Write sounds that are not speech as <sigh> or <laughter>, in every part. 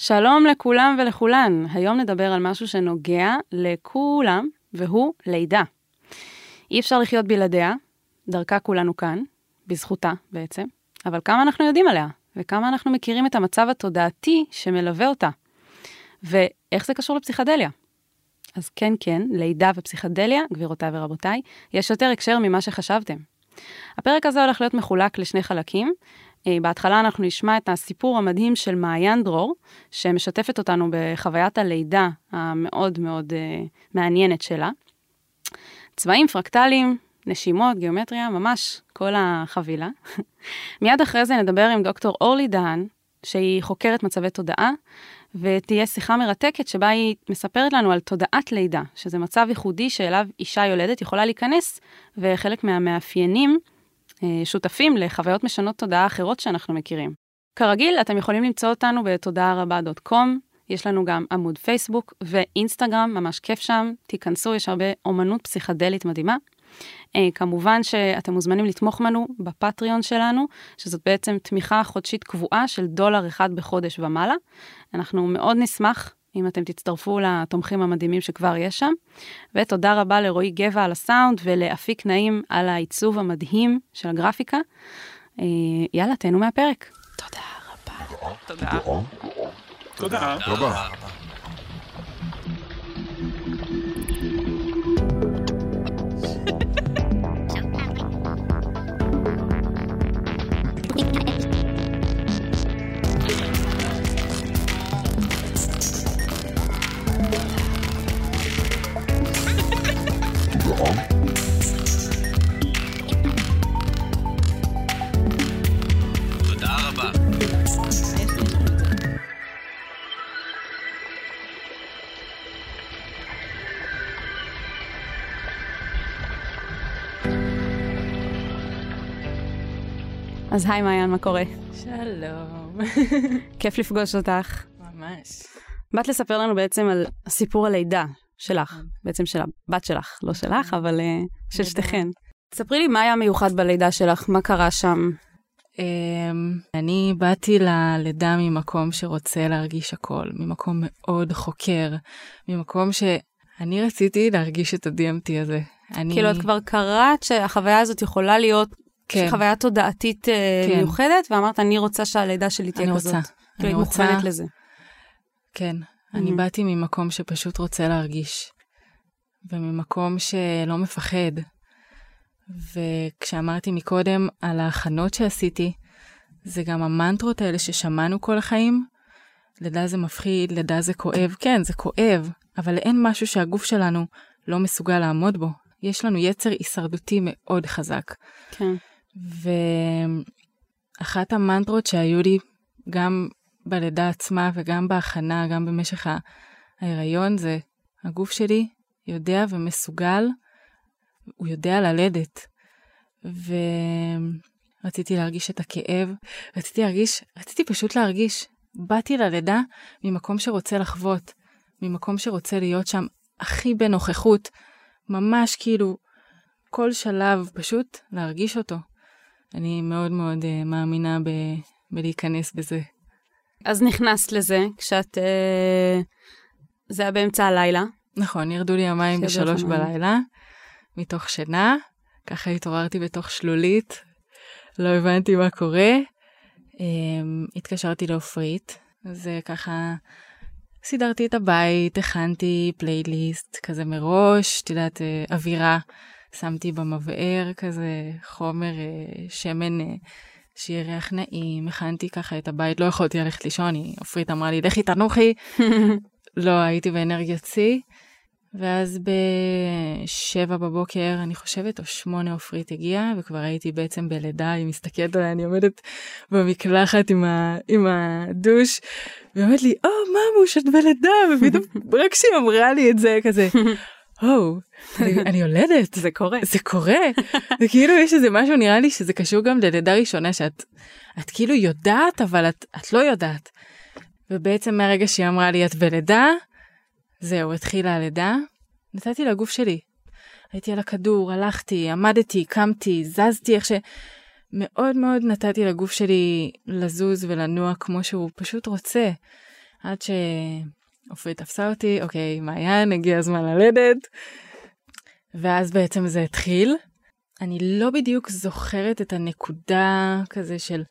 שלום לכולם ולכולן. היום נדבר על משהו שנוגע לכולם, והוא לידה. אי אפשר לחיות בלעדיה, דרכה כולנו כאן, בזכותה בעצם, אבל כמה אנחנו יודעים עליה, וכמה אנחנו מכירים את המצב התודעתי שמלווה אותה, ואיך זה קשור לפסיכדליה. אז כן, כן, לידה ופסיכדליה, גבירותיי ורבותיי, יש יותר הקשר ממה שחשבתם. הפרק הזה הולך להיות מחולק לשני חלקים. אה, בהתחלה אנחנו נשמע את הסיפור המדהים של מעיין דרור, שמשתפת אותנו בחוויית הלידה המאוד מאוד uh, מעניינת שלה. צבעים פרקטליים, נשימות, גיאומטריה, ממש כל החבילה. <laughs> מיד אחרי זה נדבר עם דוקטור אורלי דהן, שהיא חוקרת מצבי תודעה, ותהיה שיחה מרתקת שבה היא מספרת לנו על תודעת לידה, שזה מצב ייחודי שאליו אישה יולדת יכולה להיכנס, וחלק מהמאפיינים אה, שותפים לחוויות משנות תודעה אחרות שאנחנו מכירים. כרגיל, אתם יכולים למצוא אותנו בתודעה רבה דוט קום, יש לנו גם עמוד פייסבוק ואינסטגרם, ממש כיף שם, תיכנסו, יש הרבה אומנות פסיכדלית מדהימה. Uh, כמובן שאתם מוזמנים לתמוך בנו בפטריון שלנו, שזאת בעצם תמיכה חודשית קבועה של דולר אחד בחודש ומעלה. אנחנו מאוד נשמח אם אתם תצטרפו לתומכים המדהימים שכבר יש שם. ותודה רבה לרועי גבע על הסאונד ולאפיק נעים על העיצוב המדהים של הגרפיקה. Uh, יאללה, תהנו מהפרק. תודה רבה. תודה. תודה. תודה. רבה. אז היי מעיין, מה קורה? שלום. כיף לפגוש אותך. ממש. באת לספר לנו בעצם על סיפור הלידה שלך, בעצם של הבת שלך, לא שלך, אבל אה, של שתיכן. ספרי לי מה היה מיוחד בלידה שלך, מה קרה שם. אמ, אני באתי ללידה ממקום שרוצה להרגיש הכל, ממקום מאוד חוקר, ממקום שאני רציתי להרגיש את ה-DMT הזה. אני... כאילו, את כבר קראת שהחוויה הזאת יכולה להיות כן. חוויה תודעתית אה, כן. מיוחדת, ואמרת, אני רוצה שהלידה שלי תהיה אני כזאת. רוצה. כאילו, אני רוצה- לזה. כן. אני Mhm. באתי ממקום שפשוט רוצה להרגיש, וממקום שלא מפחד. וכשאמרתי מקודם על ההכנות שעשיתי, זה גם המנטרות האלה ששמענו כל החיים. לידה זה מפחיד, לידה זה כואב. כן, זה כואב, אבל אין משהו שהגוף שלנו לא מסוגל לעמוד בו. יש לנו יצר הישרדותי מאוד חזק. כן. ואחת המנטרות שהיו לי גם בלידה עצמה וגם בהכנה, גם במשך ההיריון, זה הגוף שלי יודע ומסוגל, הוא יודע ללדת. ורציתי להרגיש את הכאב, רציתי להרגיש, רציתי פשוט להרגיש. באתי ללידה ממקום שרוצה לחוות, ממקום שרוצה להיות שם הכי בנוכחות, ממש כאילו כל שלב פשוט להרגיש אותו. אני מאוד מאוד uh, מאמינה ב, בלהיכנס בזה. אז נכנסת לזה, כשאת... אה, זה היה באמצע הלילה. נכון, ירדו לי המים בשלוש. בלילה, מתוך שינה, ככה התעוררתי בתוך שלולית, לא הבנתי מה קורה. Um, התקשרתי לעופרית, אז ככה סידרתי את הבית, הכנתי פלייליסט כזה מראש, את יודעת, uh, אווירה, שמתי במבער כזה חומר uh, שמן. שיהיה ריח נעים, הכנתי ככה את הבית, לא יכולתי ללכת לישון, היא- עופרית אמרה לי, לכי תנוחי, <laughs> לא, הייתי באנרגיית שיא. ואז בשבע בבוקר, אני חושבת, או שמונה עופרית הגיעה, וכבר הייתי בעצם בלידה, היא מסתכלת עליי, אני עומדת במקלחת עם, ה, עם הדוש, והיא אומרת לי, או, ממוש, את בלידה, ופתאום, <laughs> רק כשהיא אמרה לי את זה, כזה, או, אני, <laughs> אני יולדת, זה קורה. זה קורה. זה כאילו יש איזה משהו, נראה לי שזה קשור גם ללידה ראשונה, שאת את כאילו יודעת, אבל את, את לא יודעת. ובעצם מהרגע שהיא אמרה לי, את בלידה, זהו, התחילה הלידה. נתתי לגוף שלי. הייתי על הכדור, הלכתי, עמדתי, קמתי, זזתי, איך ש... מאוד מאוד נתתי לגוף שלי לזוז ולנוע כמו שהוא פשוט רוצה. עד שעופרית תפסה אותי, אוקיי, מעיין, הגיע הזמן ללדת. ואז בעצם זה התחיל. אני לא בדיוק זוכרת את הנקודה כזה של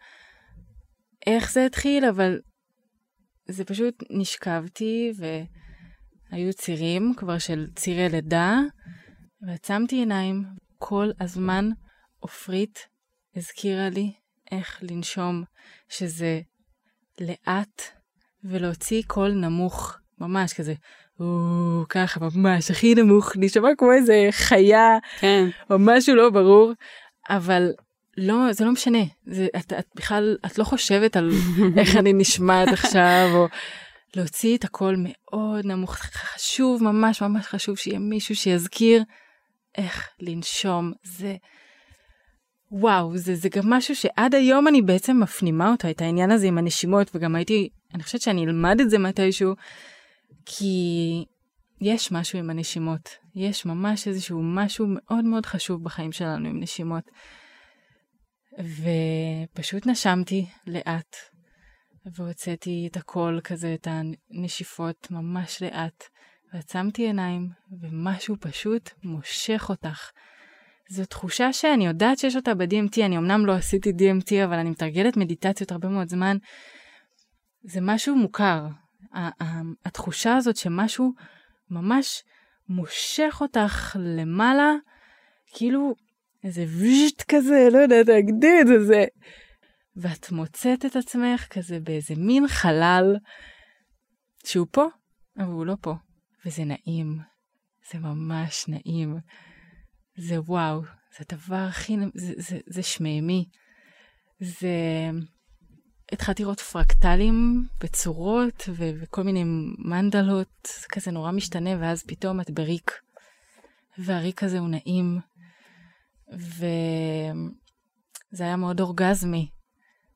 איך זה התחיל, אבל זה פשוט נשכבתי והיו צירים כבר של צירי לידה, ועצמתי עיניים כל הזמן. עופרית הזכירה לי איך לנשום, שזה לאט ולהוציא קול נמוך, ממש כזה, או, ככה ממש הכי נמוך, נשמע כמו איזה חיה, כן. או משהו לא ברור, אבל לא, זה לא משנה, זה, את, את בכלל, את לא חושבת על <laughs> איך אני נשמעת עכשיו, או להוציא את הקול מאוד נמוך, חשוב, ממש ממש חשוב שיהיה מישהו שיזכיר איך לנשום, זה... וואו, זה, זה גם משהו שעד היום אני בעצם מפנימה אותו, את העניין הזה עם הנשימות, וגם הייתי, אני חושבת שאני אלמד את זה מתישהו, כי יש משהו עם הנשימות. יש ממש איזשהו משהו מאוד מאוד חשוב בחיים שלנו עם נשימות. ופשוט נשמתי לאט, והוצאתי את הקול כזה, את הנשיפות ממש לאט, ועצמתי עיניים, ומשהו פשוט מושך אותך. זו תחושה שאני יודעת שיש אותה ב-DMT, אני אמנם לא עשיתי DMT, אבל אני מתרגלת מדיטציות הרבה מאוד זמן. זה משהו מוכר. התחושה הזאת שמשהו ממש מושך אותך למעלה, כאילו איזה וישט כזה, לא יודעת להגדיר את זה. ואת מוצאת את עצמך כזה באיזה מין חלל שהוא פה, אבל הוא לא פה. וזה נעים. זה ממש נעים. זה וואו, זה הדבר הכי, זה, זה, זה שמימי. זה... התחלתי לראות פרקטלים בצורות ו- וכל מיני מנדלות, כזה נורא משתנה, ואז פתאום את בריק. והריק הזה הוא נעים, וזה היה מאוד אורגזמי,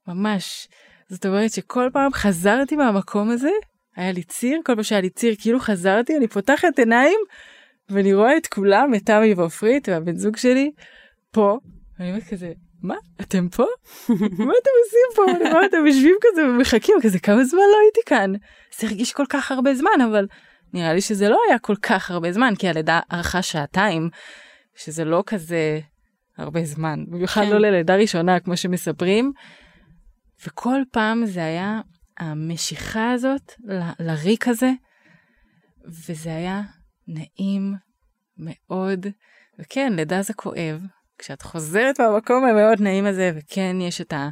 ממש. זאת אומרת שכל פעם חזרתי מהמקום הזה, היה לי ציר, כל פעם שהיה לי ציר, כאילו חזרתי, אני פותחת עיניים, ואני רואה את כולם, את תמי ועופרית והבן זוג שלי, פה, ואני אומרת כזה, מה, אתם פה? מה אתם עושים פה? רואה אתם יושבים כזה ומחכים, כזה כמה זמן לא הייתי כאן. זה הרגיש כל כך הרבה זמן, אבל נראה לי שזה לא היה כל כך הרבה זמן, כי הלידה ארכה שעתיים, שזה לא כזה הרבה זמן, במיוחד כן. לא ללידה ראשונה, כמו שמספרים. וכל פעם זה היה המשיכה הזאת ל- לריק הזה, וזה היה נעים מאוד. וכן, לידה זה כואב. כשאת חוזרת מהמקום המאוד נעים הזה, וכן, יש את, ה...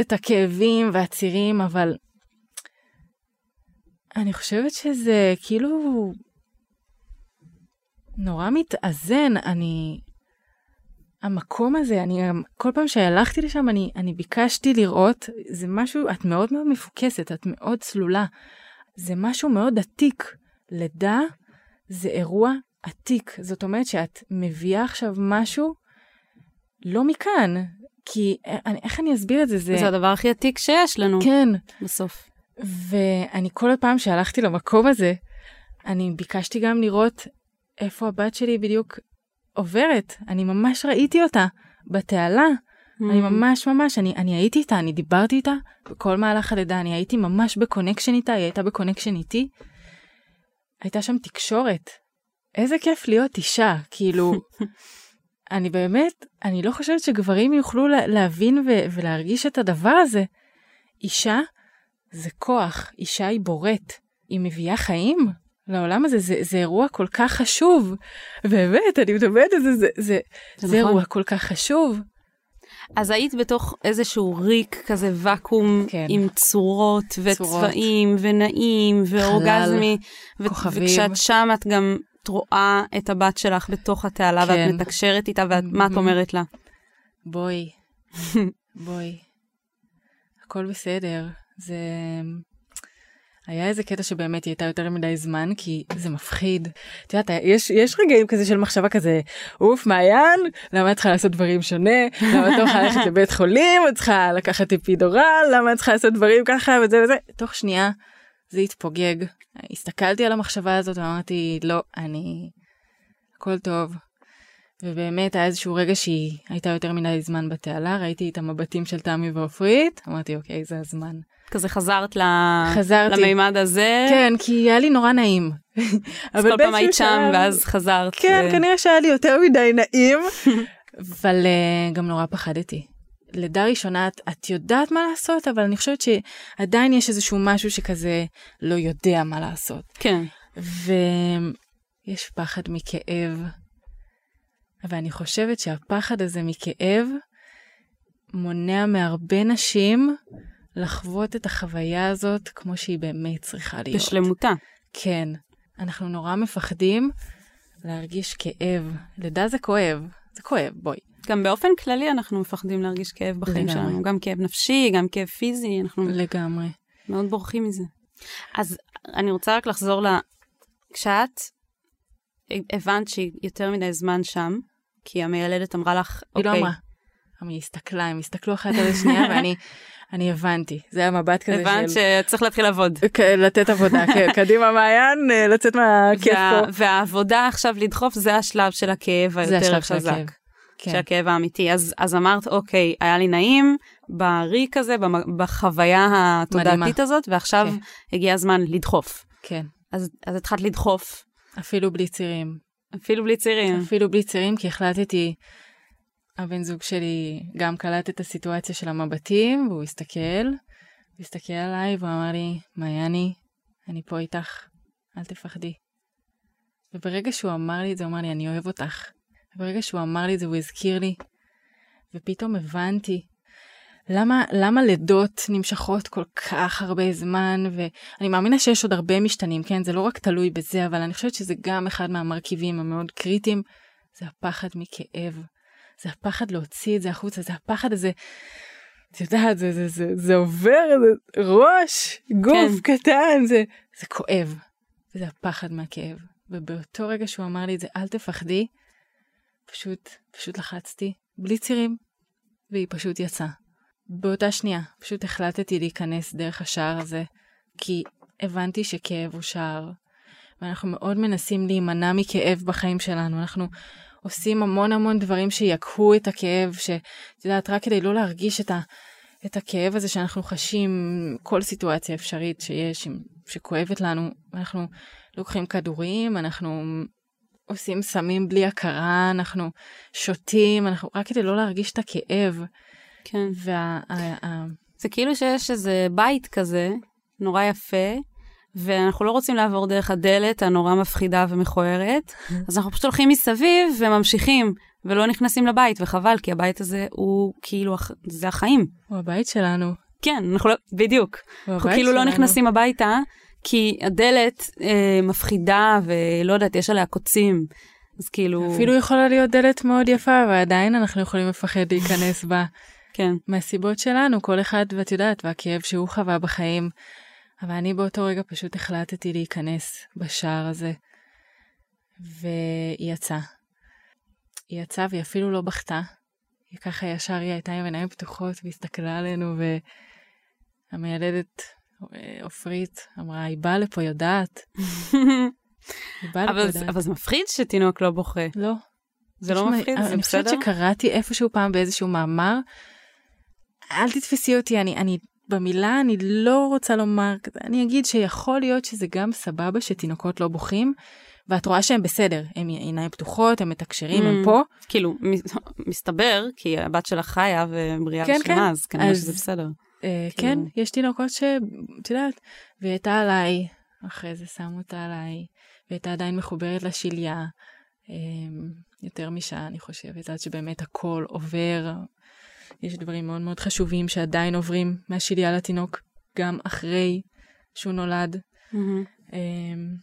את הכאבים והצירים, אבל אני חושבת שזה כאילו נורא מתאזן. אני... המקום הזה, אני כל פעם שהלכתי לשם, אני, אני ביקשתי לראות, זה משהו, את מאוד מאוד מפוקסת, את מאוד צלולה. זה משהו מאוד עתיק. לידה זה אירוע עתיק. זאת אומרת שאת מביאה עכשיו משהו לא מכאן. כי אני, איך אני אסביר את זה? זה... זה הדבר הכי עתיק שיש לנו. כן. בסוף. ואני כל פעם שהלכתי למקום הזה, אני ביקשתי גם לראות איפה הבת שלי בדיוק עוברת. אני ממש ראיתי אותה בתעלה. ממ. אני ממש ממש, אני, אני הייתי איתה, אני דיברתי איתה בכל מהלך הלידה, אני הייתי ממש ב connection איתה, היא הייתה ב connection איתי. הייתה שם תקשורת. איזה כיף להיות אישה, כאילו, <laughs> אני באמת, אני לא חושבת שגברים יוכלו להבין ו- ולהרגיש את הדבר הזה. אישה זה כוח, אישה היא בורט, היא מביאה חיים לעולם הזה, זה, זה אירוע כל כך חשוב. באמת, אני מדברת על זה, זה, זה, זה, זה נכון. אירוע כל כך חשוב. אז היית בתוך איזשהו ריק כזה ואקום כן. עם צורות וצבעים צורות. ונעים ואורגזמי. ו- כוכבים. וכשאת שם את גם את רואה את הבת שלך בתוך התעלה כן. ואת מתקשרת איתה ומה את אומרת לה? בואי, <laughs> בואי, הכל בסדר. זה... היה איזה קטע שבאמת היא הייתה יותר מדי זמן, כי זה מפחיד. את יודעת, יש, יש רגעים כזה של מחשבה כזה, אוף, מעיין, למה את צריכה לעשות דברים שונה? למה את לא יכולה ללכת לבית חולים? את צריכה לקחת אפידורל? למה את צריכה לעשות דברים ככה וזה וזה? תוך שנייה זה התפוגג. הסתכלתי על המחשבה הזאת ואמרתי, לא, אני... הכל טוב. ובאמת היה איזשהו רגע שהיא הייתה יותר מדי זמן בתעלה, ראיתי את המבטים של תמי ועופרית, אמרתי, אוקיי, זה הזמן. כזה חזרת ל... חזרתי. למימד הזה. כן, כי היה לי נורא נעים. אז כל פעם היית שם ואז חזרת. כן, ו- כנראה שהיה לי יותר מדי נעים, <laughs> אבל uh, גם נורא פחדתי. לידה ראשונה את, את יודעת מה לעשות, אבל אני חושבת שעדיין יש איזשהו משהו שכזה לא יודע מה לעשות. כן. ויש פחד מכאב, ואני חושבת שהפחד הזה מכאב מונע מהרבה נשים לחוות את החוויה הזאת כמו שהיא באמת צריכה להיות. בשלמותה. כן. אנחנו נורא מפחדים להרגיש כאב. לידה זה כואב, זה כואב, בואי. גם באופן כללי אנחנו מפחדים להרגיש כאב בחיים לגמרי. שלנו. גם כאב נפשי, גם כאב פיזי, אנחנו לגמרי. מאוד בורחים מזה. אז אני רוצה רק לחזור ל... כשאת הבנת שהיא יותר מדי זמן שם, כי המיילדת אמרה לך, היא לא אוקיי, אמרה. היא הסתכלה, הם הסתכלו אחת על השנייה, <laughs> ואני אני הבנתי. זה היה מבט כזה הבנת של... שצריך להתחיל לעבוד. כן, לתת עבודה, <laughs> כן, קדימה מעיין, אה, לצאת מהכיף וה- פה. והעבודה עכשיו לדחוף זה השלב של הכאב זה היותר של חזק. של כן, הכאב האמיתי. אז, אז אמרת, אוקיי, היה לי נעים בריק הזה, בחוויה התודעתית מדהימה. הזאת, ועכשיו כן. הגיע הזמן לדחוף. כן. אז, אז התחלת לדחוף, אפילו בלי צירים. אפילו בלי צירים. אפילו בלי צירים, כי החלטתי, הבן זוג שלי גם קלט את הסיטואציה של המבטים, והוא הסתכל, הוא הסתכל עליי והוא אמר לי, מעייני, אני פה איתך, אל תפחדי. וברגע שהוא אמר לי את זה, הוא אמר לי, אני אוהב אותך. וברגע שהוא אמר לי את זה, הוא הזכיר לי, ופתאום הבנתי למה, למה לידות נמשכות כל כך הרבה זמן, ואני מאמינה שיש עוד הרבה משתנים, כן? זה לא רק תלוי בזה, אבל אני חושבת שזה גם אחד מהמרכיבים המאוד קריטיים, זה הפחד מכאב. זה הפחד להוציא את זה החוצה, זה הפחד הזה, את יודעת, זה, זה, זה, זה עובר, זה ראש, גוף כן. קטן, זה, זה כואב. וזה הפחד מהכאב. ובאותו רגע שהוא אמר לי את זה, אל תפחדי, פשוט, פשוט לחצתי, בלי צירים, והיא פשוט יצאה. באותה שנייה, פשוט החלטתי להיכנס דרך השער הזה, כי הבנתי שכאב הוא שער, ואנחנו מאוד מנסים להימנע מכאב בחיים שלנו, אנחנו עושים המון המון דברים שיכהו את הכאב, שאת יודעת, רק כדי לא להרגיש את, ה, את הכאב הזה שאנחנו חשים, כל סיטואציה אפשרית שיש, שכואבת לנו, אנחנו לוקחים כדורים, אנחנו עושים סמים בלי הכרה, אנחנו שותים, אנחנו רק כדי לא להרגיש את הכאב. כן. וה... זה כאילו שיש איזה בית כזה, נורא יפה, ואנחנו לא רוצים לעבור דרך הדלת הנורא מפחידה ומכוערת, אז אנחנו פשוט הולכים מסביב וממשיכים, ולא נכנסים לבית, וחבל, כי הבית הזה הוא כאילו, זה החיים. הוא הבית שלנו. כן, אנחנו לא, בדיוק. הוא אנחנו כאילו לא שלנו. נכנסים הביתה, כי הדלת אה, מפחידה, ולא יודעת, יש עליה קוצים. אז כאילו... אפילו יכולה להיות דלת מאוד יפה, ועדיין אנחנו יכולים לפחד להיכנס בה. כן. מהסיבות שלנו, כל אחד, ואת יודעת, והכאב שהוא חווה בחיים. אבל אני באותו רגע פשוט החלטתי להיכנס בשער הזה. והיא יצאה. היא יצאה והיא אפילו לא בכתה. היא ככה ישר היא הייתה עם עיניים פתוחות והסתכלה עלינו, והמיילדת אה, עופרית אמרה, היא באה לפה יודעת. היא באה לפה אבל, יודעת. אבל זה מפחיד שתינוק לא בוכה. לא. זה לא מפחיד? זה אני חושבת בסדר? שקראתי איפשהו פעם באיזשהו מאמר, אל תתפסי אותי, אני, אני במילה אני לא רוצה לומר, אני אגיד שיכול להיות שזה גם סבבה שתינוקות לא בוכים, ואת רואה שהם בסדר, הם עיניים פתוחות, הם מתקשרים, הם Mm. פה, כאילו, מסתבר, כי הבת שלך חיה ובריאה כן, ושלמה, כן. אז כנראה אז- שזה בסדר. אה, כאילו- כן, יש תינוקות שאת יודעת, והיא הייתה עליי, אחרי זה שמו אותה עליי, והיא הייתה עדיין מחוברת לשליה, אה, יותר משעה אני חושבת, עד שבאמת הכל עובר. יש דברים מאוד מאוד חשובים שעדיין עוברים מהשליה לתינוק, גם אחרי שהוא נולד. אמ,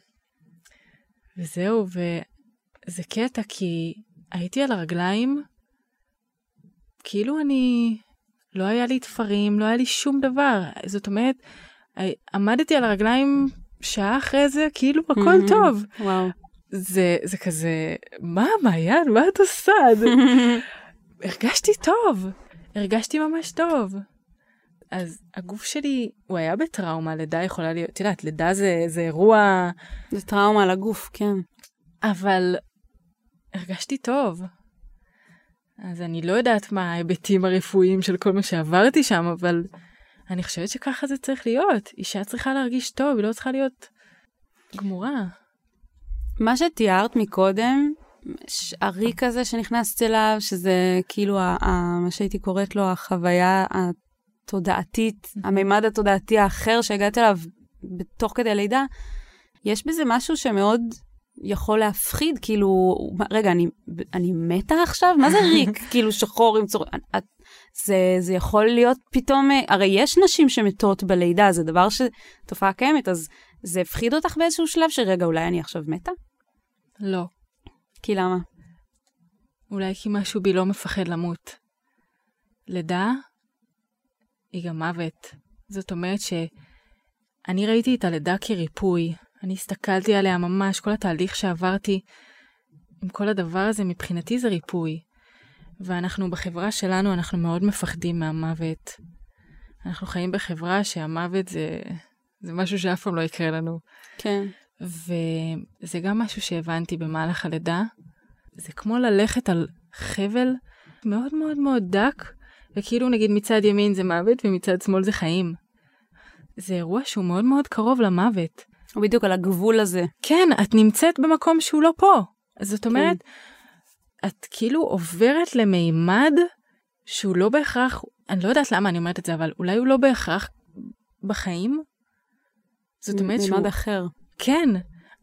וזהו, וזה קטע כי הייתי על הרגליים, כאילו אני, לא היה לי תפרים, לא היה לי שום דבר. זאת אומרת, עמדתי על הרגליים שעה אחרי זה, כאילו הכל מהמם. טוב. וואו. זה, זה כזה, מה, מעיין, מה את עושה? <laughs> הרגשתי טוב, הרגשתי ממש טוב. אז הגוף שלי, הוא היה בטראומה, לידה יכולה להיות, את יודעת, לידה זה, זה אירוע, זה טראומה על הגוף, כן. אבל הרגשתי טוב. אז אני לא יודעת מה ההיבטים הרפואיים של כל מה שעברתי שם, אבל אני חושבת שככה זה צריך להיות. אישה צריכה להרגיש טוב, היא לא צריכה להיות גמורה. מה שתיארת מקודם, הריק הזה שנכנסת אליו, שזה כאילו ה- ה- מה שהייתי קוראת לו החוויה התודעתית, המימד התודעתי האחר שהגעת אליו תוך כדי לידה, יש בזה משהו שמאוד יכול להפחיד, כאילו, רגע, אני, אני מתה עכשיו? מה זה ריק? <laughs> כאילו שחור עם צור... את- זה, זה יכול להיות פתאום, אה, הרי יש נשים שמתות בלידה, זה דבר ש... תופעה קיימת, אז זה הפחיד אותך באיזשהו שלב שרגע, אולי אני עכשיו מתה? לא. כי למה? אולי כי משהו בי לא מפחד למות. לידה היא גם מוות. זאת אומרת שאני ראיתי את הלידה כריפוי. אני הסתכלתי עליה ממש, כל התהליך שעברתי עם כל הדבר הזה, מבחינתי זה ריפוי. ואנחנו בחברה שלנו, אנחנו מאוד מפחדים מהמוות. אנחנו חיים בחברה שהמוות זה, זה משהו שאף פעם לא יקרה לנו. כן. וזה גם משהו שהבנתי במהלך הלידה. זה כמו ללכת על חבל מאוד מאוד מאוד דק, וכאילו נגיד מצד ימין זה מוות ומצד שמאל זה חיים. זה אירוע שהוא מאוד מאוד קרוב למוות. הוא בדיוק על הגבול הזה. כן, את נמצאת במקום שהוא לא פה. זאת אומרת, את כאילו עוברת למימד שהוא לא בהכרח, אני לא יודעת למה אני אומרת את זה, אבל אולי הוא לא בהכרח בחיים. זאת אומרת שהוא... מימד אחר. כן,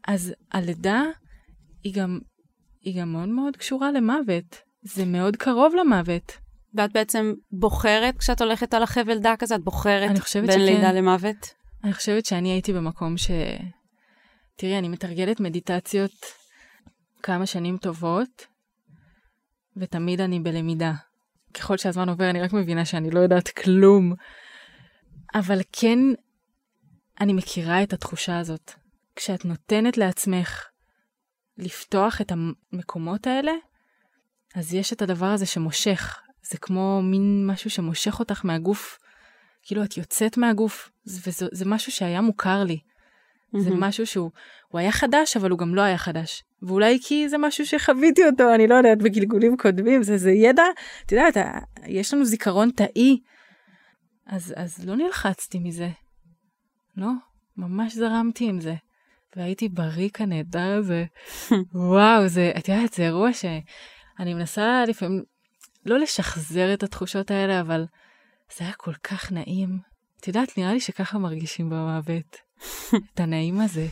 אז הלידה היא גם, היא גם מאוד מאוד קשורה למוות. זה מאוד קרוב למוות. ואת בעצם בוחרת, כשאת הולכת על החבל דק הזה, את בוחרת בין שכן. לידה למוות? אני חושבת שאני הייתי במקום ש... תראי, אני מתרגלת מדיטציות כמה שנים טובות, ותמיד אני בלמידה. ככל שהזמן עובר אני רק מבינה שאני לא יודעת כלום. אבל כן, אני מכירה את התחושה הזאת. כשאת נותנת לעצמך לפתוח את המקומות האלה, אז יש את הדבר הזה שמושך. זה כמו מין משהו שמושך אותך מהגוף. כאילו את יוצאת מהגוף, וזה זה משהו שהיה מוכר לי. זה מהמם. משהו שהוא הוא היה חדש, אבל הוא גם לא היה חדש. ואולי כי זה משהו שחוויתי אותו, אני לא יודעת, בגלגולים קודמים, זה, זה ידע, את יודעת, יש לנו זיכרון תאי. אז, אז לא נלחצתי מזה. לא, ממש זרמתי עם זה. והייתי בריק הנהדר הזה. וואו, זה, את יודעת, זה אירוע שאני מנסה לפעמים לא לשחזר את התחושות האלה, אבל זה היה כל כך נעים. את יודעת, נראה לי שככה מרגישים במוות. <laughs> את הנעים הזה.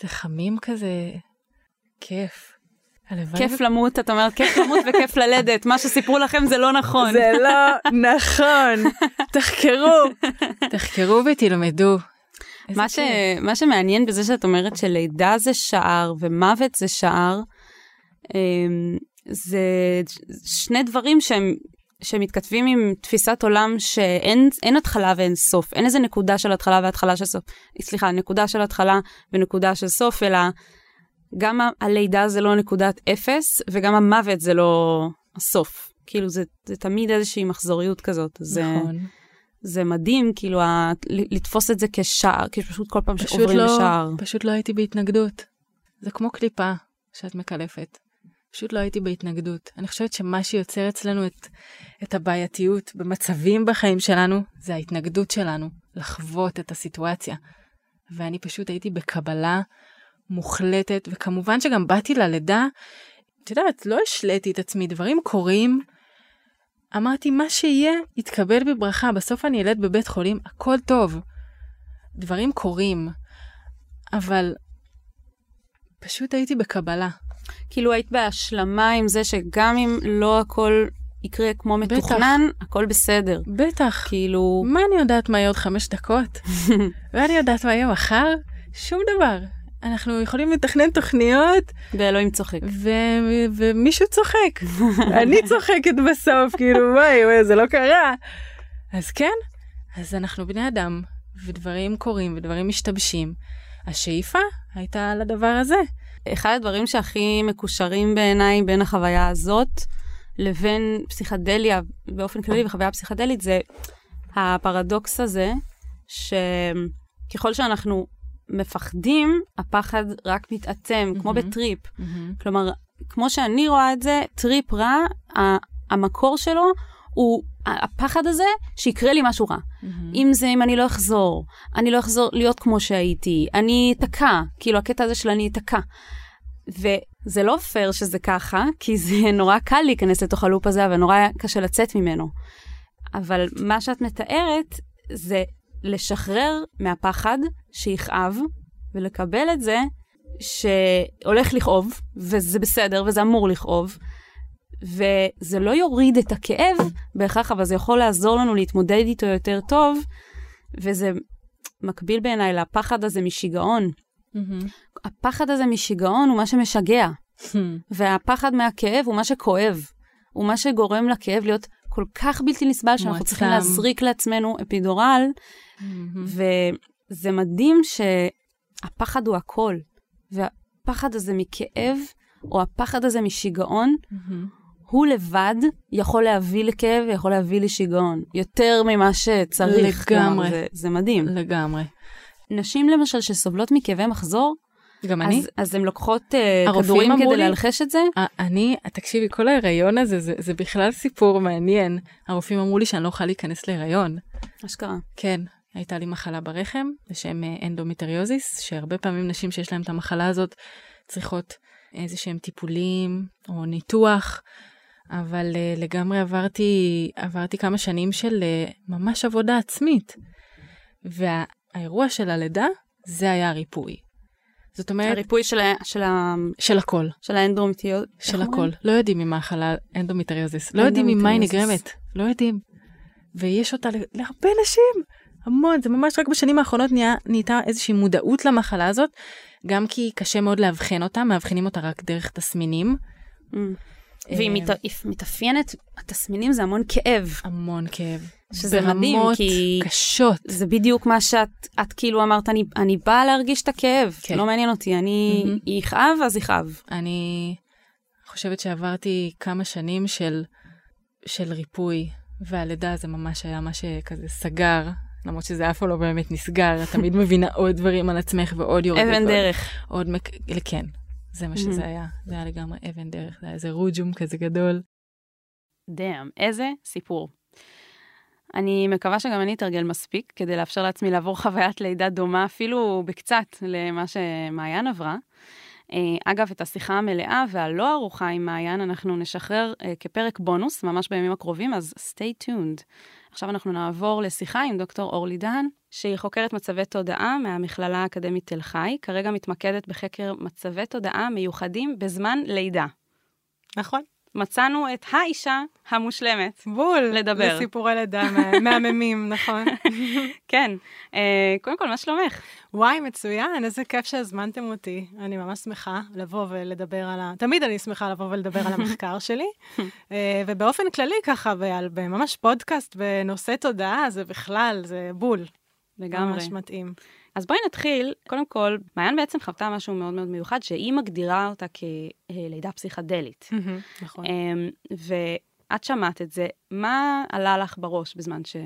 זה חמים כזה, כיף. כיף למות, את אומרת, כיף למות וכיף ללדת. מה שסיפרו לכם זה לא נכון. זה לא נכון. תחקרו, תחקרו ותלמדו. מה, ש... מה שמעניין בזה שאת אומרת שלידה זה שער ומוות זה שער, אמ, זה שני דברים שהם, שמתכתבים עם תפיסת עולם שאין אין התחלה ואין סוף. אין איזה נקודה של התחלה והתחלה של סוף. סליחה, נקודה של התחלה ונקודה של סוף, אלא גם הלידה זה לא נקודת אפס, וגם המוות זה לא הסוף. כאילו זה, זה תמיד איזושהי מחזוריות כזאת. נכון. זה מדהים, כאילו, ה... לתפוס את זה כשער, כי פשוט כל פעם פשוט שעוברים לא, לשער. פשוט לא הייתי בהתנגדות. זה כמו קליפה שאת מקלפת. פשוט לא הייתי בהתנגדות. אני חושבת שמה שיוצר אצלנו את, את הבעייתיות במצבים בחיים שלנו, זה ההתנגדות שלנו לחוות את הסיטואציה. ואני פשוט הייתי בקבלה מוחלטת, וכמובן שגם באתי ללידה, את יודעת, לא השליתי את עצמי, דברים קורים. אמרתי, מה שיהיה, יתקבל בברכה. בסוף אני ילד בבית חולים, הכל טוב. דברים קורים, אבל פשוט הייתי בקבלה. כאילו היית בהשלמה עם זה שגם אם לא הכל יקרה כמו מתוכנן, הכל בסדר. בטח. כאילו, מה אני יודעת מה יהיה עוד חמש דקות? <laughs> ואני יודעת מה יהיה מחר? שום דבר. אנחנו יכולים לתכנן תוכניות, ואלוהים צוחק. ו- ומישהו צוחק. <laughs> אני צוחקת בסוף, כאילו, וואי, וואי, זה לא קרה. אז כן, אז אנחנו בני אדם, ודברים קורים ודברים משתבשים. השאיפה הייתה על הדבר הזה. אחד הדברים שהכי מקושרים בעיניי בין החוויה הזאת לבין פסיכדליה באופן כללי וחוויה פסיכדלית זה הפרדוקס הזה שככל שאנחנו מפחדים, הפחד רק מתעצם, כמו מהמם. בטריפ. כלומר, כמו שאני רואה את זה, טריפ רע, המקור שלו הוא הפחד הזה שיקרה לי משהו רע. אם זה אם אני לא אחזור, אני לא אחזור להיות כמו שהייתי, אני אתקע, כאילו הקטע הזה של אני אתקע. וזה לא פייר שזה ככה, כי זה <laughs> נורא קל להיכנס לתוך הלופ הזה, אבל נורא קשה לצאת ממנו. אבל מה שאת מתארת זה לשחרר מהפחד שיכאב, ולקבל את זה שהולך לכאוב, וזה בסדר, וזה אמור לכאוב, וזה לא יוריד את הכאב בהכרח, אבל זה יכול לעזור לנו להתמודד איתו יותר טוב, וזה מקביל בעיניי לפחד הזה משיגעון. הפחד הזה משיגעון הוא מה שמשגע, והפחד מהכאב הוא מה שכואב. הוא מה שגורם לכאב להיות כל כך בלתי נסבל, שאנחנו מועצם. צריכים להזריק לעצמנו אפידורל, וזה מדהים שהפחד הוא הכל. והפחד הזה מכאב, או הפחד הזה משיגעון, הוא לבד יכול להביא לכאב ויכול להביא לשיגעון. יותר ממה שצריך. לגמרי. כלומר, זה, זה מדהים. לגמרי. נשים למשל שסובלות מכאבי מחזור, גם אני, אז, אז הן לוקחות uh, כדורים כדי לי- להלחש את זה? א- אני, תקשיבי, כל ההיריון הזה, זה, זה בכלל סיפור מעניין. הרופאים אמרו לי שאני לא יכולה להיכנס להיריון. אשכרה. כן, הייתה לי מחלה ברחם בשם אה, אנדומטריוזיס, שהרבה פעמים נשים שיש להן את המחלה הזאת צריכות איזה שהם טיפולים או ניתוח, אבל אה, לגמרי עברתי, עברתי כמה שנים של אה, ממש עבודה עצמית. והאירוע של הלידה, זה היה הריפוי. זאת אומרת, הריפוי של, ה- של, ה- של הכל. של האנדומטריוזיס. של הכל. לא יודעים ממחלה אנדומטריוזיס. לא יודעים ממה היא. נגרמת. לא יודעים. ויש אותה להרבה נשים. המון. זה ממש רק בשנים האחרונות נהיה, נהייתה איזושהי מודעות למחלה הזאת. גם כי קשה מאוד לאבחן אותה, מאבחנים אותה רק דרך תסמינים. והיא אה, מת, היא מתאפיינת, התסמינים זה המון כאב. המון כאב. שזה מדהים, ברמות כי- קשות. זה בדיוק מה שאת את כאילו אמרת, אני, אני באה להרגיש את הכאב, כן. לא מעניין אותי, אני מהמם. יכאב אז יכאב. אני חושבת שעברתי כמה שנים של, של ריפוי, והלידה זה ממש היה מה שכזה סגר, למרות שזה אף פעם לא באמת נסגר, את תמיד מבינה <laughs> עוד דברים על עצמך ועוד יורדת. אבן דרך. עוד מק... כן, זה מה שזה היה, זה היה לגמרי אבן דרך, זה היה איזה רוג'ום כזה גדול. דאם, איזה סיפור. אני מקווה שגם אני אתרגל מספיק כדי לאפשר לעצמי לעבור חוויית לידה דומה, אפילו בקצת, למה שמעיין עברה. אה, אגב, את השיחה המלאה והלא ערוכה עם מעיין אנחנו נשחרר אה, כפרק בונוס ממש בימים הקרובים, אז stay tuned. עכשיו אנחנו נעבור לשיחה עם דוקטור אורלי דהן, שהיא חוקרת מצבי תודעה מהמכללה האקדמית תל חי, כרגע מתמקדת בחקר מצבי תודעה מיוחדים בזמן לידה. נכון. מצאנו את האישה המושלמת. בול. לדבר. לסיפורי לידה מה- <laughs> מהממים, נכון. כן. אה, קודם כל, מה שלומך? וואי, מצוין, איזה כיף שהזמנתם אותי. אני ממש שמחה לבוא ולדבר על ה... תמיד אני שמחה לבוא ולדבר על המחקר <laughs> שלי. אה, ובאופן כללי ככה, ועל ממש פודקאסט בנושא תודעה, זה בכלל, זה בול. לגמרי. ממש מתאים. אז בואי נתחיל. קודם כל, מעיין בעצם חוותה משהו מאוד מאוד מיוחד, שהיא מגדירה אותה כלידה פסיכדלית. נכון. אמ, ואת שמעת את זה, מה עלה לך בראש בזמן ש...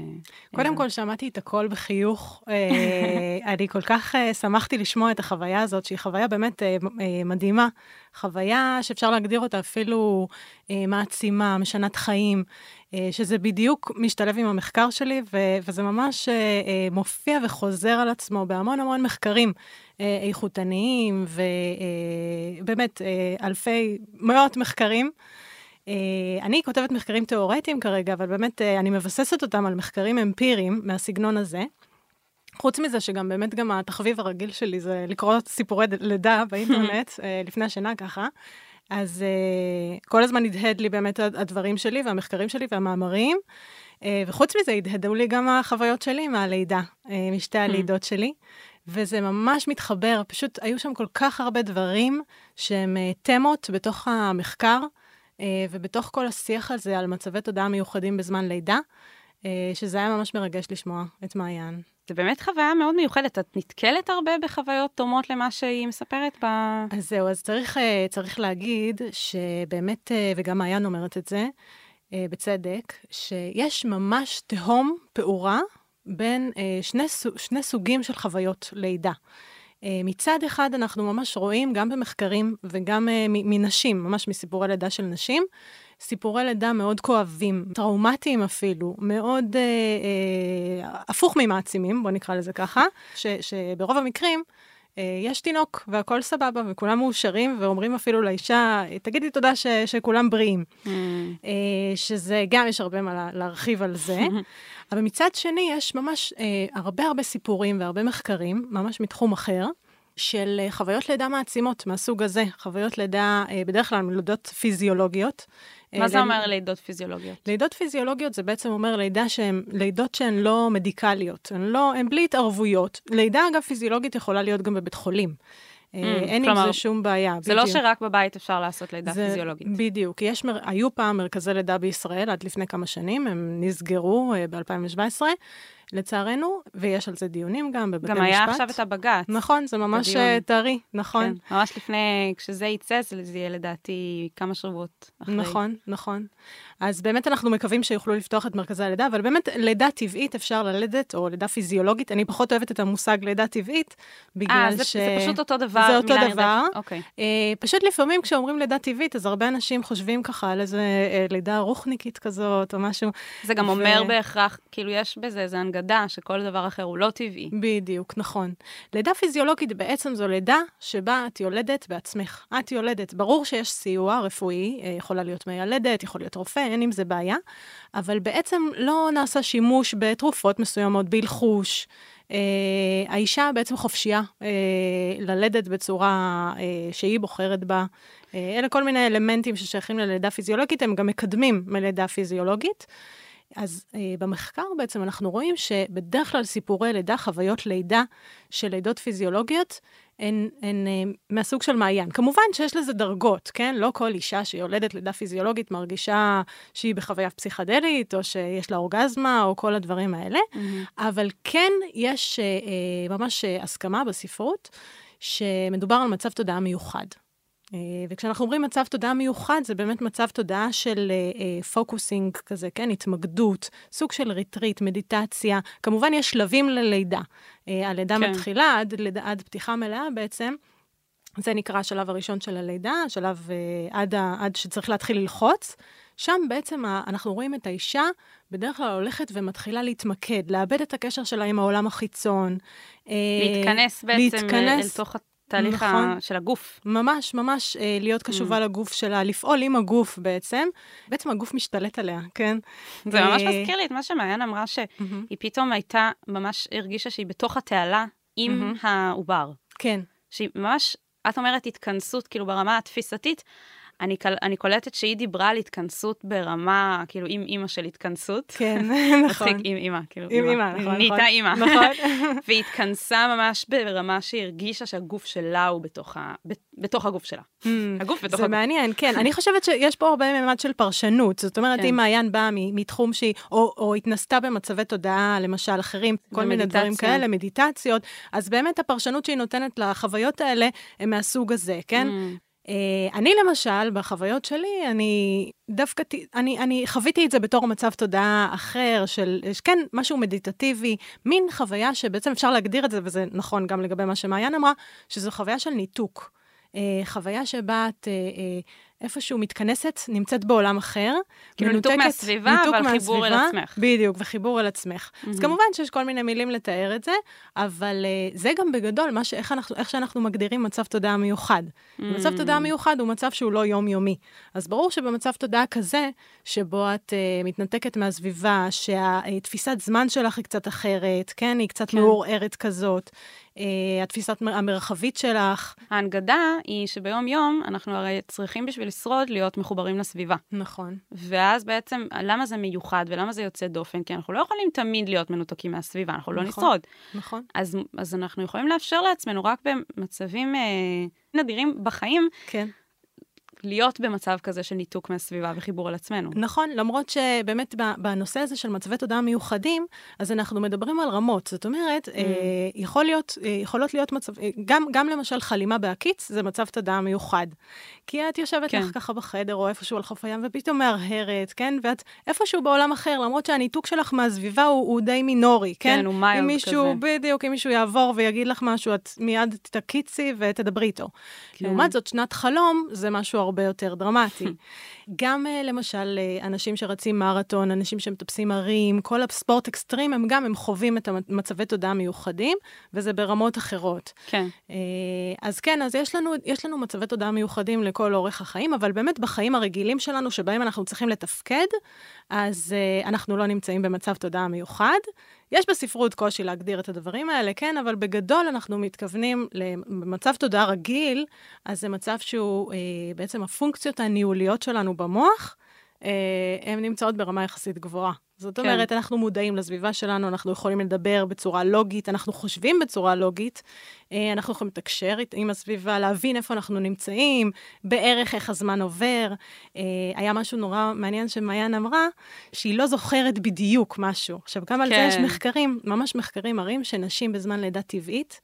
קודם כל, שמעתי את הכל בחיוך. אה, <laughs> אני כל כך אה, שמחתי לשמוע את החוויה הזאת, שהיא חוויה באמת אה, אה, מדהימה. חוויה שאפשר להגדיר אותה אפילו אה, מעצימה, משנת חיים, אה, שזה בדיוק משתלב עם המחקר שלי, ו- וזה ממש אה, אה, מופיע וחוזר על עצמו בהמון המון מחקרים אה, איכותניים, ובאמת אה, אלפי, מאות מחקרים. אני כותבת מחקרים תיאורטיים כרגע, אבל באמת אני מבססת אותם על מחקרים אמפיריים מהסגנון הזה. חוץ מזה שגם באמת גם התחביב הרגיל שלי זה לקרוא סיפורי לידה <laughs> באינטרנט, לפני השינה ככה. אז uh, כל הזמן הדהד לי באמת הד- הדברים שלי והמחקרים שלי והמאמרים. Uh, וחוץ מזה הדהדו לי גם החוויות שלי מהלידה, uh, משתי הלידות שלי. וזה ממש מתחבר, פשוט היו שם כל כך הרבה דברים שהם uh, תמות בתוך המחקר. אה, ובתוך כל השיח הזה על מצבי תודעה מיוחדים בזמן לידה, אה, שזה היה ממש מרגש לשמוע את מעיין. זה באמת חוויה מאוד מיוחדת. את נתקלת הרבה בחוויות דומות למה שהיא מספרת ב... אז זהו, אז צריך, אה, צריך להגיד שבאמת, אה, וגם מעיין אומרת את זה, אה, בצדק, שיש ממש תהום פעורה בין אה, שני, שני סוגים של חוויות לידה. אה, אה, מצד אחד, אנחנו ממש רואים, גם במחקרים וגם אה, מנשים, ממש מסיפורי לידה של נשים, סיפורי לידה מאוד כואבים, טראומטיים אפילו, מאוד אה, אה, הפוך ממעצימים, בוא נקרא לזה ככה, ש, שברוב המקרים, אה, יש תינוק והכל סבבה וכולם מאושרים ואומרים אפילו לאישה, תגידי תודה ש, שכולם בריאים. Mm. אה, שזה גם, יש הרבה מה לה- להרחיב על זה. <laughs> אבל מצד שני, יש ממש אה, הרבה הרבה סיפורים והרבה מחקרים, ממש מתחום אחר, של אה, חוויות לידה מעצימות מהסוג הזה, חוויות לידה, אה, בדרך כלל לידות פיזיולוגיות. אה, מה זה ליד- אומר לידות פיזיולוגיות? לידות פיזיולוגיות זה בעצם אומר לידה שהן, לידות שהן לא מדיקליות, הן לא, הן בלי התערבויות. לידה, אגב, פיזיולוגית יכולה להיות גם בבית חולים. אה, אין עם כלומר, זה שום בעיה. זה לא בדיוק. שרק בבית אפשר לעשות לידה זה- פיזיולוגית. בדיוק. יש, היו פעם מרכזי לידה בישראל עד לפני כמה שנים, הם נסגרו uh, ב-2017, לצערנו, ויש על זה דיונים גם בבתי גם משפט. היה עכשיו את הבג"ץ. נכון, זה ממש. אה, טרי, נכון. כן, ממש לפני, כשזה יצא, זה יהיה לדעתי כמה שבועות אחרי. נכון, נכון. אז באמת אנחנו מקווים שיוכלו לפתוח את מרכזי הלידה, אבל באמת לידה טבעית אפשר ללדת, או לידה פיזיולוגית, אני פחות אוהבת את המושג לידה טבעית, בגלל אה, זה, ש... זה פשוט אותו דבר. זה אותו דבר. אוקיי. אה, פשוט לפעמים כשאומרים לידה טבעית, אז הרבה אנשים חושבים ככה על איזה אה, לידה רוחניקית כזאת, או משהו. זה גם ו- אומר בהכרח, כאילו יש בזה איזו הנגדה שכל דבר אחר הוא לא טבעי. בדיוק, נכון. לידה פיזיולוגית בעצם זו לידה שבה את יולדת בעצמך. את יולדת. ברור שיש סיוע רפואי, אה, יכולה להיות מיילדת, יכול להיות רופא, אין עם זה בעיה, אבל בעצם לא נעשה שימוש בתרופות מסוימות, בלחוש. אה, האישה בעצם חופשייה אה, ללדת בצורה אה, שהיא בוחרת בה. אה, אלה כל מיני אלמנטים ששייכים ללידה פיזיולוגית, הם גם מקדמים מלידה פיזיולוגית. אז אה, במחקר בעצם אנחנו רואים שבדרך כלל סיפורי לידה, חוויות לידה של לידות פיזיולוגיות, הן, הן אה, מהסוג של מעיין. כמובן שיש לזה דרגות, כן? לא כל אישה שיולדת לידה פיזיולוגית מרגישה שהיא בחוויה פסיכדלית, או שיש לה אורגזמה, או כל הדברים האלה, אבל כן יש אה, אה, ממש אה, הסכמה בספרות שמדובר על מצב תודעה מיוחד. אה, וכשאנחנו אומרים מצב תודעה מיוחד, זה באמת מצב תודעה של focusing כזה, כן? התמקדות, סוג של ריטריט, מדיטציה. כמובן, יש שלבים ללידה. אה, הלידה כן. מתחילה עד, עד פתיחה מלאה בעצם. זה נקרא השלב הראשון של הלידה, השלב אה, עד, ה, עד שצריך להתחיל ללחוץ. שם בעצם ה, אנחנו רואים את האישה בדרך כלל הולכת ומתחילה להתמקד, לאבד את הקשר שלה עם העולם החיצון. אה, להתכנס בעצם להתכנס, אל תוך התהליך ה- נכון. של הגוף. ממש, ממש אה, להיות קשובה לגוף שלה, לפעול עם הגוף בעצם. בעצם הגוף משתלט עליה, כן? זה ממש אה, מזכיר לי את מה שמעיין אמרה. שהיא פתאום הייתה, ממש הרגישה שהיא בתוך התעלה עם מהמם. העובר. כן, שהיא ממש, את אומרת התכנסות, כאילו ברמה התפיסתית, אני, קל- אני קולטת שהיא דיברה על התכנסות ברמה, כאילו עם אימא של התכנסות. כן, <laughs> נכון. מצחיק, עם אימא, כאילו עם אימא, נכון, נהייתה נכון. אימא. נכון. <laughs> והיא התכנסה ממש ברמה שהיא הרגישה שהגוף שלה הוא בתוך, ה... ב- בתוך הגוף שלה. Hmm. הגוף בתוך זה הגוף. מעניין, כן. אני חושבת שיש פה הרבה ממד של פרשנות. זאת אומרת, כן. אם מעיין באה מתחום שהיא, או, או התנסתה במצבי תודעה, למשל, אחרים, כל מיני דברים. כאלה, מדיטציות, אז באמת הפרשנות שהיא נותנת לחוויות האלה, הם מהסוג הזה, כן? אה, אני למשל, בחוויות שלי, אני דווקא, אני, אני חוויתי את זה בתור מצב תודעה אחר, של, כן, משהו מדיטטיבי, מין חוויה שבעצם אפשר להגדיר את זה, וזה נכון גם לגבי מה שמעיין אמרה, שזו חוויה של ניתוק. אה, חוויה שבה את אה, איפשהו מתכנסת, נמצאת בעולם אחר. כאילו ניתוק מהסביבה, ניתוק אבל חיבור אל מהסביבה, עצמך. בדיוק, וחיבור אל עצמך. אז Mhm. כמובן שיש כל מיני מילים לתאר את זה, אבל אה, זה גם בגדול מה ש... איך, אנחנו, איך שאנחנו מגדירים מצב תודעה מיוחד. מצב Mm. תודעה מיוחד הוא מצב שהוא לא יומיומי. אז ברור שבמצב תודעה כזה, שבו את uh, מתנתקת מהסביבה, שהתפיסת זמן שלך היא קצת אחרת, כן? היא קצת כן. מעורערת כזאת, התפיסת מ- המרחבית שלך. ההנגדה היא שביום-יום אנחנו הרי צריכים בשביל לשרוד להיות מחוברים לסביבה. נכון. ואז בעצם, למה זה מיוחד ולמה זה יוצא דופן? כי אנחנו לא יכולים תמיד להיות מנותקים מהסביבה, אנחנו לא נכון. נשרוד. נכון. אז, אז אנחנו יכולים לאפשר לעצמנו רק במצבים אה, נדירים בחיים, כן. להיות במצב כזה של ניתוק מהסביבה וחיבור על עצמנו. נכון, למרות שבאמת בנושא הזה של מצבי תודעה מיוחדים, אז אנחנו מדברים על רמות. זאת אומרת, אה, יכול להיות, אה, יכולות להיות מצב, אה, גם, גם למשל חלימה בהקיץ, זה מצב תודעה מיוחד. כי את יושבת כן. לך ככה בחדר, או איפשהו על חוף הים, ופתאום מהרהרת, כן? ואת איפשהו בעולם אחר, למרות שהניתוק שלך מהסביבה הוא, הוא די מינורי, כן? כן, הוא מיילד אם מישהו, כזה. בדיוק, אם מישהו יעבור ויגיד לך משהו, את מיד תקיצי ותדברי איתו. כן. לעומת זאת, שנת חלום זה משהו הרבה יותר דרמטי. <laughs> גם אה, למשל, אה, אנשים שרצים מרתון, אנשים שמטפסים הרים, כל הספורט אקסטרים, הם גם, הם חווים את המצבי תודעה מיוחדים, וזה ברמות אחרות. כן. אה, אז כן, אז יש לנו, יש לנו מצבי תודעה מיוחדים לכל אורך החיים, אבל באמת בחיים הרגילים שלנו, שבהם אנחנו צריכים לתפקד, אז אנחנו לא נמצאים במצב תודעה מיוחד. יש בספרות קושי להגדיר את הדברים האלה, כן, אבל בגדול אנחנו מתכוונים למצב תודעה רגיל, אז זה מצב שהוא אה, בעצם הפונקציות הניהוליות שלנו במוח, אה, הן נמצאות ברמה יחסית גבוהה. זאת כן. אומרת, אנחנו מודעים לסביבה שלנו, אנחנו יכולים לדבר בצורה לוגית, אנחנו חושבים בצורה לוגית, אה, אנחנו יכולים לתקשר עם הסביבה, להבין איפה אנחנו נמצאים, בערך איך הזמן עובר. אה, היה משהו נורא מעניין שמעיין אמרה, שהיא לא זוכרת בדיוק משהו. עכשיו, גם על זה כן. יש מחקרים, ממש מחקרים מראים שנשים בזמן לידה טבעית,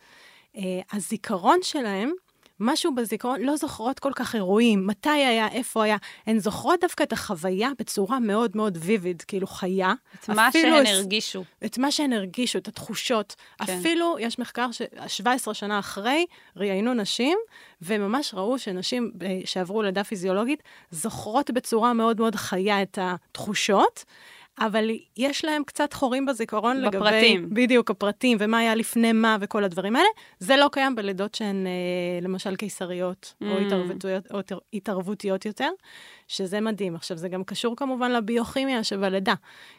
אה, הזיכרון שלהם, משהו בזיכרון, לא זוכרות כל כך אירועים, מתי היה, איפה היה, הן זוכרות דווקא את החוויה בצורה מאוד מאוד ויביד, כאילו חיה. את מה שהן הרגישו. את מה שהן הרגישו, את התחושות. כן. כן. אפילו, יש מחקר ש-17 שנה אחרי, ראיינו נשים, וממש ראו שנשים אה, שעברו לידה פיזיולוגית, זוכרות בצורה מאוד מאוד חיה את התחושות. אבל יש להם קצת חורים בזיכרון לגבי... בפרטים. בדיוק, הפרטים, ומה היה לפני מה וכל הדברים האלה. זה לא קיים בלידות שהן, אה, למשל, קיסריות, או, Mm. התערבותיות, או התער- התערבותיות יותר, שזה מדהים. עכשיו, זה גם קשור כמובן לביוכימיה שבלידה.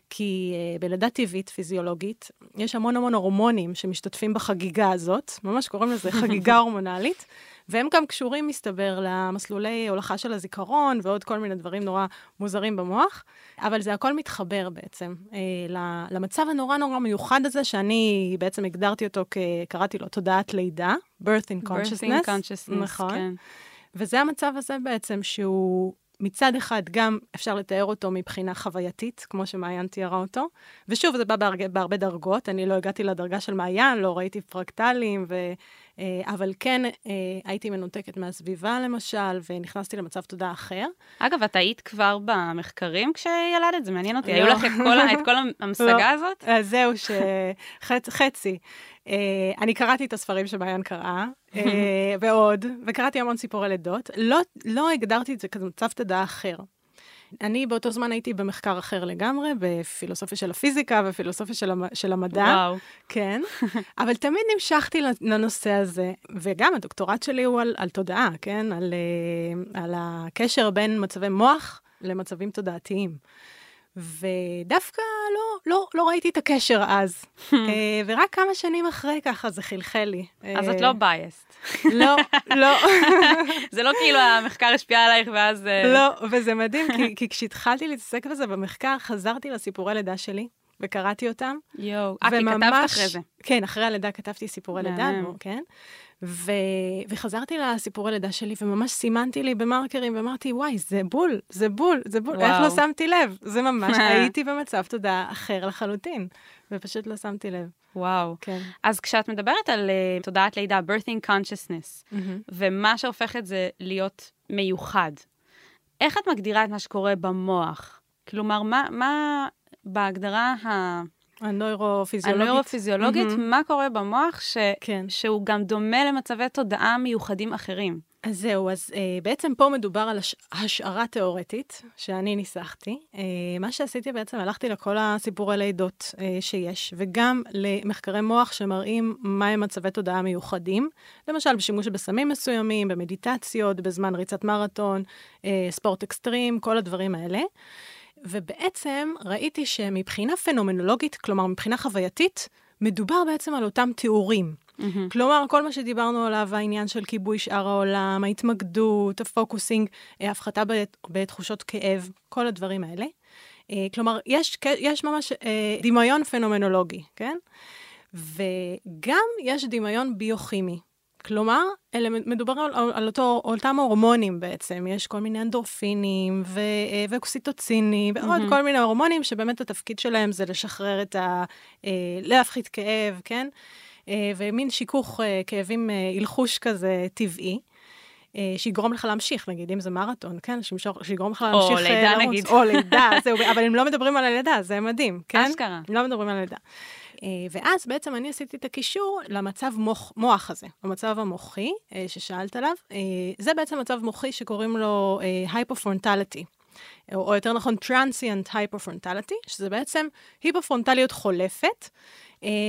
כי uh, בלידה טבעית, פיזיולוגית, יש המון המון הורמונים שמשתתפים בחגיגה הזאת, ממש קוראים לזה חגיגה <laughs> הורמונלית, והם גם קשורים, מסתבר, למסלולי הולכה של הזיכרון ועוד כל מיני דברים נורא מוזרים במוח, אבל זה הכל מתחבר בעצם ל- למצב הנורא נורא מיוחד הזה, שאני בעצם הגדרתי אותו, כ- קראתי לו תודעת לידה, birth in consciousness. birthing consciousness, נכון. כן. וזה המצב הזה בעצם שהוא מצד אחד גם אפשר לתאר אותו מבחינה חווייתית, כמו שמעיין תיארה אותו, ושוב, זה בא בהרבה, בהרבה דרגות, אני לא הגעתי לדרגה של מעיין, לא ראיתי פרקטלים, ו, אה, אבל כן אה, הייתי מנותקת מהסביבה למשל, ונכנסתי למצב תודעה אחר. אגב, את היית כבר במחקרים כשילדת? זה מעניין אותי. לא. היו לך את כל ה- את כל המשגה <laughs> הזאת? אז זהו, שחצי, חצי. אה, אני קראתי את הספרים שמעיין קראה, אה, <laughs> ועוד, וקראתי המון סיפורי לידות. לא, לא הגדרתי את זה כמצב תודעה אחר. אני באותו זמן הייתי במחקר אחר לגמרי, בפילוסופיה של הפיזיקה ופילוסופיה של, המ, של המדע. וואו. כן, <laughs> אבל תמיד נמשכתי לנושא הזה, וגם הדוקטורט שלי הוא על, על תודעה, כן? על, אה, על הקשר בין מצבי מוח למצבים תודעתיים. ודווקא לא, לא, לא ראיתי את הקשר אז. אה, ורק כמה שנים אחרי ככה זה חלחל לי. אז אה, את לא בייסט. לא, לא, <laughs> זה לא כאילו המחקר השפיע עלייך ואז... אה, לא, וזה מדהים, כי, כי כשהתחלתי להתעסק בזה במחקר, חזרתי לסיפורי לידה שלי, וקראתי אותם. יואו. אה, כי כתבת אחרי זה. כן, אחרי הלידה כתבתי סיפורי לידה, כן. ו... וחזרתי לסיפורי לידה שלי, וממש סימנתי לי במרקרים, ואמרתי, וואי, זה בול, זה בול, זה בול, איך וואו. לא שמתי לב? זה ממש, <laughs> הייתי במצב תודעה אחר לחלוטין, ופשוט לא שמתי לב. וואו. כן. אז כשאת מדברת על uh, תודעת לידה, birthing consciousness, מהמם. ומה שהופך את זה להיות מיוחד, איך את מגדירה את מה שקורה במוח? כלומר, מה, מה בהגדרה ה... הנוירופיזיולוגית. הנוירופיזיולוגית, מהמם. מה קורה במוח ש... כן. שהוא גם דומה למצבי תודעה מיוחדים אחרים? אז זהו, אז אה, בעצם פה מדובר על הש... השערה תיאורטית שאני ניסחתי. אה, מה שעשיתי בעצם, הלכתי לכל הסיפורי לידות אה, שיש, וגם למחקרי מוח שמראים מהם מצבי תודעה מיוחדים, למשל בשימוש בסמים מסוימים, במדיטציות, בזמן ריצת מרתון, אה, ספורט אקסטרים, כל הדברים האלה. ובעצם ראיתי שמבחינה פנומנולוגית, כלומר מבחינה חווייתית, מדובר בעצם על אותם תיאורים. מהמם. כלומר, כל מה שדיברנו עליו, העניין של כיבוי שאר העולם, ההתמקדות, הפוקוסינג, אה, הפחתה בת- בתחושות כאב, כל הדברים האלה. אה, כלומר, יש, יש ממש אה, דמיון פנומנולוגי, כן? וגם יש דמיון ביוכימי. כלומר, אלה מדובר על, על, על אותו, אותם הורמונים בעצם, יש כל מיני אנדורפינים ו, אה, ואוקסיטוצינים ועוד מהמם. כל מיני הורמונים שבאמת התפקיד שלהם זה לשחרר את ה... אה, להפחית כאב, כן? אה, ומין שיכוך אה, כאבים אה, הלחוש כזה טבעי. אה, שיגרום לך להמשיך, נגיד, אם זה מרתון, כן? שימשוך- שיגרום לך או להמשיך אה, לידה, לרוץ. נגיד. או לידה, זהו, אבל הם לא מדברים על הלידה, זה מדהים, כן? אשכרה. לא מדברים על לידה. אה, ואז בעצם אני עשיתי את הקישור למצב מוח, מוח הזה, המצב המוחי אה, ששאלת עליו. אה, זה בעצם מצב מוחי שקוראים לו hypofrontality. או, יותר נכון, transient hypofrontality, שזה בעצם היפופרונטליות חולפת,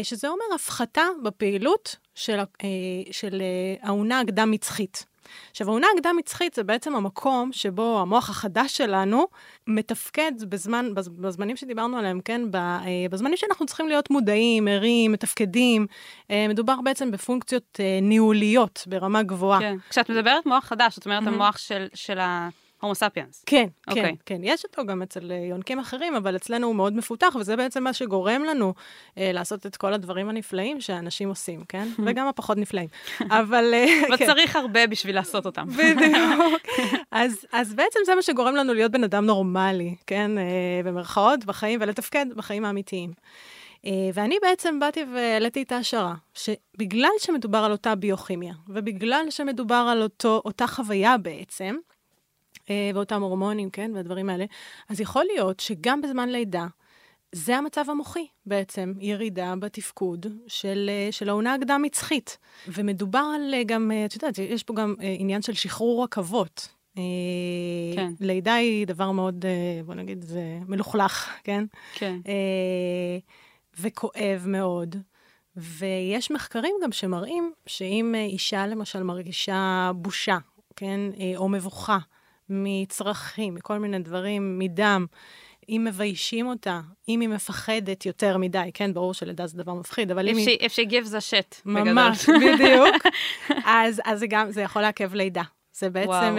שזה אומר הפחתה בפעילות של, של האונה הקדם-מצחית. עכשיו, האונה הקדם-מצחית זה בעצם המקום שבו המוח החדש שלנו מתפקד בזמן, בז- בזמנים שדיברנו עליהם, כן? אה, בזמנים שאנחנו צריכים להיות מודעים, ערים, מתפקדים. אה, מדובר בעצם בפונקציות אה, ניהוליות ברמה גבוהה. כן. כשאת מדברת מוח חדש, זאת אומרת מהמם. המוח של- של ההומו ספיאנס. כן, כן, אוקיי. כן. יש אותו גם אצל אה, יונקים אחרים, אבל אצלנו הוא מאוד מפותח, וזה בעצם מה שגורם לנו אה, לעשות את כל הדברים הנפלאים שאנשים עושים, כן? <laughs> וגם הפחות נפלאים. <laughs> אבל... אה, אבל כן. צריך הרבה בשביל לעשות אותם. בדיוק. <laughs> אז, אז בעצם זה מה שגורם לנו להיות בן אדם נורמלי, כן? אה, במרכאות, בחיים, ולתפקד בחיים האמיתיים. אה, ואני בעצם באתי והעליתי את ההשערה, שבגלל שמדובר על אותה ביוכימיה, ובגלל שמדובר על אותו, אותה חוויה בעצם, ואותם הורמונים, כן, והדברים האלה, אז יכול להיות שגם בזמן לידה, זה המצב המוחי בעצם, ירידה בתפקוד של, אה, של העונה הקדם-מצחית. ומדובר על אה, גם, אה, את יודעת, יש פה גם אה, עניין של שחרור עכבות. אה, כן. לידה היא דבר מאוד, אה, בוא נגיד, זה מלוכלך, כן? כן. אה, וכואב מאוד. ויש מחקרים גם שמראים שאם אה, אישה למשל מרגישה בושה, כן, אה, או מבוכה מצרכים, מכל מיני דברים, מדם, אם מביישים אותה, אם היא מפחדת יותר מדי, כן, ברור שלידה זה דבר מפחיד, אבל אם היא... If she- if she gives a shit, בגדול. ממש, בדיוק. <laughs> אז, אז זה גם, זה יכול לעכב לידה. זה בעצם. אה, אה,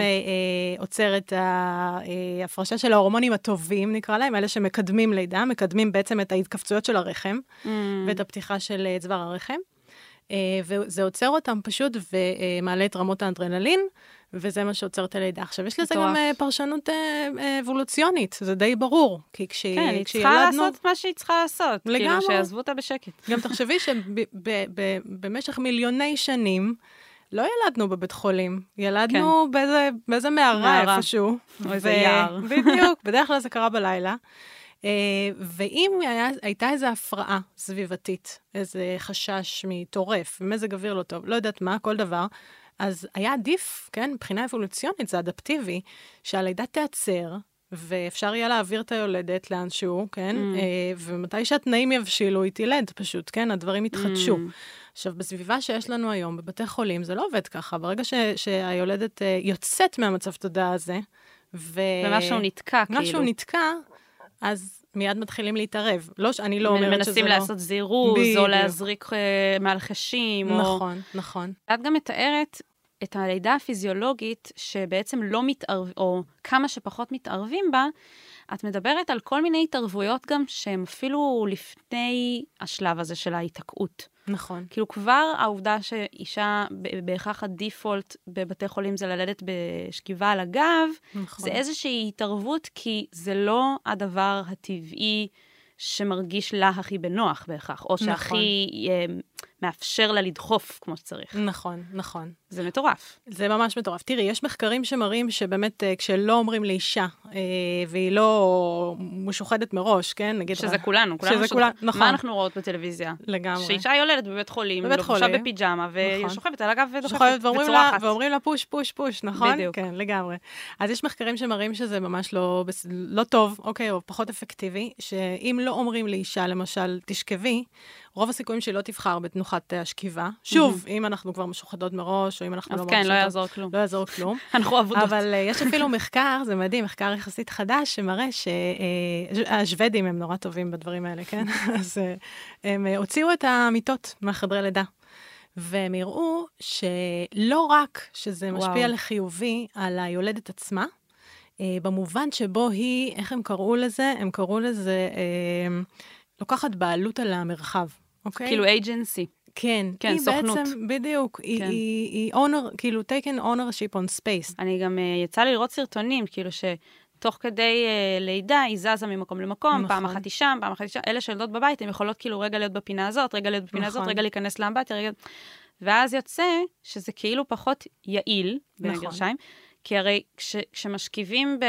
עוצר את ההפרשה של ההורמונים הטובים, נקרא להם, אלה שמקדמים לידה, מקדמים בעצם את ההתכווצויות של הרחם Mm. ואת הפתיחה של אה, צוואר הרחם. אה, וזה עוצר אותם פשוט ומעלה את רמות האנדרנלין, וזה מה שעוצר את הלידה. עכשיו, יש לזה מטורף. גם אה, פרשנות אה, אבולוציונית, זה די ברור, כי כש- כן, היא צריכה. לעשות מה שהיא צריכה לעשות. כאילו, לגמרי. שיעזבו אותה בשקט. גם תחשבי שבמשך מיליוני שנים לא ילדנו בבית חולים, ילדנו באיזה, באיזה מערה כן. מערה. איפשהו. או איזה יער. בדיוק, בדרך כלל זה קרה בלילה. אה, ואם היה, הייתה איזו הפרעה סביבתית, איזה חשש מטורף, מזג אוויר לא טוב, לא יודעת מה, כל דבר, אז היה עדיף, כן, מבחינה אבולוציונית, זה אדפטיבי, שהלידה תיעצר, ואפשר יהיה להעביר את היולדת לאנשהו, כן? Mm. אה, ומתי שהתנאים יבשילו, היא תלד פשוט, כן? הדברים יתחדשו. Mm. עכשיו, בסביבה שיש לנו היום, בבתי חולים, זה לא עובד ככה. ברגע ש, שהיולדת אה, יוצאת מהמצב תודעה הזה, ו... ומשהו נתקע, כאילו. משהו נתקע, אז מיד מתחילים להתערב. לא, ש- אני לא אומרת שזה מנסים לא... לעשות זירוז, בדיוק. או להזריק אה, או... נכון, נכון. את גם מתארת את הלידה הפיזיולוגית שבעצם לא מתערב, או כמה שפחות מתערבים בה, את מדברת על כל מיני התערבויות גם שהן אפילו לפני השלב הזה של ההיתקעות. נכון. כאילו כבר העובדה שאישה, בהכרח הדיפולט בבתי חולים זה ללדת בשכיבה על הגב, נכון. זה איזושהי התערבות, כי זה לא הדבר הטבעי שמרגיש לה הכי בנוח בהכרח, או נכון. שהכי אה, מאפשר לה לדחוף כמו שצריך. נכון, נכון. זה מטורף. זה ממש מטורף. תראי, יש מחקרים שמראים שבאמת אה, כשלא אומרים לאישה, אה, והיא לא משוחדת מראש, כן? נגיד... שזה כולנו, כולנו שזה כולנו, נכון. מה אנחנו רואות בטלוויזיה? לגמרי. שאישה יולדת בבית חולים, בבית חולים. בפיג'מה, והיא נכון. שוכבת על הגב ודוחפת לה, וצורחת. ואומרים לה פוש, פוש, פוש, נכון? בדיוק. כן, לגמרי. אז יש מחקרים שמראים שזה ממש לא, לא טוב, אוקיי, או פחות אפקטיבי, שאם לא אומרים לאישה, למשל, תשכבי, רוב הסיכויים שהיא לא תבחר בתנוחת אה, השכיבה. שוב, אם אנחנו כבר משוחדות מראש, או אם אנחנו אז לא כן, לא מרגישות טוב, יעזור כלום. לא יעזור כלום. <laughs> אנחנו עבודות. אבל uh, יש אפילו מחקר, זה מדהים, מחקר יחסית חדש, שמראה שהשוודים הם נורא טובים בדברים האלה, כן? <laughs> <laughs> אז הם הוציאו את המיטות מהחדרי לידה. והם הראו שלא רק שזה. משפיע לחיובי על היולדת עצמה, במובן שבו היא, איך הם קראו לזה? הם קראו לזה, לוקחת בעלות על המרחב, אוקיי? כאילו אייג'נסי. כן, כן, היא סוכנות. בעצם, בדיוק, היא, כן. היא, היא owner, כאילו, taken ownership on space. אני גם, אה, יצא לי לראות סרטונים, כאילו שתוך כדי אה, לידה היא זזה ממקום למקום, נכון. פעם אחת היא שם, פעם אחת היא שם, אלה שיולדות בבית, הן יכולות כאילו רגע להיות בפינה הזאת, רגע להיות בפינה הזאת, נכון. רגע להיכנס לאמבטיה, רגע... ואז יוצא שזה כאילו פחות יעיל, בין נכון. הגרשיים, כי הרי כש, כשמשכיבים ב...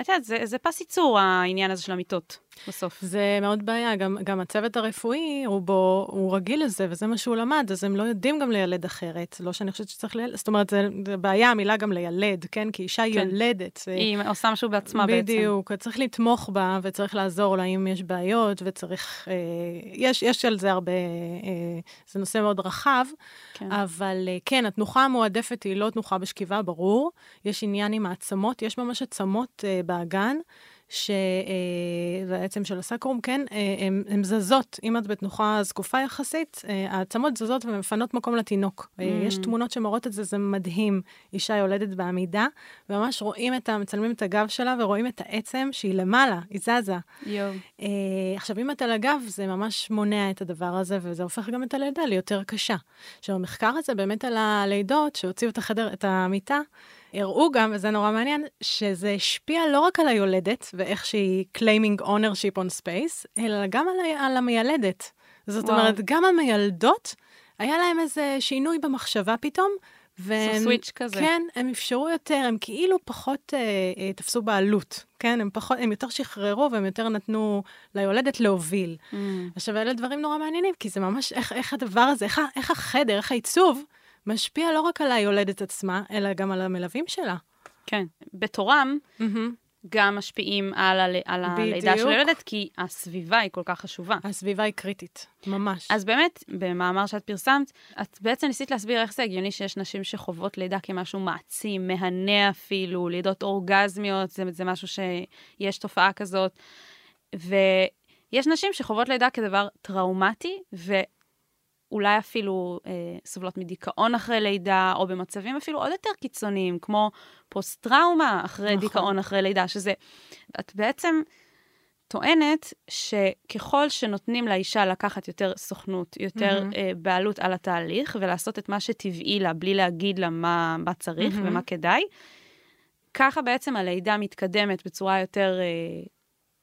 את יודעת, זה, זה פס ייצור העניין הזה של המיטות, בסוף. זה מאוד בעיה, גם, גם הצוות הרפואי, רובו, הוא רגיל לזה, וזה מה שהוא למד, אז הם לא יודעים גם לילד אחרת. לא שאני חושבת שצריך לילד, זאת אומרת, זה, זה בעיה המילה גם לילד, כן? כי אישה כן. יולדת. זה- היא עושה משהו בעצמה בעצם. בדיוק, צריך לתמוך בה, וצריך לעזור לה אם יש בעיות, וצריך... אה, יש, יש על זה הרבה... אה, זה נושא מאוד רחב, כן. אבל אה, כן, התנוחה המועדפת היא לא תנוחה בשכיבה, ברור. יש עניין עם העצמות, יש ממש עצמות אה, באגן, שבעצם של הסקרום, כן, אה, הן זזות. אם את בתנוחה זקופה יחסית, אה, העצמות זזות ומפנות מקום לתינוק. Mm. יש תמונות שמראות את זה, זה מדהים. אישה יולדת בעמידה, וממש רואים את ה... מצלמים את הגב שלה ורואים את העצם שהיא למעלה, היא זזה. יואו. אה, עכשיו, אם את על הגב, זה ממש מונע את הדבר הזה, וזה הופך גם את הלידה ליותר קשה. עכשיו, המחקר הזה באמת על הלידות, שהוציאו את החדר, את המיטה, הראו גם, וזה נורא מעניין, שזה השפיע לא רק על היולדת, ואיך שהיא claiming ownership on space, אלא גם על, ה- על המיילדת. זאת וואו. אומרת, גם המיילדות, היה להם איזה שינוי במחשבה פתאום, והם... סוויץ' כזה. כן, הם אפשרו יותר, הם כאילו פחות אה, אה, תפסו בעלות, כן? הם פחות, הם יותר שחררו והם יותר נתנו ליולדת להוביל. Mm. עכשיו, אלה דברים נורא מעניינים, כי זה ממש איך, איך הדבר הזה, איך, איך החדר, איך העיצוב, משפיע לא רק על היולדת עצמה, אלא גם על המלווים שלה. כן. בתורם, גם משפיעים על, הל... על הלידה של בדיוק. הילדת, כי הסביבה היא כל כך חשובה. הסביבה היא קריטית, ממש. אז באמת, במאמר שאת פרסמת, את בעצם ניסית להסביר איך זה הגיוני שיש נשים שחוות לידה כמשהו מעצים, מהנה אפילו, לידות אורגזמיות, זה, זה משהו שיש תופעה כזאת. ויש נשים שחוות לידה כדבר טראומטי, ואולי אפילו אה, סובלות מדיכאון אחרי לידה, או במצבים אפילו עוד יותר קיצוניים, כמו פוסט-טראומה אחרי נכון. דיכאון אחרי לידה, שזה... את בעצם טוענת שככל שנותנים לאישה לקחת יותר סוכנות, יותר mm-hmm. אה, בעלות על התהליך, ולעשות את מה שטבעי לה, בלי להגיד לה מה, מה צריך mm-hmm. ומה כדאי, ככה בעצם הלידה מתקדמת בצורה יותר אה,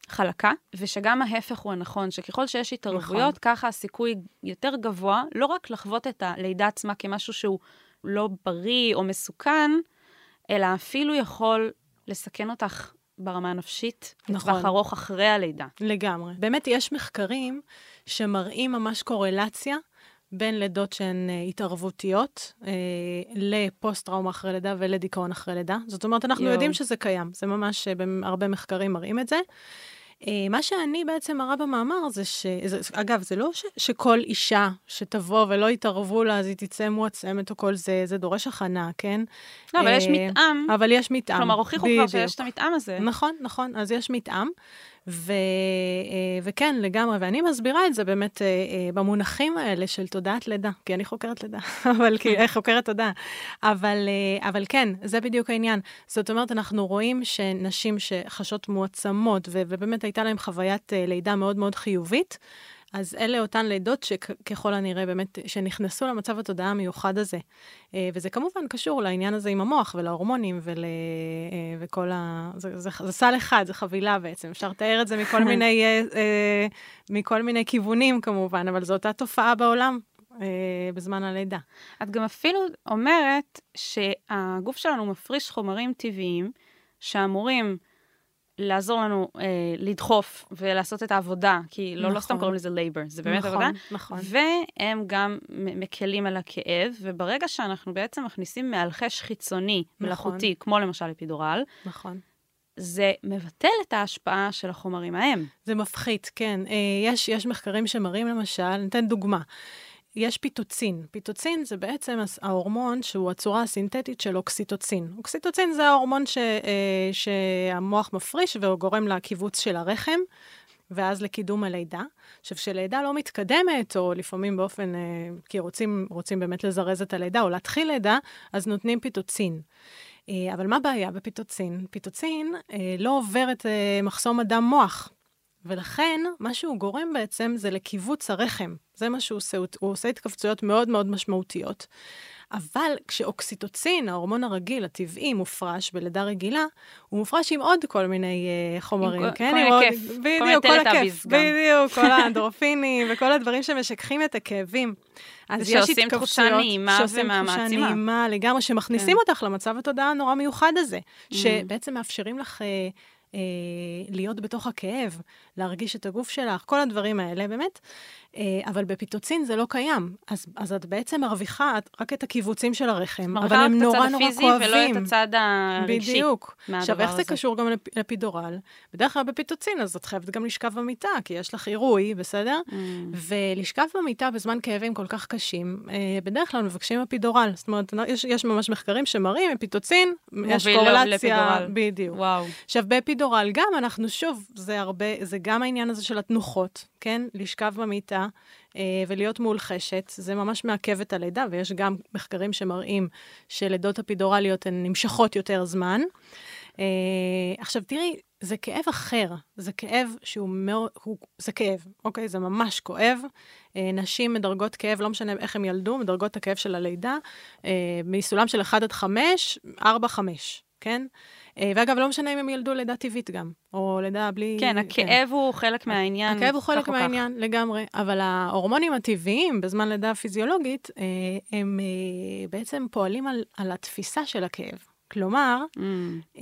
חלקה, ושגם ההפך הוא הנכון, שככל שיש התערבויות, נכון. ככה הסיכוי יותר גבוה, לא רק לחוות את הלידה עצמה כמשהו שהוא לא בריא או מסוכן, אלא אפילו יכול לסכן אותך ברמה הנפשית, נכון. לטווח ארוך אחרי הלידה. לגמרי. באמת, יש מחקרים שמראים ממש קורלציה בין לידות שהן אה, התערבותיות אה, לפוסט-טראומה אחרי לידה ולדיכאון אחרי לידה. זאת אומרת, אנחנו יואו. יודעים שזה קיים, זה ממש, אה, הרבה מחקרים מראים את זה. מה שאני בעצם מראה במאמר זה ש... זה, אגב, זה לא ש, שכל אישה שתבוא ולא יתערבו לה, אז היא תצא מועצמת או כל זה, זה דורש הכנה, כן? לא, אבל יש מתאם, אבל יש מתאם. כלומר, הוכיחו כבר. שיש את המתאם הזה. נכון, נכון, אז יש מתאם, ו, אה, וכן, לגמרי, ואני מסבירה את זה באמת אה, אה, במונחים האלה של תודעת לידה, כי אני חוקרת לידה, <laughs> אבל כי חוקרת תודעה, אבל, אבל כן, זה בדיוק העניין. זאת אומרת, אנחנו רואים שנשים שחשות מועצמות, ובאמת הייתה להן חוויית לידה מאוד מאוד חיובית, אז אלה אותן לידות שככל הנראה באמת, שנכנסו למצב התודעה המיוחד הזה. אה, וזה כמובן קשור לעניין הזה עם המוח ולהורמונים ול, אה, וכל ה... זה, זה, זה סל אחד, זה חבילה בעצם. אפשר לתאר את זה מכל <laughs> מיני, אה, מכל מיני כיוונים כמובן, אבל זו אותה תופעה בעולם בזמן הלידה. את גם אפילו אומרת שהגוף שלנו מפריש חומרים טבעיים שאמורים לעזור לנו אה, לדחוף ולעשות את העבודה, כי לא, נכון. לא סתם נכון. קוראים לזה labor, זה באמת נכון, עבודה. נכון. והם גם מקלים על הכאב, וברגע שאנחנו בעצם מכניסים מאלחש חיצוני, נכון. מלאכותי, כמו למשל אפידורל, נכון. זה מבטל את ההשפעה של החומרים ההם. זה מפחית, כן. אה, יש, יש מחקרים שמראים למשל, ניתן דוגמה. יש פיטוצין. פיטוצין זה בעצם ההורמון שהוא הצורה הסינתטית של אוקסיטוצין. אוקסיטוצין זה ההורמון ש, אה, שהמוח מפריש והוא גורם לקיבוץ של הרחם. ואז לקידום הלידה. עכשיו, כשלידה לא מתקדמת, או לפעמים באופן, אה, כי רוצים, רוצים באמת לזרז את הלידה, או להתחיל לידה, אז נותנים פיטוצין. אה, אבל מה הבעיה בפיטוצין? פיטוצין אה, לא עובר את אה, מחסום הדם-מוח. ולכן, מה שהוא גורם בעצם זה לכיווץ הרחם. זה מה שהוא עושה, הוא- עושה התכווצויות מאוד מאוד משמעותיות. אבל כשאוקסיטוצין, ההורמון הרגיל, הטבעי, מופרש בלידה רגילה, הוא מופרש עם עוד כל מיני uh, חומרים, כל- כן? כל עם מיני כיף, בדיוק, כל הכיף. בדיוק, כל <laughs> האנדרופינים וכל הדברים שמשככים את הכאבים. אז יש ושעושים תחושה התכווצויות, נעימה שעושים. תחושה נעימה לגמרי, שמכניסים כן. אותך למצב התודעה הנורא מיוחד הזה, Mm. שבעצם מאפשרים לך אה, אה, להיות בתוך הכאב, להרגיש את הגוף שלך, כל הדברים האלה באמת. אה, אבל בפיטוצין זה לא קיים. אז, אז את בעצם מרוויחה את- רק את הקיבוצים של הרחם, אבל מרוויחה הם את נורא הצד נורא הפיזי כואבים. ולא את הצד הרגשי. בדיוק. עכשיו, איך זה הזה. קשור גם לפ- לפידורל? בדרך כלל בפיטוצין, אז את חייבת גם לשכב במיטה, כי יש לך עירוי, בסדר? Mm. ולשכב במיטה בזמן כאבים כל כך קשים, אה, בדרך כלל מבקשים אפידורל. זאת אומרת, יש, יש ממש מחקרים שמראים, אפיטוצין, יש קורלציה, לפידורל. בדיוק. וואו. עכשיו, באפידורל גם אנחנו, שוב, זה הרבה, זה גם העניין הזה של התנוחות, כן? לשכב במיטה אה, ולהיות מאולחשת, זה ממש מעכב את הלידה, ויש גם מחקרים שמראים שלידות אפידורליות הן נמשכות יותר זמן. אה, עכשיו, תראי, זה כאב אחר, זה כאב שהוא מאוד, הוא, זה כאב, אוקיי? זה ממש כואב. אה, נשים מדרגות כאב, לא משנה איך הם ילדו, מדרגות הכאב של הלידה, אה, מסולם של 1 עד 5, 4, 5, כן? אה, ואגב, לא משנה אם הם ילדו לידה טבעית גם, או לידה בלי... כן, הכאב הוא חלק מהעניין. הכאב הוא חלק או כך. מהעניין, לגמרי. אבל ההורמונים הטבעיים בזמן לידה פיזיולוגית, אה, הם אה, בעצם פועלים על, על התפיסה של הכאב. כלומר, Mm.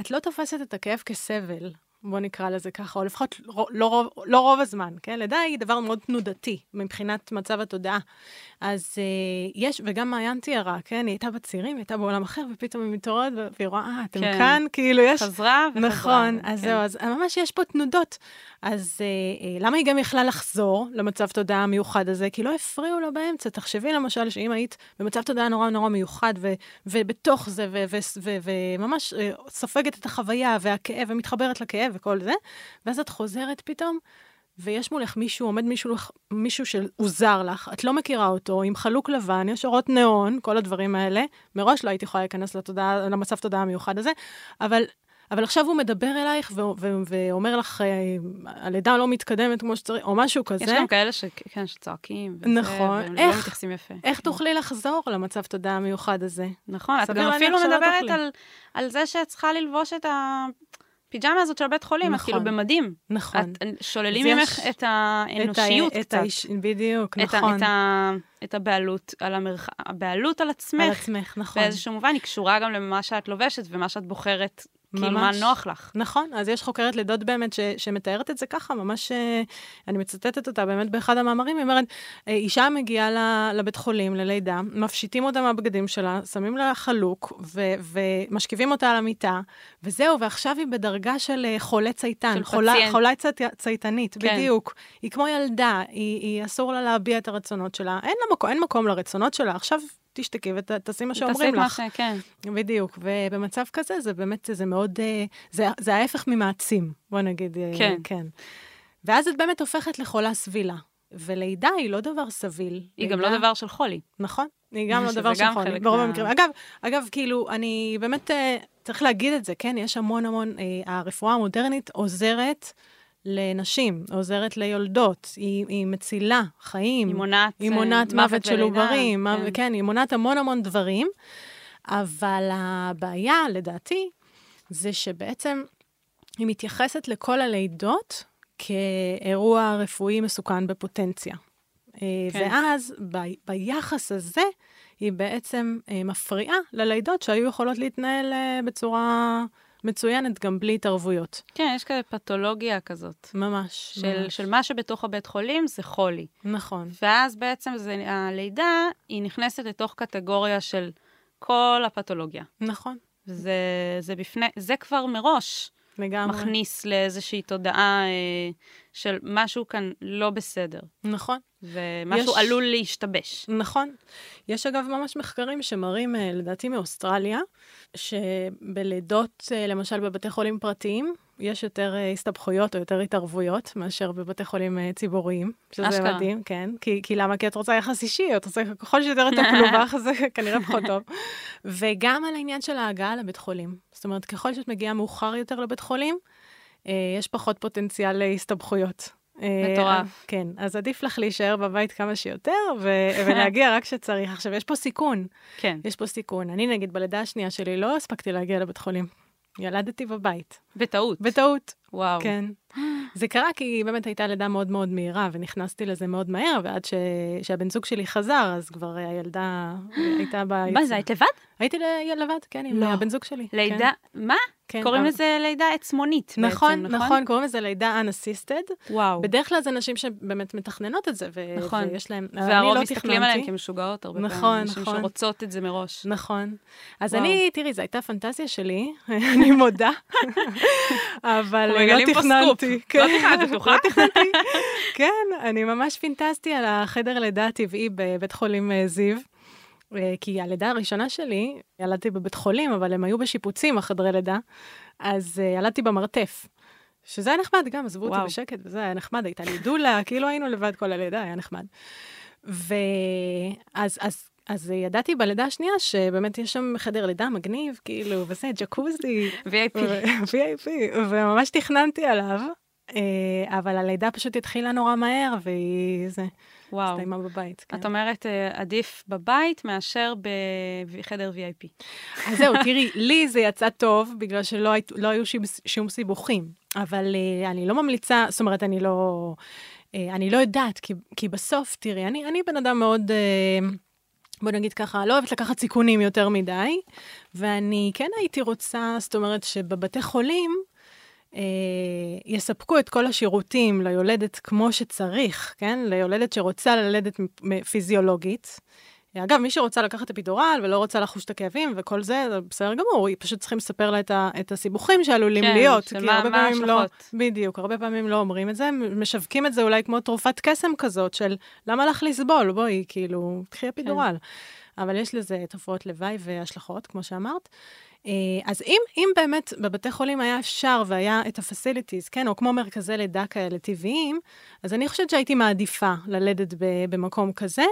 את לא תופסת את הכאב כסבל, בוא נקרא לזה ככה, או לפחות לא, לא, רוב, לא רוב הזמן, כן? לידה היא דבר מאוד תנודתי מבחינת מצב התודעה. אז אה, יש, וגם מעיין תיארה, כן? היא הייתה בצעירים, היא הייתה בעולם אחר, ופתאום היא מתעוררת, והיא רואה, אה, אתם כן. כאן, כאילו יש... חזרה וחזרה. נכון, אז כן. זהו, אז ממש יש פה תנודות. אז אה, אה, למה היא גם יכלה לחזור למצב תודעה המיוחד הזה? כי לא הפריעו לו באמצע. תחשבי למשל שאם היית במצב תודעה נורא נורא מיוחד, ו, ובתוך זה, וממש אה, סופגת את החוויה והכאב, ומתחברת לכאב וכל זה, ואז את חוזרת פתאום, ויש מולך מישהו, עומד מישהו, מישהו שהוא זר לך, את לא מכירה אותו, עם חלוק לבן, יש אורות ניאון, כל הדברים האלה. מראש לא הייתי יכולה להיכנס לתודעה, למצב תודעה המיוחד הזה, אבל אבל עכשיו הוא מדבר אלייך ו- ו- ואומר לך, אה, הלידה לא מתקדמת כמו שצריך, או משהו כזה. יש גם כאלה ש... כן, שצועקים. וזה, נכון. והם איך? לא מתייחסים יפה. איך תוכלי לחזור למצב תודעה המיוחד הזה? נכון, את גם אפילו מדברת. על, על זה שאת צריכה ללבוש את הפיג'מה הזאת של בית חולים, את נכון. כאילו במדים. נכון. את, שוללים אז ממך יש את האנושיות את ה- את קצת. האיש, בדיוק, את, ה, נכון. את, ה, את הבעלות על המרחב, הבעלות על עצמך. על עצמך, נכון. באיזשהו מובן היא קשורה גם למה שאת לובשת ומה שאת בוחרת, כאילו מה ממש. נוח לך. נכון, אז יש חוקרת לידות באמת ש, שמתארת את זה ככה, ממש, אה, אני מצטטת אותה באמת באחד המאמרים, היא אומרת, אה, אישה מגיעה לבית חולים ללידה, מפשיטים אותה מהבגדים שלה, שמים לה חלוק, ו, ומשכיבים אותה על המיטה, וזהו, ועכשיו היא בדרגה של אה, חולה צייתן, של חולה, פציינט. חולה צי, צייתנית, כן. בדיוק. היא כמו ילדה, היא, היא אסור לה להביע את הרצונות שלה, אין לה מקום, אין מקום לרצונות שלה, עכשיו תשתקי ותעשי מה שאומרים תעשי את מה לך. ש... כן. בדיוק, ובמצב כזה זה באמת, זה מאוד, אה, זה, זה ההפך ממעצים, בוא נגיד. אה, כן. כן. ואז את באמת הופכת לחולה סבילה. ולידה היא לא דבר סביל. היא גם לידה- לא דבר של חולי. נכון, היא גם לא <laughs> דבר של גם חולי, ברוב מה- המקרים. אגב, אגב, כאילו, אני באמת, אה, צריך להגיד את זה, כן? יש המון המון, אה, הרפואה המודרנית עוזרת לנשים, עוזרת ליולדות, היא, היא מצילה חיים. היא מונעת היא אה, מונעת מוות של ולידה, עוברים, כן. כן. היא מונעת המון המון דברים, אבל הבעיה, לדעתי, זה שבעצם היא מתייחסת לכל הלידות כאירוע רפואי מסוכן בפוטנציה. כן. כן. ואז ב, ביחס הזה, היא בעצם אה, מפריעה ללידות שהיו יכולות להתנהל אה, בצורה מצוינת, גם בלי התערבויות. כן, יש כזה פתולוגיה כזאת. ממש. של, ממש. של מה שבתוך הבית חולים זה חולי. נכון. ואז בעצם זה, הלידה, היא נכנסת לתוך קטגוריה של כל הפתולוגיה. נכון, זה, זה בפני, זה כבר מראש לגמרי. מכניס לאיזושהי תודעה אה, של משהו כאן לא בסדר, נכון. ומשהו יש- עלול להשתבש. נכון. יש אגב ממש מחקרים שמראים, אה, לדעתי מאוסטרליה, שבלידות, אה, למשל בבתי חולים פרטיים, יש יותר אה, הסתבכויות או יותר התערבויות מאשר בבתי חולים ציבוריים, שזה אשכרה. מדהים, כן. כי, כי למה? כי את רוצה יחס אישי, את רוצה ככל שיותר יטפלו בך, זה כנראה פחות טוב. וגם על העניין של ההגעה לבית חולים. זאת אומרת, ככל שאת מגיעה מאוחר יותר לבית חולים, יש פחות פוטנציאל להסתבכויות. אה, מטורף. כן, אז עדיף לך להישאר בבית כמה שיותר ו- <laughs> ולהגיע רק כשצריך. עכשיו, יש פה סיכון, כן. יש פה סיכון. אני, נגיד, בלידה השנייה שלי לא הספקתי להגיע לבית חולים. ילדתי בבית, בטעות. בטעות. וואו. כן. זה קרה כי באמת הייתה לידה מאוד מאוד מהירה, ונכנסתי לזה מאוד מהר, ועד ש... שהבן זוג שלי חזר, אז כבר הילדה הייתה <gasps> ב... מה זה, היית לבד? הייתי לבד, כן, עם לא. הבן זוג שלי. לידה, מה? כן, קוראים אבל- לזה לידה עצמונית נכון, בעצם, נכון, קוראים לזה לידה unassisted. וואו. בדרך כלל זה נשים שבאמת מתכננות את זה, ו- נכון. ויש להם... אני והרוב לא מסתכלים עליהן. כמשוגעות הרבה נכון, פעמים. נשים נכון. שרוצות את זה מראש. נכון. אז וואו. אני, תראי, זו הייתה פנטזיה שלי, <laughs> אני מודה, <laughs> אבל לא מגלים פה סקופ. לא תכננת, את בטוחה? לא תכננתי. <laughs> כן, אני ממש פינטזתי על החדר לידה הטבעי בבית חולים אה, זיו. אה, כי הלידה הראשונה שלי, ילדתי בבית חולים, אבל הם היו בשיפוצים, החדרי לידה, אז אה, ילדתי במרתף. שזה היה נחמד גם, עזבו אותי. בשקט, וזה היה נחמד, הייתה לי דולה, כאילו היינו לבד כל הלידה, היה נחמד. ואז אז, אז ידעתי בלידה השנייה שבאמת יש שם חדר לידה מגניב, כאילו, וזה, ג'קוזי, VIP. VIP, וממש תכננתי עליו, אה, אבל הלידה פשוט התחילה נורא מהר, והיא זה, וואו. הסתיימה בבית. כן. את אומרת, אה, עדיף בבית מאשר בחדר VIP. אז זהו, תראי, לי זה יצא טוב, בגלל שלא היית- לא היו שום- שום סיבוכים, אבל אה, אני לא ממליצה, זאת אומרת, אני לא, אני לא יודעת, כי, כי בסוף, תראי, אני, אני בן אדם מאוד... בוא נגיד ככה, לא אוהבת לקחת סיכונים יותר מדי, ואני כן הייתי רוצה, זאת אומרת שבבתי חולים אה, יספקו את כל השירותים ליולדת כמו שצריך, כן? ליולדת שרוצה ללדת פיזיולוגית. אגב, מי שרוצה לקחת אפידורל ולא רוצה לחוש את הכאבים וכל זה, זה בסדר גמור, היא פשוט צריכים לספר לה את, ה, את הסיבוכים שעלולים כן, להיות. של כי מה- הרבה מה פעמים לא, ההשלכות. בדיוק, הרבה פעמים לא אומרים את זה, משווקים את זה אולי כמו תרופת קסם כזאת, של למה לך לסבול, בואי, כאילו, קחי אפידורל. אבל יש לזה תופעות לוואי והשלכות, כמו שאמרת. אה, אז אם, אם באמת בבתי חולים היה אפשר והיה את ה-facilities, כן, או כמו מרכזי לידה כאלה טבעיים, אז אני חושבת שהייתי מעדיפה ללדת במקום כזה.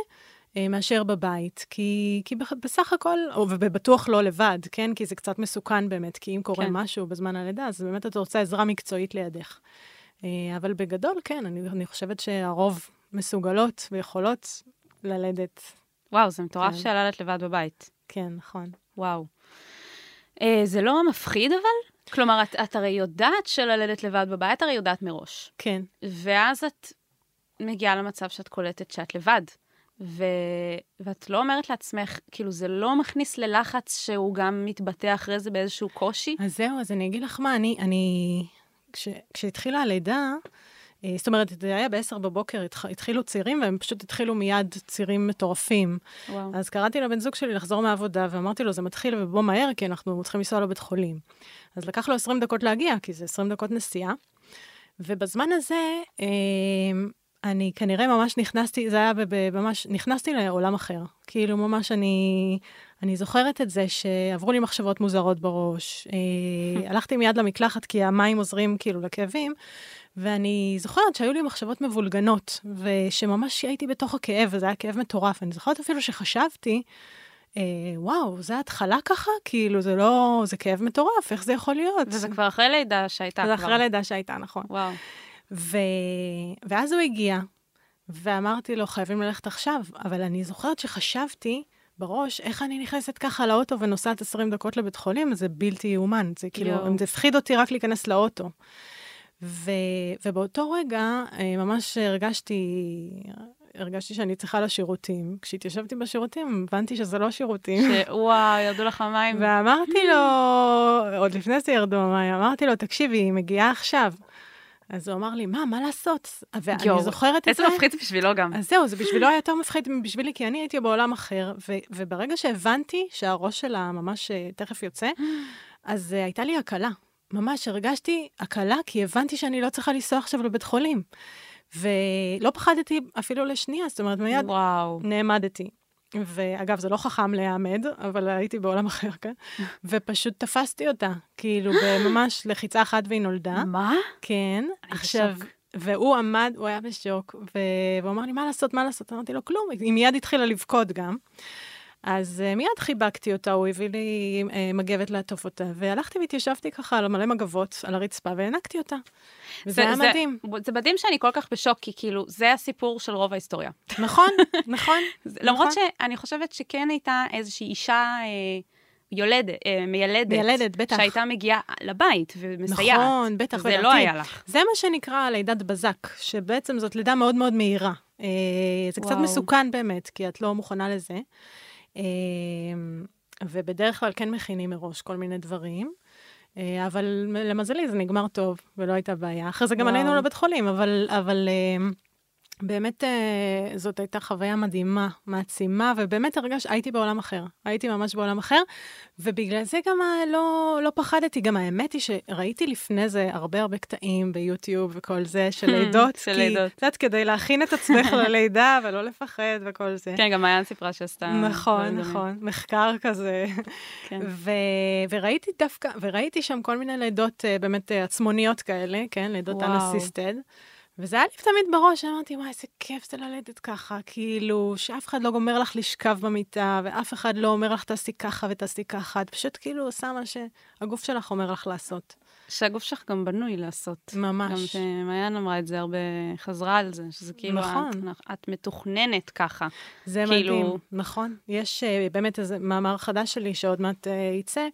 אה, מאשר בבית, כי, כי בסך הכל, ובטוח לא לבד, כן? כי זה קצת מסוכן באמת, כי אם קורה כן. משהו בזמן הלידה, אז באמת את רוצה עזרה מקצועית לידך. אה, אבל בגדול, כן, אני, אני חושבת שהרוב מסוגלות ויכולות ללדת. וואו, זה מטורף כן. שילדת לבד בבית. כן, נכון. וואו. אה, זה לא מפחיד אבל? כלומר, את, את הרי יודעת שללדת לבד בבית, הרי יודעת מראש. כן. ואז את מגיעה למצב שאת קולטת שאת לבד. ו... ואת לא אומרת לעצמך, כאילו, זה לא מכניס ללחץ שהוא גם מתבטא אחרי זה באיזשהו קושי? אז זהו, אז אני אגיד לך מה, אני, אני, כש, כשהתחילה הלידה, אה, זאת אומרת, זה היה ב-10 בבוקר, התח, התחילו צירים, והם פשוט התחילו מיד צירים מטורפים. וואו. אז קראתי לבן זוג שלי לחזור מהעבודה, ואמרתי לו, זה מתחיל ובוא מהר, כי אנחנו צריכים לנסוע לבית חולים. אז לקח לו 20 דקות להגיע, כי זה 20 דקות נסיעה. ובזמן הזה, אה, אני כנראה ממש נכנסתי, זה היה ממש, נכנסתי לעולם אחר. כאילו, ממש אני, אני זוכרת את זה שעברו לי מחשבות מוזרות בראש. אה, <laughs> הלכתי מיד למקלחת, כי המים עוזרים כאילו לכאבים, ואני זוכרת שהיו לי מחשבות מבולגנות, ושממש הייתי בתוך הכאב, וזה היה כאב מטורף. אני זוכרת אפילו שחשבתי, אה, וואו, זה התחלה ככה? כאילו, זה לא, זה כאב מטורף, איך זה יכול להיות? וזה כבר אחרי לידה שהייתה זה כבר. אחרי לידה שהייתה, נכון. וואו. ו... ואז הוא הגיע, ואמרתי לו, חייבים ללכת עכשיו, אבל אני זוכרת שחשבתי בראש, איך אני נכנסת ככה לאוטו ונוסעת 20 דקות לבית חולים, זה בלתי יאומן, זה כאילו, יואו. זה הפחיד אותי רק להיכנס לאוטו. ו... ובאותו רגע אה, ממש הרגשתי, הרגשתי שאני צריכה לשירותים. כשהתיישבתי בשירותים, הבנתי שזה לא שירותים. שוואו, ירדו לך המים. ואמרתי לו, עוד לפני זה ירדו המים, אמרתי לו, תקשיבי, היא מגיעה עכשיו. אז הוא אמר לי, מה, מה לעשות? ואני יואו, זוכרת את איזה זה. מפחיד בשבילו גם. אז זהו, זה בשבילו היה יותר מפחיד מבשבילי, כי אני הייתי בעולם אחר, ו- וברגע שהבנתי שהראש שלה ממש אה, תכף יוצא, אז uh, הייתה לי הקלה. ממש הרגשתי הקלה, כי הבנתי שאני לא צריכה לנסוע עכשיו לבית חולים. ולא פחדתי אפילו לשנייה, זאת אומרת, מיד וואו. נעמדתי. ואגב, זה לא חכם להיעמד, אבל הייתי בעולם אחר, כן? <laughs> ופשוט תפסתי אותה, כאילו, בממש לחיצה אחת והיא נולדה. מה? כן, עכשיו. והוא עמד, הוא היה בשוק. והוא אמר לי, מה לעשות, מה לעשות? אמרתי לו, כלום, היא מיד התחילה לבכות גם. אז uh, מיד חיבקתי אותה, הוא הביא לי uh, מגבת לעטוף אותה, והלכתי והתיישבתי ככה על מלא מגבות על הרצפה והענקתי אותה. וזה היה מדהים. זה, זה מדהים שאני כל כך בשוק, כי כאילו, זה הסיפור של רוב ההיסטוריה. נכון, <laughs> נכון. למרות נכון. שאני חושבת שכן הייתה איזושהי אישה אה, יולדת, אה, מיילדת. מיילדת, בטח. שהייתה מגיעה לבית ומסייעת. נכון, בטח, זה בטח. לא היה לך. זה מה שנקרא לידת בזק, שבעצם זאת לידה מאוד מאוד מהירה. זה קצת וואו. מסוכן באמת, כי את לא מוכנה לזה. אה, ובדרך כלל כן מכינים מראש כל מיני דברים. אה, אבל למזלי זה נגמר טוב, ולא הייתה בעיה. אחרי זה גם וואו. עלינו לבית חולים, אבל, אבל אה, באמת אה, זאת הייתה חוויה מדהימה, מעצימה, ובאמת הרגש, הייתי בעולם אחר. הייתי ממש בעולם אחר, ובגלל זה גם ה- לא, לא פחדתי. גם האמת היא שראיתי לפני זה הרבה הרבה קטעים ביוטיוב וכל זה, של לידות. של לידות. את יודעת, כדי להכין את עצמך <laughs> ללידה ולא לפחד וכל זה. כן, גם מעיין סיפרה שעשתה... נכון, דברים דומים. נכון, מחקר כזה. כן. ו... וראיתי דווקא, וראיתי שם כל מיני לידות אה, באמת אה, עצמוניות כאלה, כן, לידות וואו. וזה היה לי תמיד בראש, אמרתי, וואי, איזה כיף זה ללדת ככה, כאילו, שאף אחד לא גומר לך לשכב במיטה, ואף אחד לא אומר לך, תעשי ככה ותעשי ככה, את פשוט כאילו עושה מה שהגוף שלך אומר לך לעשות. שהגוף שלך גם בנוי לעשות. ממש. גם שמעיין אמרה את זה הרבה, חזרה על זה, שזה כאילו, נכון. את, את מתוכננת ככה. זה כאילו- מדהים, נכון. יש uh, באמת איזה מאמר חדש שלי שעוד מעט uh, יצא,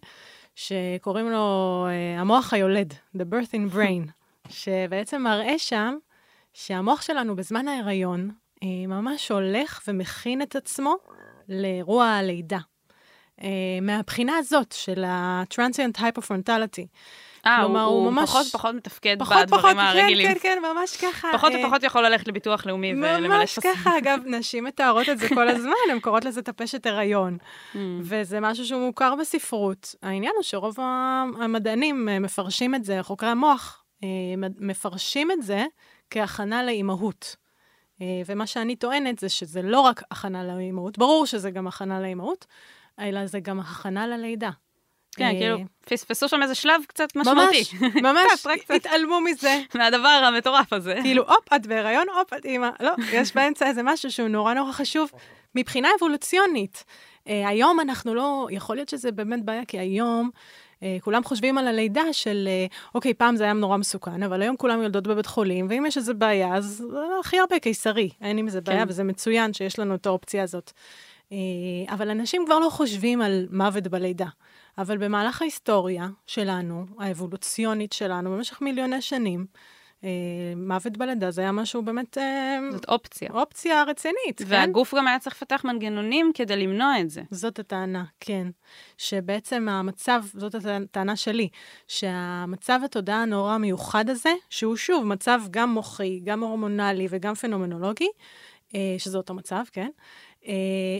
שקוראים לו uh, המוח היולד, The Birth in Brain, <laughs> שבעצם מראה שם שהמוח שלנו בזמן ההיריון uh, ממש הולך ומכין את עצמו לאירוע הלידה. Uh, מהבחינה הזאת של ה-transient hypofrontality. אה, הוא, הוא הוא ממש- פחות ופחות מתפקד פחות בדברים פחות, הרגילים. כן, כן, כן, ממש ככה. פחות אה, ופחות יכול ללכת לביטוח לאומי ולמלא ממש טפסים. ככה, אגב, נשים מתארות את זה כל <laughs> הזמן, הן קוראות לזה טפשת הריון. Mm. וזה משהו שהוא מוכר בספרות. העניין הוא שרוב המדענים אה, מפרשים את זה, חוקרי המוח אה, מפרשים את זה כהכנה לאימהות. אה, ומה שאני טוענת זה שזה לא רק הכנה לאימהות, ברור שזה גם הכנה לאימהות, אלא זה גם הכנה ללידה. כן, אה, כאילו, פספסו שם איזה שלב קצת משמעותי. ממש, <laughs> ממש. התעלמו מזה. <laughs> מהדבר המטורף הזה. כאילו, הופ, את בהיריון, הופ, את אימא. לא, יש באמצע איזה משהו שהוא נורא נורא חשוב מבחינה אבולוציונית. אה, היום אנחנו לא, יכול להיות שזה באמת בעיה, כי היום כולם חושבים על הלידה של, אה, אוקיי, פעם זה היה נורא מסוכן, אבל היום כולם יולדות בבית חולים, ואם יש איזה בעיה, אז אה, הכי הרבה קיסרי. אין עם זה בעיה, כן. וזה מצוין שיש לנו את האופציה הזאת. אה, אבל אנשים כבר לא חושבים על מוות בלידה. אבל במהלך ההיסטוריה שלנו, האבולוציונית שלנו, במשך מיליוני שנים, אה, מוות בלידה זה היה משהו באמת אה, זאת אופציה. אופציה רצינית, כן? והגוף גם היה צריך לפתח מנגנונים כדי למנוע את זה. זאת הטענה, כן. שבעצם המצב, זאת הטענה שלי, שהמצב התודעה הנורא המיוחד הזה, שהוא שוב מצב גם מוחי, גם הורמונלי וגם פנומנולוגי, אה, שזה אותו מצב, כן? אה,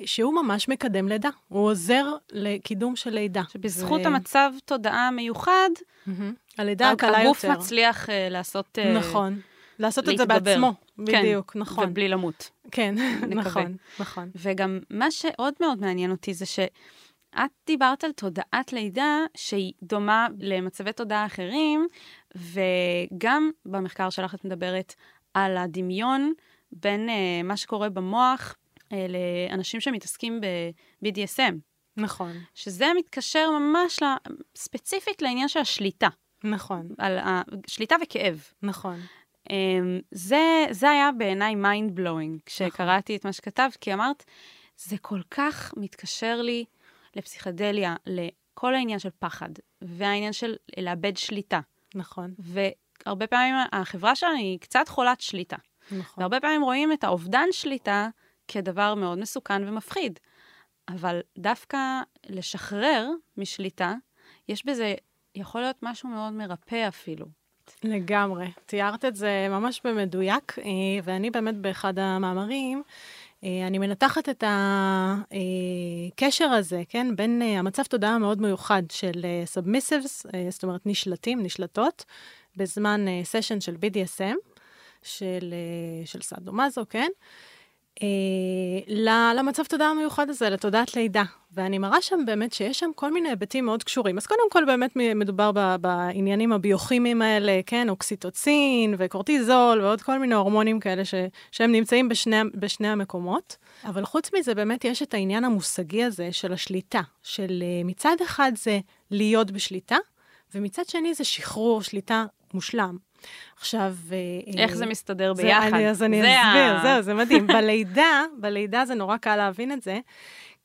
שהוא ממש מקדם לידה. הוא עוזר לקידום של לידה. שבזכות ו- המצב תודעה המיוחד, מהמם. הלידה הקלה הגוף יותר. מצליח אה, לעשות... אה, נכון. לעשות את זה להתגבר. בעצמו, כן, בדיוק, נכון. ובלי למות. כן. <laughs> נכון, נכון. וגם מה שעוד מאוד מעניין אותי זה שאת דיברת על תודעת לידה שהיא דומה למצבי תודעה אחרים, וגם במחקר שלך את מדברת על הדמיון בין uh, מה שקורה במוח uh, לאנשים שמתעסקים ב-BDSM, נכון, שזה מתקשר ממש ספציפית לעניין של השליטה, נכון, על השליטה וכאב. נכון. Um, זה, זה היה בעיניי mind blowing כשקראתי את מה שכתבת, כי אמרת, זה כל כך מתקשר לי לפסיכדליה, לכל העניין של פחד, והעניין של לאבד שליטה. נכון, והרבה פעמים החברה שלנו היא קצת חולת שליטה. נכון. והרבה פעמים רואים את האובדן שליטה כדבר מאוד מסוכן ומפחיד. אבל דווקא לשחרר משליטה, יש בזה, יכול להיות משהו מאוד מרפא אפילו. לגמרי. תיארת את זה ממש במדויק, אה, ואני באמת באחד המאמרים, אה, אני מנתחת את הקשר הזה, כן, בין אה, המצב תודעה המאוד מיוחד של סאבמיסיבס, זאת אומרת נשלטים, נשלטות, בזמן סשן של BDSM, של, אה, של סאדו-מזו, כן? אה, למצב תודעה המיוחד הזה, לתודעת לידה. ואני מראה שם באמת שיש שם כל מיני היבטים מאוד קשורים. אז קודם כל באמת מדובר ב, בעניינים הביוכימיים האלה, כן, אוקסיטוצין וקורטיזול ועוד כל מיני הורמונים כאלה ש, שהם נמצאים בשני, בשני המקומות. אבל חוץ מזה, באמת יש את העניין המושגי הזה של השליטה, של אה, מצד אחד זה להיות בשליטה, ומצד שני זה שחרור שליטה מושלם. עכשיו... אה, איך זה מסתדר ביחד? אני, אז אני אסביר, ה... זהו, זה מדהים. <laughs> בלידה, בלידה זה נורא קל להבין את זה,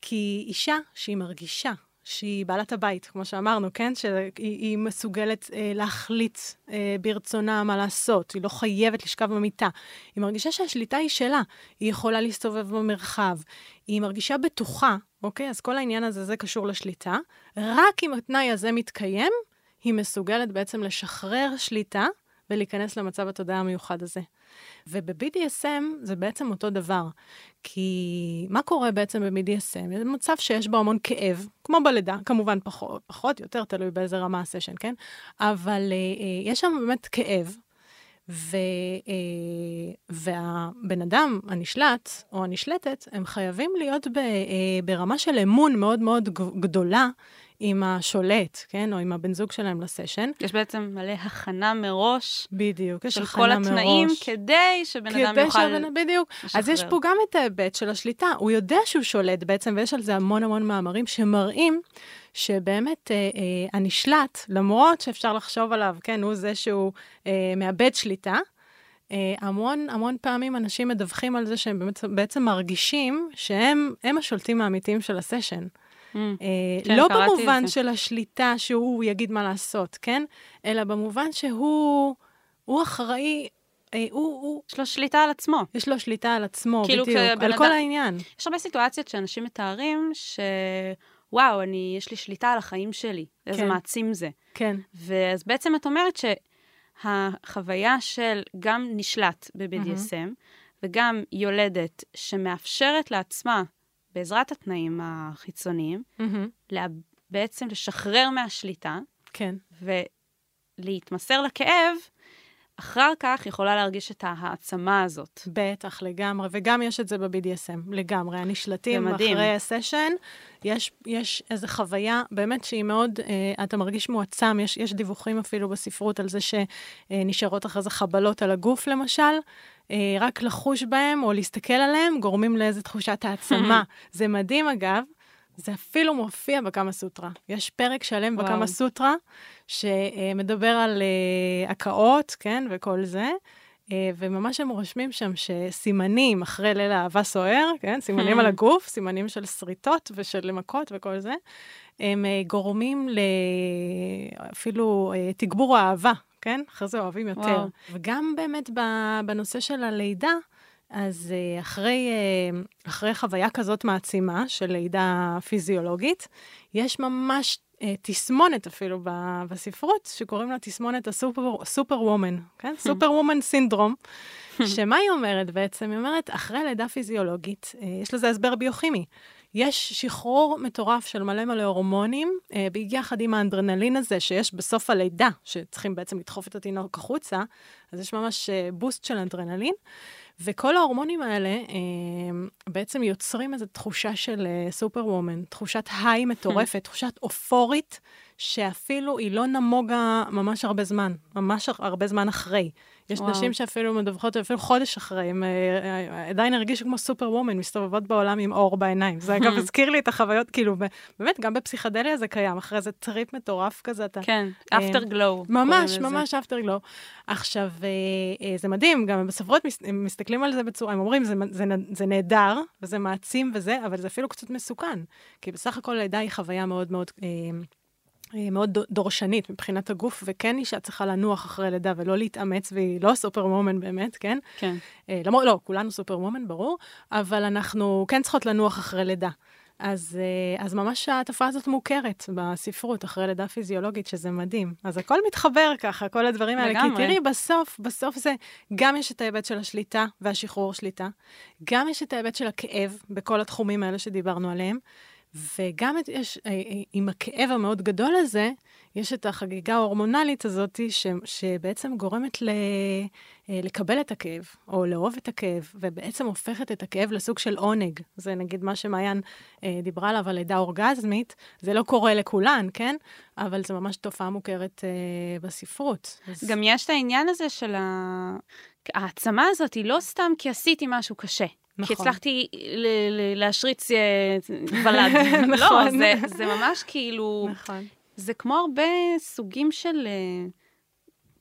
כי אישה שהיא מרגישה שהיא בעלת הבית, כמו שאמרנו, כן? שהיא מסוגלת אה, להחליט אה, ברצונה מה לעשות, היא לא חייבת לשכב במיטה. היא מרגישה שהשליטה היא שלה, היא יכולה להסתובב במרחב, היא מרגישה בטוחה, אוקיי? אז כל העניין הזה, זה קשור לשליטה. רק אם התנאי הזה מתקיים, היא מסוגלת בעצם לשחרר שליטה ולהיכנס למצב התודעה המיוחד הזה. וב-BDSM זה בעצם אותו דבר. כי מה קורה בעצם ב-BDSM? זה מצב שיש בו המון כאב, כמו בלידה, כמובן פחות, פחות יותר תלוי באיזה רמה הסשן, כן? אבל אה, אה, יש שם באמת כאב, ו, אה, והבן אדם הנשלט או הנשלטת, הם חייבים להיות ב, אה, ברמה של אמון מאוד מאוד גדולה עם השולט, כן? או עם הבן זוג שלהם לסשן. יש בעצם מלא הכנה מראש. בדיוק, יש הכנה מראש. של כל התנאים, מראש. כדי שבן כדי אדם יוכל שבן, בדיוק. לשחרר. אז יש פה גם את ההיבט של השליטה. הוא יודע שהוא שולט בעצם, ויש על זה המון המון מאמרים שמראים שבאמת אה, אה, הנשלט, למרות שאפשר לחשוב עליו, כן, הוא זה שהוא אה, מאבד שליטה, אה, המון המון פעמים אנשים מדווחים על זה שהם באמת, בעצם מרגישים שהם השולטים האמיתיים של הסשן. Mm, אה, כן, לא במובן של השליטה שהוא יגיד מה לעשות, כן? אלא במובן שהוא הוא אחראי אה, הוא, הוא... יש לו שליטה על עצמו. יש לו שליטה על עצמו, כאילו בדיוק, על אדם... כל העניין. יש הרבה סיטואציות שאנשים מתארים ש... וואו, אני, יש לי שליטה על החיים שלי, איזה כן. מעצים זה. כן. ואז בעצם את אומרת שהחוויה של גם נשלט ב-BDSM, mm-hmm. וגם יולדת שמאפשרת לעצמה בעזרת התנאים החיצוניים, mm-hmm. לה, בעצם לשחרר מהשליטה, כן. ולהתמסר לכאב, אחר כך יכולה להרגיש את ההעצמה הזאת. בטח, לגמרי, וגם יש את זה ב-BDSM, לגמרי. הנשלטים אחרי הסשן, יש, יש איזו חוויה באמת שהיא מאוד, אה, אתה מרגיש מועצם, יש, יש דיווחים אפילו בספרות על זה שנשארות אחרי זה חבלות על הגוף, למשל. אה, רק לחוש בהם או להסתכל עליהם גורמים לאיזו תחושת <laughs> העצמה. זה מדהים, אגב, זה אפילו מופיע בקמה סוטרה. יש פרק שלם. בקמה סוטרה שמדבר על uh, הקאות, כן, וכל זה. Uh, וממש הם רושמים שם שסימנים אחרי ליל אהבה סוער, כן, סימנים על הגוף, סימנים של שריטות ושל מכות וכל זה, הם uh, גורמים ל... אפילו uh, תגבור האהבה, כן? אחרי זה אוהבים יותר. וואו. וגם באמת בנושא של הלידה, אז אה, אחרי, אה, אחרי חוויה כזאת מעצימה של לידה פיזיולוגית, יש ממש אה, תסמונת אפילו בספרות, שקוראים לה תסמונת הסופר וומן, כן? <laughs> סופר וומן סינדרום. <laughs> שמה היא אומרת בעצם? היא אומרת, אחרי לידה פיזיולוגית, יש לזה הסבר ביוכימי. יש שחרור מטורף של מלא מלא הורמונים, אה, ביחד עם האנדרנלין הזה שיש בסוף הלידה, שצריכים בעצם לדחוף את התינוק החוצה, אז יש ממש אה, בוסט של אדרנלין. וכל ההורמונים האלה אה, בעצם יוצרים איזו תחושה של אה, superwoman, תחושת high מטורפת, <laughs> תחושת אופורית, שאפילו היא לא נמוגה ממש הרבה זמן, ממש הרבה זמן אחרי. יש וואו. נשים שאפילו מדווחות, אפילו חודש אחרי, הם אה, אה, עדיין הרגישו כמו superwoman, מסתובבות בעולם עם אור בעיניים. זה אגב <laughs> הזכיר לי את החוויות, כאילו, באמת, גם בפסיכדליה זה קיים, אחרי זה טריפ מטורף כזה, אתה... כן, אפטר גלו. ממש, ממש אפטר גלו. עכשיו, אה, זה מדהים, גם בספרות הם מסתכלים על זה בצורה, הם אומרים, זה, זה, זה נהדר, וזה מעצים וזה, אבל זה אפילו קצת מסוכן. כי בסך הכל לידה היא חוויה מאוד מאוד... מאוד דורשנית מבחינת הגוף, וכן אישה צריכה לנוח אחרי לידה ולא להתאמץ, והיא לא סופר וומן באמת, כן? כן. אה, למרות, לא, כולנו סופר וומן, ברור, אבל אנחנו כן צריכות לנוח אחרי לידה. אז, אה, אז ממש התופעה הזאת מוכרת בספרות, אחרי לידה פיזיולוגית, שזה מדהים. אז הכל מתחבר ככה, כל הדברים האלה. לגמרי. כי תראי, בסוף, בסוף זה, גם יש את ההיבט של השליטה והשחרור שליטה, גם יש את ההיבט של הכאב בכל התחומים האלה שדיברנו עליהם, וגם יש, אה, אה, עם הכאב המאוד גדול הזה, יש את החגיגה ההורמונלית הזאת, ש, שבעצם גורמת ל, אה, לקבל את הכאב, או לאהוב את הכאב, ובעצם הופכת את הכאב לסוג של עונג. זה נגיד מה שמעיין אה, דיברה עליו, על לידה אורגזמית. זה לא קורה לכולן, כן? אבל זו ממש תופעה מוכרת אה, בספרות. אז... גם יש את העניין הזה של ה... העצמה הזאת היא לא סתם כי עשיתי משהו קשה. נכון. כי הצלחתי להשריץ אה, ולד. <laughs> נכון. לא, זה, זה ממש כאילו... נכון. זה כמו הרבה סוגים של uh,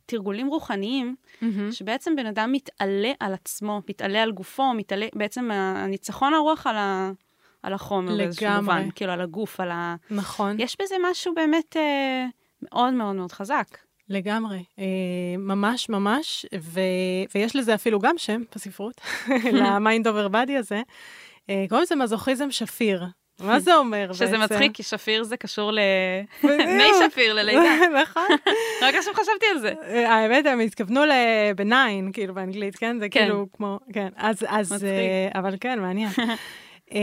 תרגולים רוחניים, mm-hmm. שבעצם בן אדם מתעלה על עצמו, מתעלה על גופו, מתעלה, בעצם הניצחון הרוח על, ה, על החומר באיזשהו מובן, כאילו על הגוף, על ה... נכון. יש בזה משהו באמת uh, מאוד מאוד מאוד חזק. לגמרי, אה, ממש ממש, ו, ויש לזה אפילו גם שם בספרות, <laughs> ל mind over body הזה. אה, קוראים לזה מזוכיזם שפיר. <laughs> מה זה אומר בעצם? שזה מצחיק, כי שפיר זה קשור ל... <laughs> מי שפיר ללידה. נכון. רק עכשיו חשבתי על זה. אה, האמת, הם התכוונו ל benign, כאילו באנגלית, כן? זה כן. כאילו כמו... כן, אז... מצחיק. אבל כן, מעניין. Uh,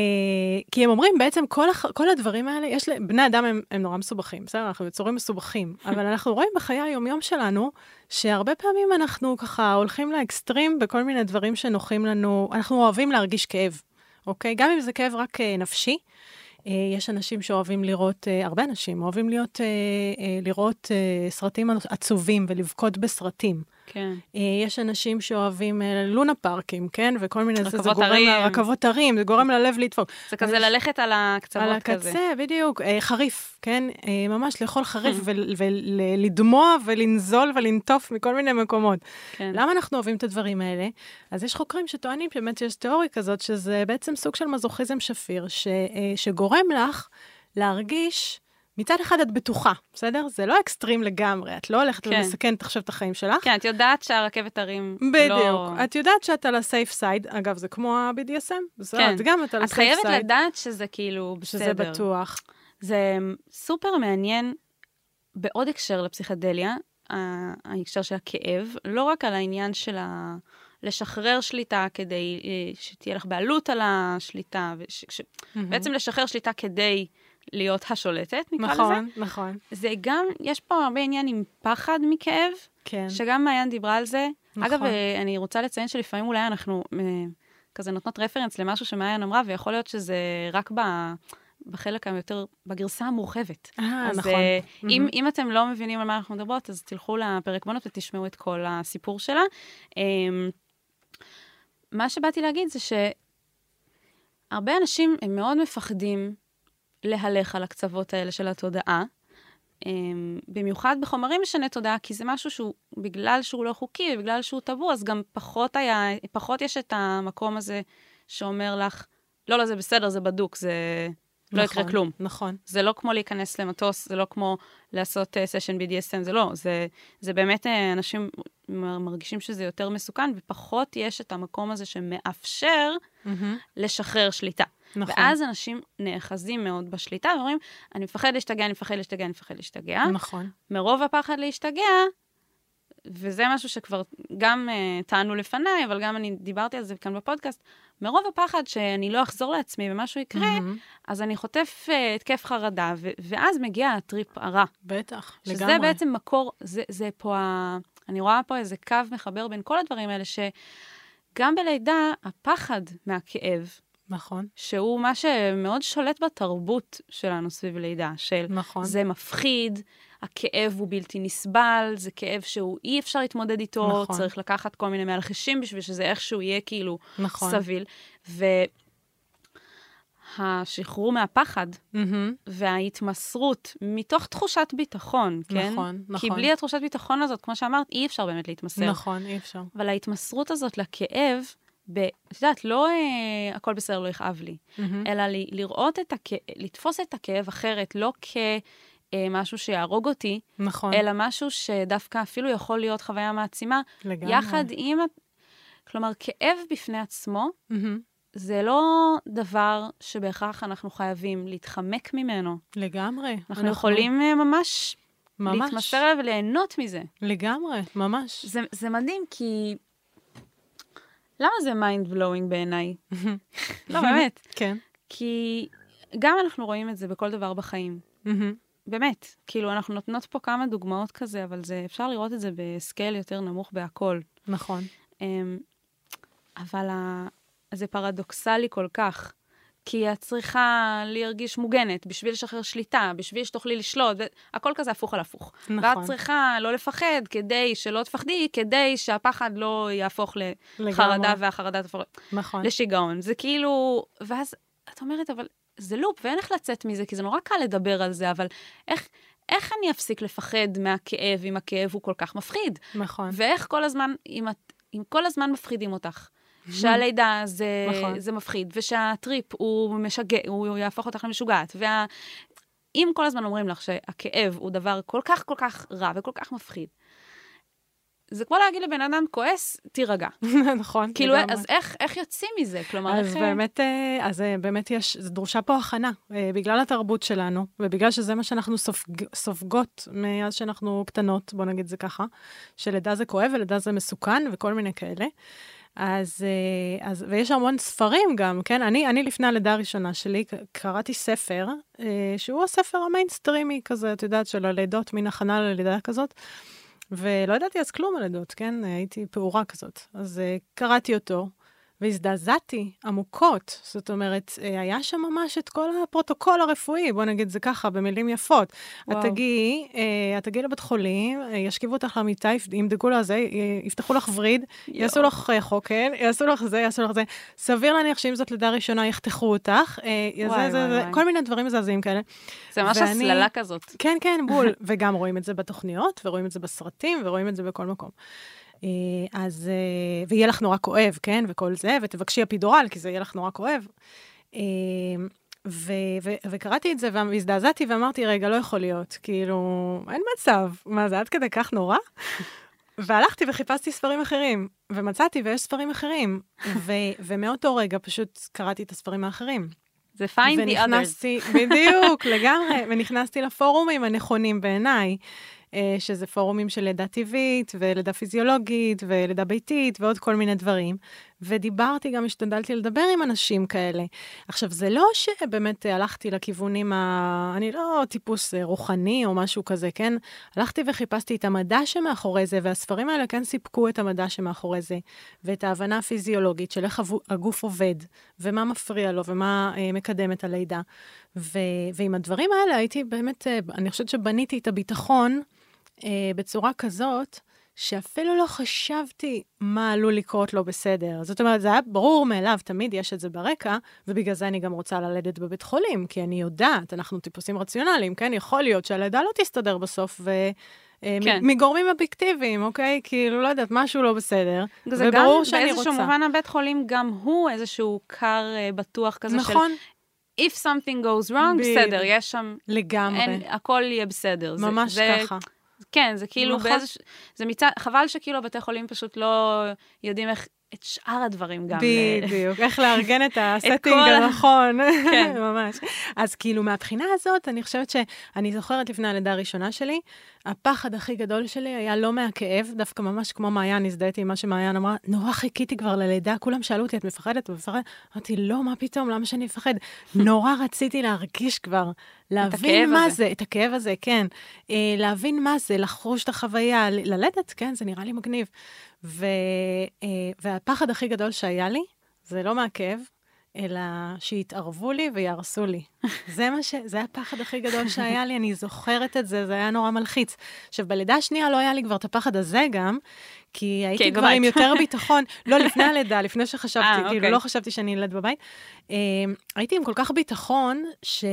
כי הם אומרים בעצם כל, הח... כל הדברים האלה, יש ל... בני אדם הם, הם נורא מסובכים, בסדר? אנחנו יצורים מסובכים, <laughs> אבל אנחנו רואים בחיי היומיום שלנו, שהרבה פעמים אנחנו ככה הולכים לאקסטרים בכל מיני דברים שנוחים לנו, אנחנו אוהבים להרגיש כאב, אוקיי? גם אם זה כאב רק uh, נפשי. Uh, יש אנשים שאוהבים לראות, uh, הרבה אנשים אוהבים להיות, uh, uh, לראות uh, סרטים עצובים ולבכות בסרטים. כן. יש אנשים שאוהבים לונה פארקים, כן? וכל מיני, זה, זה גורם, הרים. רכבות הרים, זה גורם ללב לדפוק. זה כזה יש... ללכת על הקצוות כזה. על הקצה, כזה. בדיוק. חריף, כן? ממש לאכול חריף ולדמוע ולנזול ולנטוף מכל מיני מקומות. כן. למה אנחנו אוהבים את הדברים האלה? אז יש חוקרים שטוענים באמת שיש תיאוריה כזאת, שזה בעצם סוג של מזוכיזם שפיר, ש, שגורם לך להרגיש... מצד אחד את בטוחה, בסדר? זה לא אקסטרים לגמרי, את לא הולכת כן. ומסכנת עכשיו את החיים שלך. כן, את יודעת שהרכבת הרים בדיוק. לא... בדיוק. את יודעת שאת על ה safe side, אגב, זה כמו ה BDSM, בסדר? כן. את גם את על ה safe side. את חייבת לדעת שזה כאילו בסדר. שזה בטוח. זה סופר מעניין בעוד הקשר לפסיכדליה, ההקשר של הכאב, לא רק על העניין של ה... לשחרר שליטה כדי אה, שתהיה לך בעלות על השליטה, וש... mm-hmm. בעצם לשחרר שליטה כדי להיות השולטת, נקרא נכון, לזה. נכון, נכון. זה גם, יש פה הרבה עניין עם פחד מכאב, כן. שגם מעיין דיברה על זה. נכון. אגב, אה, אני רוצה לציין שלפעמים אולי אנחנו אה, כזה נותנות רפרנס למשהו שמעיין אמרה, ויכול להיות שזה רק ב... בחלק היותר, בגרסה המורחבת. אה, אז נכון. uh, אם, אם אתם לא מבינים על מה אנחנו מדברות, אז תלכו לפרק בונות ותשמעו את כל הסיפור שלה. מה שבאתי להגיד זה שהרבה אנשים הם מאוד מפחדים להלך על הקצוות האלה של התודעה. אמ, במיוחד בחומרים משנה תודעה, כי זה משהו שהוא, בגלל שהוא לא חוקי ובגלל שהוא טבור, אז גם פחות היה, פחות יש את המקום הזה שאומר לך, לא, לא, זה בסדר, זה בדוק, זה נכון, לא יקרה כלום. נכון. זה לא כמו להיכנס למטוס, זה לא כמו לעשות סשן uh, BDSM, זה לא, זה, זה באמת, uh, אנשים מרגישים שזה יותר מסוכן, ופחות יש את המקום הזה שמאפשר mm-hmm. לשחרר שליטה. נכון. ואז אנשים נאחזים מאוד בשליטה, ואומרים, אני מפחד להשתגע, אני מפחד להשתגע, אני מפחד להשתגע. נכון. מרוב הפחד להשתגע, וזה משהו שכבר גם uh, טענו לפניי, אבל גם אני דיברתי על זה כאן בפודקאסט, מרוב הפחד שאני לא אחזור לעצמי ומשהו יקרה, mm-hmm. אז אני חוטף uh, התקף חרדה, ו- ואז מגיע הטריפ הרע. בטח, שזה לגמרי. שזה בעצם מקור, זה, זה פה ה... אני רואה פה איזה קו מחבר בין כל הדברים האלה, שגם בלידה, הפחד מהכאב, נכון. שהוא מה שמאוד שולט בתרבות שלנו סביב לידה, של נכון. זה מפחיד, הכאב הוא בלתי נסבל, זה כאב שהוא אי אפשר להתמודד איתו, נכון. צריך לקחת כל מיני מלחישים בשביל שזה איכשהו יהיה כאילו נכון. סביל. והשחרור מהפחד mm-hmm. וההתמסרות מתוך תחושת ביטחון, כן? נכון, נכון. כי בלי התחושת ביטחון הזאת, כמו שאמרת, אי אפשר באמת להתמסר. נכון, אי אפשר. אבל ההתמסרות הזאת לכאב, ב, את יודעת, לא אה, הכל בסדר, לא יכאב לי, mm-hmm. אלא ל, לראות את הכאב, לתפוס את הכאב אחרת, לא כמשהו אה, שיהרוג אותי, נכון. אלא משהו שדווקא אפילו יכול להיות חוויה מעצימה, לגמרי. יחד עם, כלומר, כאב בפני עצמו, mm-hmm. זה לא דבר שבהכרח אנחנו חייבים להתחמק ממנו. לגמרי. אנחנו, אנחנו... יכולים אה, ממש, ממש להתמסר וליהנות מזה. לגמרי, ממש. זה, זה מדהים, כי... למה זה mind blowing בעיניי? <laughs> לא, באמת. כן. כי גם אנחנו רואים את זה בכל דבר בחיים. באמת, כאילו, אנחנו נותנות פה כמה דוגמאות כזה, אבל זה, אפשר לראות את זה ב scale יותר נמוך בהכל. נכון. אמ, אבל ה... זה פרדוקסלי כל כך, כי את צריכה להרגיש מוגנת בשביל לשחרר שליטה, בשביל שתוכלי לשלוט, הכל כזה הפוך על הפוך. נכון. ואת צריכה לא לפחד כדי שלא תפחדי, כדי שהפחד לא יהפוך לגמרי. לחרדה והחרדה תהפוך נכון. לשיגעון. זה כאילו, ואז את אומרת, אבל זה לופ, ואין איך לצאת מזה, כי זה נורא קל לדבר על זה, אבל איך... איך אני אפסיק לפחד מהכאב אם הכאב הוא כל כך מפחיד? נכון. ואיך כל הזמן, אם, את, אם כל הזמן מפחידים אותך, שהלידה זה, נכון. זה מפחיד, ושהטריפ הוא משגע, הוא יהפוך אותך למשוגעת, וה... אם כל הזמן אומרים לך שהכאב הוא דבר כל כך כל כך רע וכל כך מפחיד, זה כמו להגיד לבן אדם כועס, תירגע. <laughs> נכון, כאילו, לגמרי. אז איך, איך יוצאים מזה? כלומר, אז איך... באמת, אה, אז אה, באמת יש, דרושה פה הכנה, אה, בגלל התרבות שלנו, ובגלל שזה מה שאנחנו סופג, סופגות מאז שאנחנו קטנות, בוא נגיד זה ככה, שלידה זה כואב ולידה זה מסוכן וכל מיני כאלה. אז, אה, אז, ויש המון ספרים גם, כן? אני, אני לפני הלידה הראשונה שלי קראתי ספר, אה, שהוא הספר המיינסטרימי כזה, את יודעת, של הלידות, מין הכנה ללידה כזאת. ולא ידעתי אז כלום על לידות, כן? הייתי פעורה כזאת. אז uh, קראתי אותו, והזדעזעתי עמוקות. זאת אומרת, uh, היה שם ממש את כל הפרוטוקול הרפואי, בוא נגיד זה ככה, במילים יפות. וואו. את תגיעי, uh, את תגיעי לבית חולים, uh, ישכיבו אותך למיטה, ימדדו לה זה, יפתחו לך וריד, יעשו לך חוקן, יעשו לך זה, יעשו לך זה. סביר להניח שאם זאת לידה ראשונה, יחתכו אותך. וואי, זה, וואי, זה, זה, וואי. כל מיני דברים מזעזעים כאלה. זה ממש ואני- הסללה כזאת. כן, כן, בול. וגם רואים את זה בתוכניות, ורואים את זה בסרטים, ורואים את זה בכל מקום. אה, אז, אה, ויהיה לך נורא כואב, כן, וכל זה, ותבקשי אפידורל, כי זה יהיה לך נורא כואב. אה, ו- ו- וקראתי את זה והזדעזעתי ואמרתי, רגע, לא יכול להיות, כאילו, אין מצב, מה זה עד כדי כך נורא? <laughs> והלכתי וחיפשתי ספרים אחרים, ומצאתי ויש ספרים אחרים, ו- <laughs> ומאותו רגע פשוט קראתי את הספרים האחרים. זה find the others. ונכנסתי, בדיוק, לגמרי, ונכנסתי לפורומים הנכונים בעיניי, שזה פורומים של לידה טבעית, ולידה פיזיולוגית, ולידה ביתית, ועוד כל מיני דברים. ודיברתי, גם השתדלתי לדבר עם אנשים כאלה. עכשיו, זה לא שבאמת הלכתי לכיוונים ה... אני לא טיפוס אה, רוחני או משהו כזה, כן? הלכתי וחיפשתי את המדע שמאחורי זה, והספרים האלה כן סיפקו את המדע שמאחורי זה, ואת ההבנה הפיזיולוגית של איך הגו- הגוף עובד, ומה מפריע לו, ומה אה, מקדם את הלידה. ו... ועם הדברים האלה הייתי באמת, אה, אני חושבת שבניתי את הביטחון אה, בצורה כזאת, שאפילו לא חשבתי מה עלול לקרות לא בסדר. זאת אומרת, זה היה ברור מאליו, תמיד יש את זה ברקע, ובגלל זה אני גם רוצה ללדת בבית חולים, כי אני יודעת, אנחנו טיפוסים רציונליים, כן? יכול להיות שהלידה לא תסתדר בסוף, ו... אה, כן. מגורמים אובייקטיביים, אוקיי? כאילו, לא יודעת, משהו לא בסדר. זה גם וברור שאני באיזשהו רוצה. מובן הבית חולים, גם הוא איזשהו כר אה, בטוח כזה של נכון, If something goes wrong, בדיוק. בסדר, יש שם, לגמרי. אין, הכל יהיה בסדר. זה- ממש זה, ככה. כן, זה כאילו נכון. באיזשהו, זה מצד, חבל שכאילו הבתי חולים פשוט לא יודעים איך, את שאר הדברים גם. ל- בדיוק, איך לארגן את <laughs> הסטינג הנכון, <laughs> כן. ממש. אז כאילו, מהבחינה הזאת, אני חושבת שאני זוכרת לפני הלידה הראשונה שלי, הפחד הכי גדול שלי היה לא מהכאב, דווקא ממש כמו מעיין, הזדהיתי עם מה שמעיין אמרה, נורא חיכיתי כבר ללידה, כולם שאלו אותי, את מפחדת? מפחדת? אמרתי, לא, מה פתאום, למה שאני אפחד? <laughs> נורא רציתי להרגיש כבר, להבין מה הזה. זה, את הכאב הזה, כן. אה, להבין מה זה, לחוש את החוויה, ללדת, כן, זה נראה לי מגניב. ו, אה, והפחד הכי גדול שהיה לי, זה לא מהכאב, אלא שיתערבו לי ויהרסו לי. <laughs> זה מה ש... זה הפחד הכי גדול שהיה לי, אני זוכרת את זה, זה היה נורא מלחיץ. עכשיו, בלידה השנייה לא היה לי כבר את הפחד הזה גם, כי הייתי היית כבר בבית. עם יותר ביטחון. <laughs> לא, לפני הלידה, לפני שחשבתי, אה, כאילו, אוקיי. לא חשבתי שאני אלד בבית. אה, הייתי עם כל כך ביטחון, ש...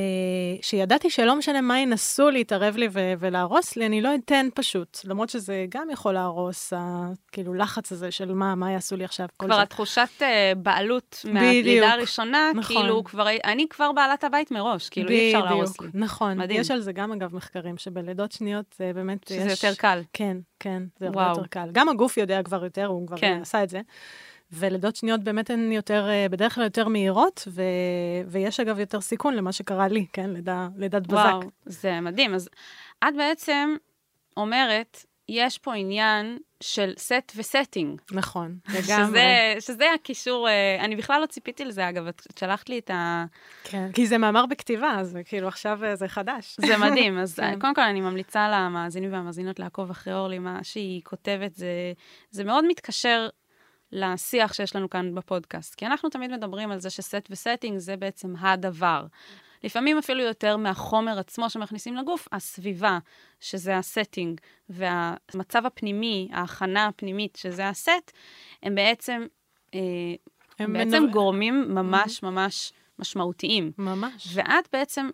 שידעתי שלא משנה מה ינסו להתערב לי ו... ולהרוס לי, אני לא אתן פשוט. למרות שזה גם יכול להרוס, ה... כאילו, לחץ הזה של מה, מה יעשו לי עכשיו, כל כבר. התחושת אה, בעלות. מהלידה הראשונה, נכון. כאילו כבר, אני כבר בעלת הבית מראש, כאילו אי אפשר להרוס לי. נכון. מדהים. יש על זה גם, אגב, מחקרים, שבלידות שניות זה באמת שזה יש... יותר קל. כן, כן, זה הרבה וואו. יותר קל. גם הגוף יודע כבר יותר, הוא כבר כן. עשה את זה. ולידות שניות באמת הן יותר, אה, בדרך כלל יותר מהירות, ו... ויש אגב יותר סיכון למה שקרה לי, כן? לידה, לידת בזק. וואו, זה מדהים. אז את בעצם אומרת יש פה עניין של set ו setting. נכון, לגמרי. שזה הקישור, אה, אני בכלל לא ציפיתי לזה, אגב, את שלחת לי את ה... כן, כי זה מאמר בכתיבה, אז כאילו עכשיו אה, זה חדש. זה מדהים. אז כן. קודם כל, אני ממליצה למאזינים והמאזינות לעקוב אחרי אורלי, מה שהיא כותבת, זה, זה מאוד מתקשר לשיח שיש לנו כאן בפודקאסט. כי אנחנו תמיד מדברים על זה ש set ו setting זה בעצם הדבר. לפעמים אפילו יותר מהחומר עצמו שמכניסים לגוף, הסביבה, שזה ה setting, והמצב הפנימי, ההכנה הפנימית, שזה הסט, הם בעצם, אה, הם בעצם מנב- גורמים ממש ממש משמעותיים. ממש, ואת בעצם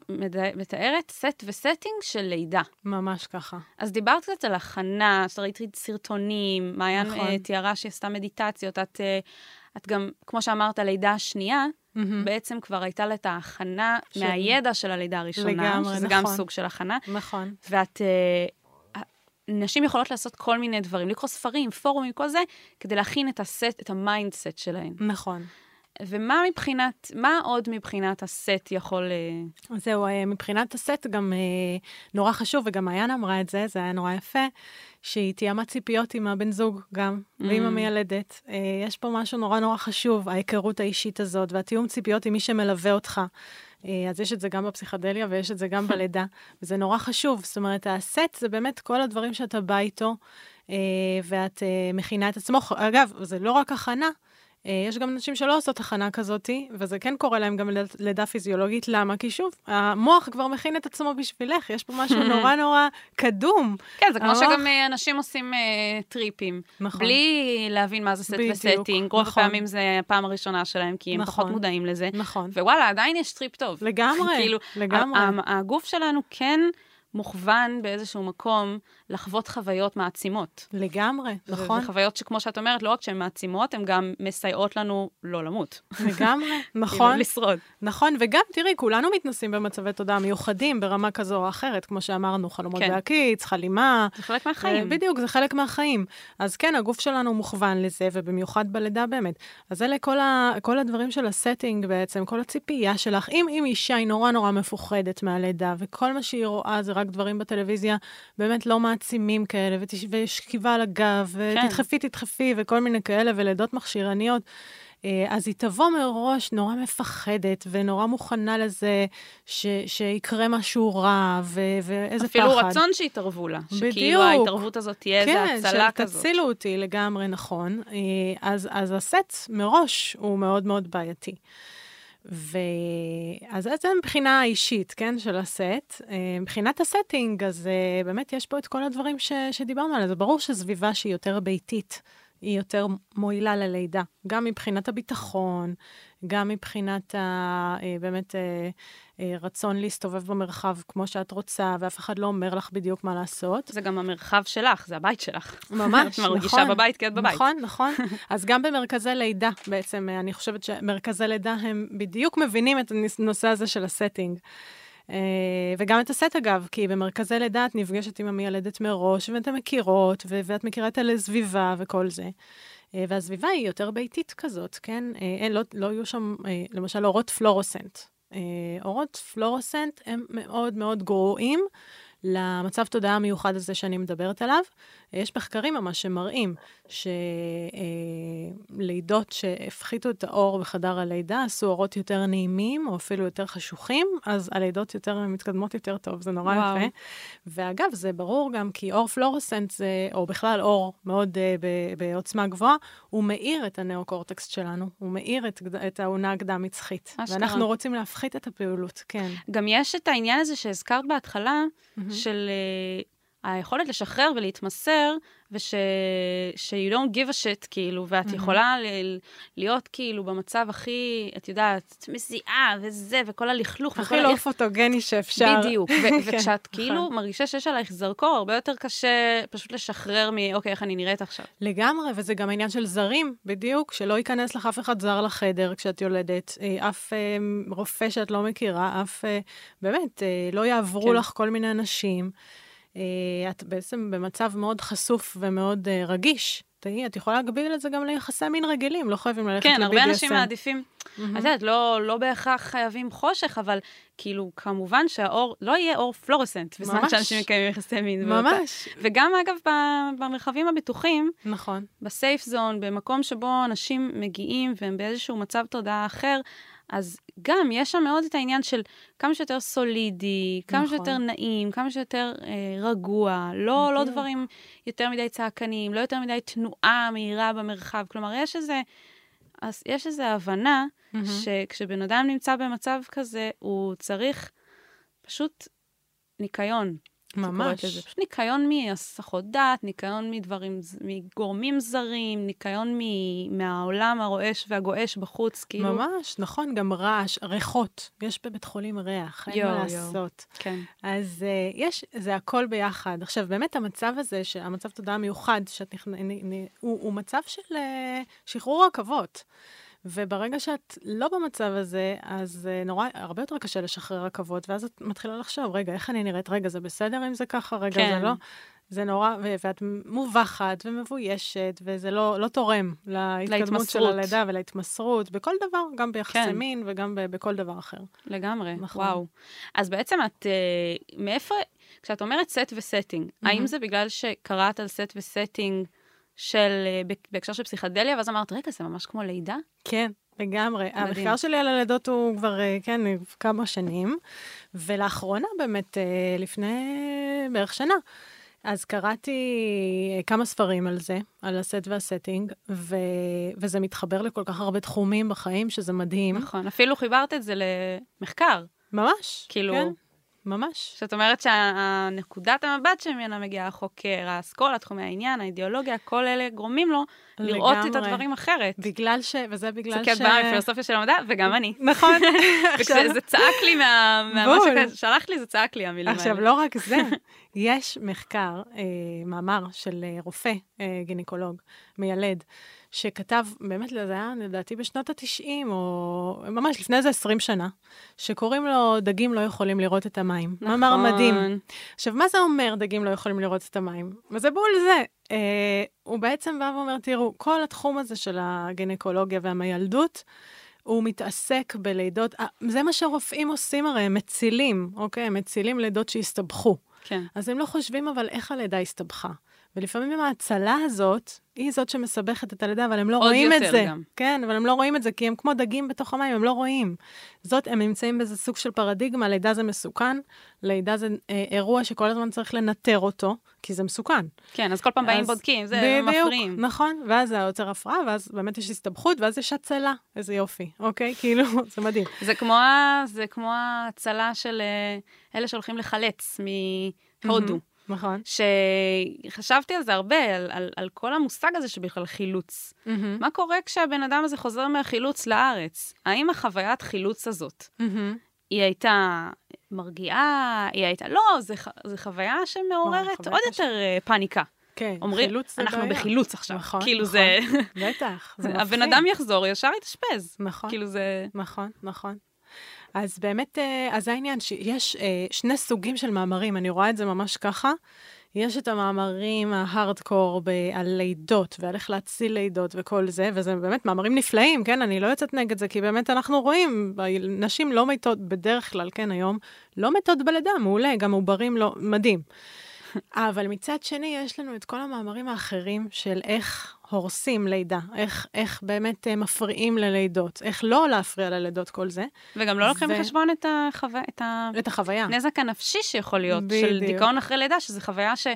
מתארת set ו setting של לידה. ממש ככה. אז דיברת קצת על הכנה, אז ראיתי סרטונים, מעיין נכון. תיארה שהיא עשתה מדיטציות, את, אה, את גם, כמו שאמרת, לידה השנייה, מהמם. בעצם כבר הייתה לה את ההכנה של- מהידע של הלידה הראשונה, לגמרי, שזה גם נכון. סוג של הכנה, נכון, ואת... אה, נשים יכולות לעשות כל מיני דברים, לקרוא ספרים, פורומים, כל זה, כדי להכין את הסט, את ה mindset שלהן. נכון. ומה מבחינת, מה עוד מבחינת הסט יכול... אה, זהו, אה, מבחינת הסט גם אה, נורא חשוב, וגם מעיין אמרה את זה, זה היה נורא יפה, שהיא תיאמה ציפיות עם הבן זוג גם, ועם Mm. המיילדת. אה, יש פה משהו נורא נורא חשוב, ההיכרות האישית הזאת, והתיאום ציפיות עם מי שמלווה אותך. אז יש את זה גם בפסיכדליה ויש את זה גם <laughs> בלידה, וזה נורא חשוב. זאת אומרת, הסט זה באמת כל הדברים שאתה בא איתו, ואת מכינה את עצמו. אגב, זה לא רק הכנה, יש גם נשים שלא עושות הכנה כזאתי, וזה כן קורה להם גם לידה פיזיולוגית. למה? כי שוב, המוח כבר מכין את עצמו בשבילך, יש פה משהו <laughs> נורא נורא קדום. כן, זה כמו המוח- שגם אה, אנשים עושים אה, טריפים. נכון. בלי להבין מה זה סט בדיוק, ו setting. רוב נכון. הפעמים זה הפעם הראשונה שלהם, כי הם נכון. פחות מודעים לזה. נכון. ווואלה, עדיין יש טריפ טוב. לגמרי, <laughs> כאילו, לגמרי. הגוף שלנו כן מוכוון באיזשהו מקום לחוות חוויות מעצימות. לגמרי, נכון. וחוויות שכמו שאת אומרת, לא רק שהן מעצימות, הן גם מסייעות לנו לא למות. לגמרי, <laughs> כאילו, נכון. לשרוד. נכון, וגם, תראי, כולנו מתנסים במצבי תודעה מיוחדים ברמה כזו או אחרת, כמו שאמרנו, חלומות כן. בהקיץ, חלימה. זה חלק מהחיים. אה, בדיוק, זה חלק מהחיים. אז כן, הגוף שלנו מוכוון לזה, ובמיוחד בלידה באמת. אז אלה כל, ה, כל הדברים של הסטינג בעצם, כל הציפייה שלך. אם, אם אישה היא נורא נורא מפוחדת מהלידה, וכל מה שהיא רואה זה רק דברים בטלוויזיה באמת לא מעצימים כאלה, ותש, ושכיבה על הגב, ותדחפי, תדחפי, וכל מיני כאלה, ולידות מכשירניות. אה, אז היא תבוא מראש נורא מפחדת ונורא מוכנה לזה ש, שיקרה משהו רע ו, ואיזה אפילו פחד. רצון שיתערבו לה. בדיוק. שכאילו ההתערבות הזאת תהיה איזה כן, הצלה של כזאת. תצילו אותי לגמרי נכון. אה, אז, אז הסט מראש הוא מאוד מאוד בעייתי. ואז זה מבחינה אישית, כן, של הסט. אה, מבחינת הסטינג, אז אה, באמת יש פה את כל הדברים ש, שדיברנו עליהם. זה ברור שסביבה שהיא יותר ביתית, היא יותר מועילה ללידה. גם מבחינת הביטחון, גם מבחינת ה, אה, באמת אה, אה, רצון להסתובב במרחב כמו שאת רוצה, ואף אחד לא אומר לך בדיוק מה לעשות. זה גם המרחב שלך, זה הבית שלך. ממש, את מרגישה נכון. בבית כי את בבית. נכון, נכון. <laughs> אז גם במרכזי לידה, בעצם, אני חושבת שמרכזי לידה הם בדיוק מבינים את הנושא הזה של הסטינג. אה, וגם את הסט, אגב, כי במרכזי לידה את נפגשת עם המיילדת מראש, ואתן מכירות, ו- ואת מכירה את הסביבה וכל זה. אה, והסביבה היא יותר ביתית כזאת, כן? אה, אין, לא, לא יהיו שם, למשל, אורות פלורוסנט. אורות פלורוסנט הם מאוד מאוד גרועים למצב תודעה המיוחד הזה שאני מדברת עליו. יש מחקרים ממש שמראים שלידות שהפחיתו את האור בחדר הלידה עשו אורות יותר נעימים, או אפילו יותר חשוכים, אז הלידות יותר מתקדמות יותר טוב, זה נורא וואו. יפה. ואגב, זה ברור גם כי אור פלורסנט, זה, או בכלל אור מאוד uh, ב- בעוצמה גבוהה, הוא מאיר את הנאו-קורטקסט שלנו, הוא מאיר את, את העונה הקדם-מצחית. ואנחנו רוצים להפחית את הפעילות, כן. גם יש את העניין הזה שהזכרת בהתחלה, של uh, היכולת לשחרר ולהתמסר, וש... you don't give a shit, כאילו, ואת יכולה ל- להיות כאילו במצב הכי, את יודעת, מזיעה וזה, וכל הלכלוך. הכי לא פוטוגני שאפשר. בדיוק, ו- <laughs> כן, וכשאת נכון. כאילו מרגישה שיש עלייך זרקור, הרבה יותר קשה פשוט לשחרר מ, אוקיי, איך אני נראית עכשיו. לגמרי, וזה גם העניין של זרים, בדיוק, שלא ייכנס לך אף אחד זר לחדר כשאת יולדת, אה, אף אה, רופא שאת לא מכירה, אף, אה, באמת, אה, לא יעברו כן. לך כל מיני אנשים. אה, את בעצם במצב מאוד חשוף ומאוד אה, רגיש. תראי, את יכולה להגביל את זה גם ליחסי מין רגילים, לא חייבים ללכת ל-BDSM. כן, הרבה אנשים מעדיפים. את יודעת, לא, לא בהכרח חייבים חושך, אבל כאילו, כמובן שהאור, לא יהיה אור פלורסנט בזמן. שאנשים מקיימים יחסי מין. ממש, וגם, אגב, במרחבים הבטוחים, נכון. בסייף זון, במקום שבו אנשים מגיעים והם באיזשהו מצב תודעה אחר, אז גם יש שם מאוד את העניין של כמה שיותר סולידי, כמה נכון. שיותר נעים, כמה שיותר אה, רגוע, לא, לא בדיוק. דברים יותר מדי צעקניים, לא יותר מדי תנועה מהירה במרחב. כלומר, יש איזה, אז יש איזו הבנה מהמם. שכשבן אדם נמצא במצב כזה, הוא צריך פשוט ניקיון. ממש. פשוט ניקיון מהסחות דעת, ניקיון מדברים, מגורמים זרים, ניקיון מ- מהעולם הרועש והגועש בחוץ, כאילו. ממש, נכון, גם רעש, ריחות. יש בבית חולים ריח, אין יואו, מה יואו. לעשות. כן. אז uh, יש, זה הכל ביחד. עכשיו, באמת המצב הזה, המצב תודעה מיוחד, שאת נכנ... הוא, הוא מצב של uh, שחרור רכבות. וברגע שאת לא במצב הזה, אז uh, נורא, הרבה יותר קשה לשחרר רכבות, ואז את מתחילה לחשוב, רגע, איך אני נראית? רגע, זה בסדר אם זה ככה? רגע, כן. זה לא? זה נורא, ו- ואת מובכת ומבוישת, וזה לא, לא תורם להתקדמות של להתמסרות. הלידה ולהתמסרות, בכל דבר, גם ביחסי כן. מין וגם ב- בכל דבר אחר. לגמרי, נכון. וואו. אז בעצם את, אה, מאיפה, כשאת אומרת set ו setting, האם זה בגלל שקראת על set ו setting של, אה, בהקשר של פסיכדליה, ואז אמרת, רגע, זה ממש כמו לידה? כן, לגמרי. מדהים. המחקר שלי על הלידות הוא כבר, אה, כן, כמה שנים, ולאחרונה באמת, אה, לפני בערך שנה, אז קראתי כמה ספרים על זה, על הסט והסטינג, ו... וזה מתחבר לכל כך הרבה תחומים בחיים, שזה מדהים. נכון, אפילו חיברת את זה למחקר. ממש, כאילו- כן, ממש. זאת אומרת שהנקודת המבט שממנה מגיע החוקר, האסכולה, תחומי העניין, האידיאולוגיה, כל אלה גורמים לו לראות את לגמרי. הדברים אחרת. בגלל ש... וזה זה בגלל כי את ש... באה מפילוסופיה של המדע, וגם אני. נכון. <laughs> וכשזה צעק לי מה... מה בול. ששלחת לי, זה צעק לי, המילים האלה. עכשיו, לא רק זה, <laughs> יש מחקר, אה, מאמר של אה, רופא, אה, גינקולוג, מיילד, שכתב, באמת, זה היה לדעתי בשנות ה-90, או ממש לפני איזה 20 שנה, שקוראים לו דגים לא יכולים לראות את המים. נכון. מאמר מדהים. עכשיו, מה זה אומר דגים לא יכולים לראות את המים? וזה בול זה. אה, הוא בעצם בא ואומר, תראו, כל התחום הזה של הגינקולוגיה והמיילדות, הוא מתעסק בלידות, אה, זה מה שרופאים עושים הרי, הם מצילים, אוקיי? הם מצילים לידות שהסתבכו. כן. אז הם לא חושבים אבל איך הלידה הסתבכה. ולפעמים ההצלה הזאת, היא זאת שמסבכת את הלידה, אבל הם לא עוד רואים יותר את זה. גם. כן, אבל הם לא רואים את זה, כי הם כמו דגים בתוך המים, הם לא רואים. זאת, הם נמצאים באיזה סוג של פרדיגמה, לידה זה מסוכן, לידה זה אה, אירוע שכל הזמן צריך לנטר אותו, כי זה מסוכן. כן, אז כל פעם באים אז- בודקים, זה מפריעים. בדיוק, נכון, ואז זה יוצר הפרעה, ואז באמת יש הסתבכות, ואז יש הצלה. איזה יופי, אוקיי? <laughs> כאילו, זה מדהים. זה כמו, זה כמו ההצלה של אה, אלה שהולכים לחלץ מהודו. נכון. שחשבתי על זה הרבה, על, על, על כל המושג הזה שבכלל חילוץ. מהמם. מה קורה כשהבן אדם הזה חוזר מהחילוץ לארץ? האם החוויית חילוץ הזאת, מהמם. היא הייתה מרגיעה? היא הייתה... לא, זו חוויה שמעוררת חוויה עוד קשה. יותר אה, פאניקה. כן, אומרים, חילוץ זה אנחנו בעיה. בחילוץ עכשיו. נכון, כאילו נכון. זה... בטח, זה <laughs> הבן מפחיד. אדם יחזור, ישר יתאשפז. נכון. כאילו זה... נכון, נכון. אז באמת, אה, אז העניין שיש אה, שני סוגים של מאמרים, אני רואה את זה ממש ככה. יש את המאמרים ההארדקור ב- על לידות ועל איך להציל לידות וכל זה, וזה באמת מאמרים נפלאים, כן? אני לא יוצאת נגד זה, כי באמת אנחנו רואים, נשים לא מתות בדרך כלל, כן, היום, לא מתות בלידה, מעולה, גם עוברים לא, מדהים. <laughs> אבל מצד שני, יש לנו את כל המאמרים האחרים של איך הורסים לידה, איך, איך באמת אה, מפריעים ללידות, איך לא להפריע ללידות כל זה, וגם לא לוקחים ו- בחשבון את, החווה, את את החוויה. הנזק הנפשי שיכול להיות, של בדיוק. דיכאון אחרי לידה, שזו חוויה ש...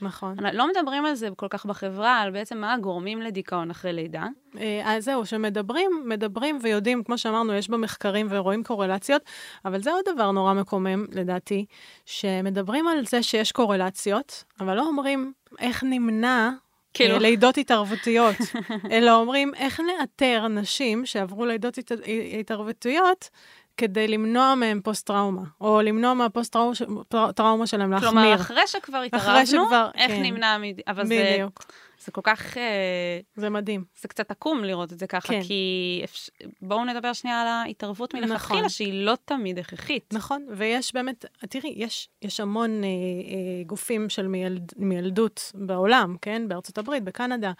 נכון. לא מדברים על זה כל כך בחברה, על בעצם מה הגורמים לדיכאון אחרי לידה. אה, אז זהו, שמדברים, מדברים ויודעים, כמו שאמרנו, יש במחקרים ורואים קורלציות, אבל זה עוד דבר נורא מקומם, לדעתי, שמדברים על זה שיש קורלציות, אבל לא אומרים איך נמנע כאילו. אה, לידות התערבותיות, <laughs> אלא אומרים איך נאתר נשים שעברו לידות הת... התערבותיות כדי למנוע מהם פוסט-טראומה, או למנוע מהפוסט-טראומה שלהם להחמיר. כלומר, אחרי שכבר אחרי התערבנו, שכבר, איך כן. נמנע מ... אבל בדיוק. זה זה כל כך, אה, זה מדהים. זה קצת עקום לראות את זה ככה, כן. כי אפש... בואו נדבר שנייה על ההתערבות נכון. מלכתחילה, שהיא לא תמיד הכרחית. נכון, ויש באמת, תראי, יש, יש המון אה, אה, גופים של מילד, מילדות בעולם, כן? בארצות הברית, בקנדה,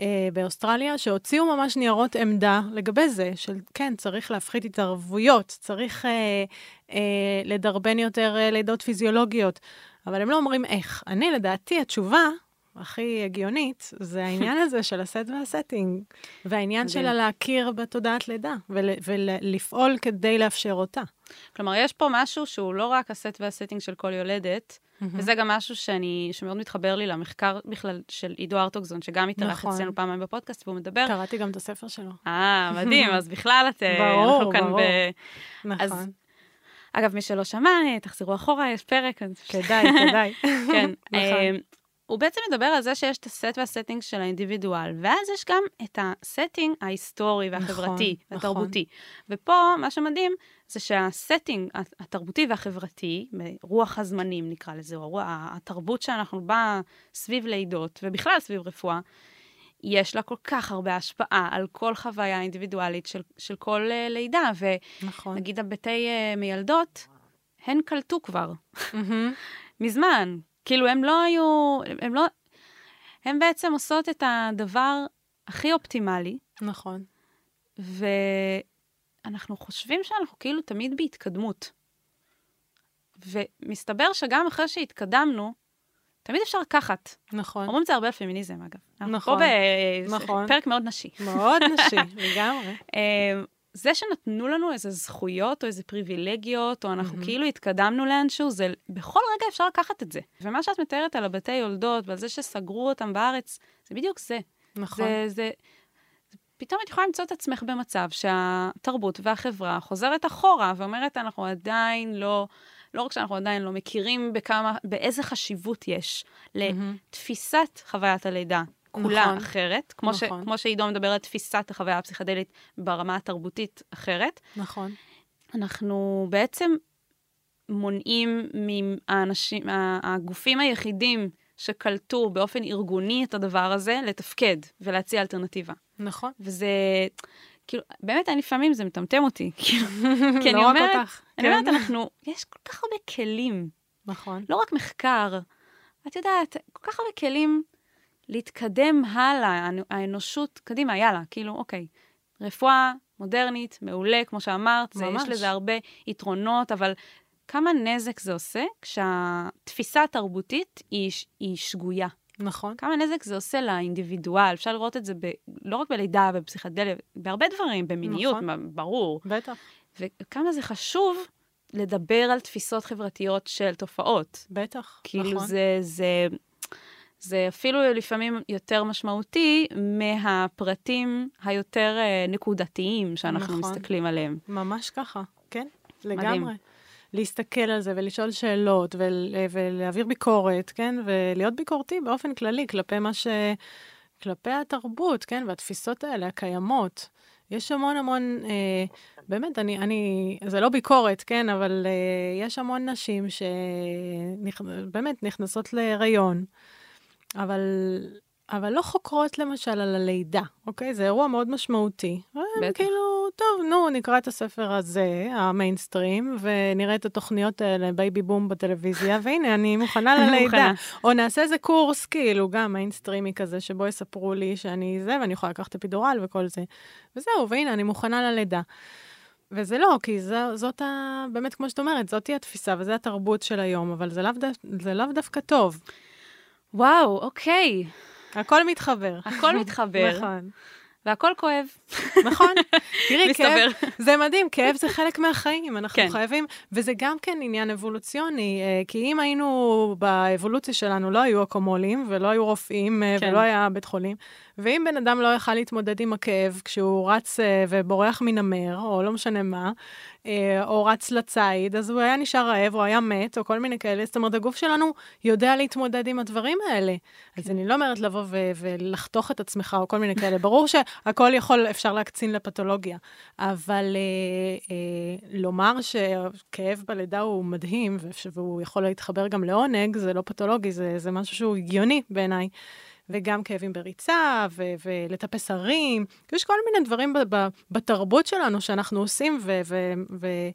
אה, באוסטרליה, שהוציאו ממש ניירות עמדה לגבי זה, של כן, צריך להפחית התערבויות, צריך אה, אה, לדרבן יותר אה, לידות פיזיולוגיות, אבל הם לא אומרים איך. אני, לדעתי, התשובה הכי הגיונית, זה העניין הזה של ה set וה setting, והעניין. שלה להכיר בתודעת לידה, ול, ולפעול כדי לאפשר אותה. כלומר, יש פה משהו שהוא לא רק ה set וה setting של כל יולדת, וזה גם משהו שאני, שמאוד מתחבר לי למחקר בכלל של עידו הרטוגזון, שגם התארח נכון. אצלנו פעמיים בפודקאסט, והוא מדבר. קראתי גם את הספר שלו. אה, מדהים, אז בכלל את... אה, ברור, אנחנו כאן ברור. ב... נכון. אז- אגב, מי שלא שמע, אה, תחזרו אחורה, יש פרק. אז- כדאי, כדאי. <laughs> כן. נכון. אה, הוא בעצם מדבר על זה שיש את ה set וה setting של האינדיבידואל, ואז יש גם את ה setting ההיסטורי והחברתי נכון, והתרבותי. ופה, מה שמדהים, זה שהסטינג התרבותי והחברתי, רוח הזמנים נקרא לזה, או התרבות שאנחנו בה סביב לידות, ובכלל סביב רפואה, יש לה כל כך הרבה השפעה על כל חוויה אינדיבידואלית של, של כל uh, לידה, נכון. ונגיד הבתי uh, מיילדות, הן קלטו כבר. מזמן. כאילו, הם לא היו, הם לא, הם בעצם עושות את הדבר הכי אופטימלי, נכון. ואנחנו חושבים שאנחנו כאילו תמיד בהתקדמות. ומסתבר שגם אחרי שהתקדמנו, תמיד אפשר לקחת. נכון. אומרים את זה הרבה על פמיניזם, אגב. נכון, פה נכון. בפרק מאוד נשי. מאוד נשי, <laughs> לגמרי. זה שנתנו לנו איזה זכויות או איזה פריבילגיות, או אנחנו כאילו התקדמנו לאנשהו, זה בכל רגע אפשר לקחת את זה. ומה שאת מתארת על הבתי יולדות ועל זה שסגרו אותם בארץ, זה בדיוק זה. נכון. זה, זה, זה, פתאום את יכולה למצוא את עצמך במצב שהתרבות והחברה חוזרת אחורה ואומרת, אנחנו עדיין לא, לא רק שאנחנו עדיין לא מכירים בכמה, באיזה חשיבות יש לתפיסת חוויית הלידה. כולה נכון. אחרת, כמו, ש, נכון. כמו שעידו מדבר על תפיסת החוויה הפסיכדלית ברמה התרבותית אחרת. נכון. אנחנו בעצם מונעים מהאנשים, מה- הגופים היחידים שקלטו באופן ארגוני את הדבר הזה, לתפקד ולהציע אלטרנטיבה. נכון. וזה, כאילו, באמת, אני לפעמים זה מטמטם אותי. <laughs> כאילו, <laughs> כי אני לא רק אומרת, אותך. אני כן. אומרת, אנחנו, יש כל כך הרבה כלים, נכון. לא רק מחקר, את יודעת, כל כך הרבה כלים להתקדם הלאה, האנ- האנושות, קדימה, יאללה, כאילו, אוקיי, רפואה מודרנית, מעולה, כמו שאמרת, ממש. יש לזה הרבה יתרונות, אבל כמה נזק זה עושה כשהתפיסה התרבותית היא, היא שגויה. נכון. כמה נזק זה עושה לאינדיבידואל, אפשר לראות את זה ב, לא רק בלידה, בפסיכדליה, בהרבה דברים, במיניות, נכון. ברור. בטח. וכמה זה חשוב לדבר על תפיסות חברתיות של תופעות. בטח. כאילו נכון. זה, זה, זה אפילו לפעמים יותר משמעותי מהפרטים היותר אה, נקודתיים שאנחנו נכון. מסתכלים עליהם. ממש ככה, כן, מדהים. לגמרי. להסתכל על זה ולשאול שאלות ול, ולהעביר ביקורת, כן, ולהיות ביקורתי באופן כללי כלפי מה ש... כלפי התרבות, כן, והתפיסות האלה הקיימות. יש המון המון, אה, באמת, אני, אני, זה לא ביקורת, כן, אבל אה, יש המון נשים שבאמת נכנסות להיריון, אבל, אבל לא חוקרות למשל על הלידה, אוקיי? זה אירוע מאוד משמעותי. בטח. כאילו, טוב, נו, נקרא את הספר הזה, המיינסטרים, ונראה את התוכניות האלה, בייבי בום בטלוויזיה, והנה, אני מוכנה ללידה. מוכנה. או נעשה איזה קורס, כאילו, גם מיינסטרימי כזה, שבו יספרו לי שאני זה, ואני יכולה לקחת אפידורל וכל זה. וזהו, והנה, אני מוכנה ללידה. וזה לא, כי זו, זאת ה... באמת, כמו שאת אומרת, זאתי התפיסה, וזו התרבות של היום, אבל זה לאו, דו, זה לאו דווקא טוב. וואו, אוקיי, הכל מתחבר. הכל מתחבר, נכון. והכל כואב. נכון. <laughs> תראי. כאב, זה מדהים, כאב זה חלק מהחיים, אנחנו כן. חייבים, וזה גם כן עניין אבולוציוני, אה, כי אם היינו באבולוציה שלנו, לא היו אקומולים, ולא היו רופאים, אה, כן. ולא היה בית חולים, ואם בן אדם לא יכל להתמודד עם הכאב כשהוא רץ אה, ובורח מנמר, או לא משנה מה, או רץ לציד, אז הוא היה נשאר רעב, או היה מת, או כל מיני כאלה, זאת אומרת, הגוף שלנו יודע להתמודד עם הדברים האלה. אז אני לא אומרת לבוא ו- ולחתוך את עצמך, או כל מיני כאלה. ברור שהכל יכול, אפשר להקצין לפתולוגיה, אבל אה, אה, לומר שכאב בלידה הוא מדהים, והוא יכול להתחבר גם לעונג, זה לא פתולוגי, זה, זה משהו שהוא הגיוני בעיניי. וגם כאבים בריצה, ו- ולטפס הרים. יש כל מיני דברים ב- ב- בתרבות שלנו שאנחנו עושים, ו- ו- ו-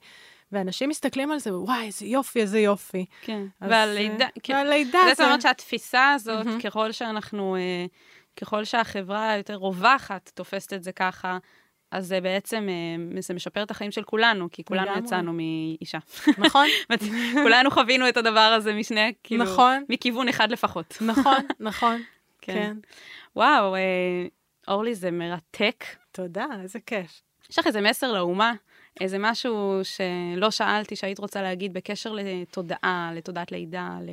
ואנשים מסתכלים על זה, וואי, איזה יופי, איזה יופי. כן. אז, והלידה, אה, כאילו, והלידה זאת זה... אומרת שהתפיסה הזאת, מהמם. ככל שאנחנו, אה, ככל שהחברה יותר רווחת תופסת את זה ככה, אז זה בעצם, אה, זה משפר את החיים של כולנו, כי כולנו. יצאנו מאישה. נכון, <laughs> כולנו חווינו את הדבר הזה משני, כאילו, נכון. מכיוון אחד לפחות. נכון, <laughs> נכון. כן. וואו, אה, אורלי, זה מרתק. תודה, איזה כיף. יש לך איזה מסר לאומה? איזה משהו שלא שאלתי שהיית רוצה להגיד בקשר לתודעה, לתודעת לידה, ל...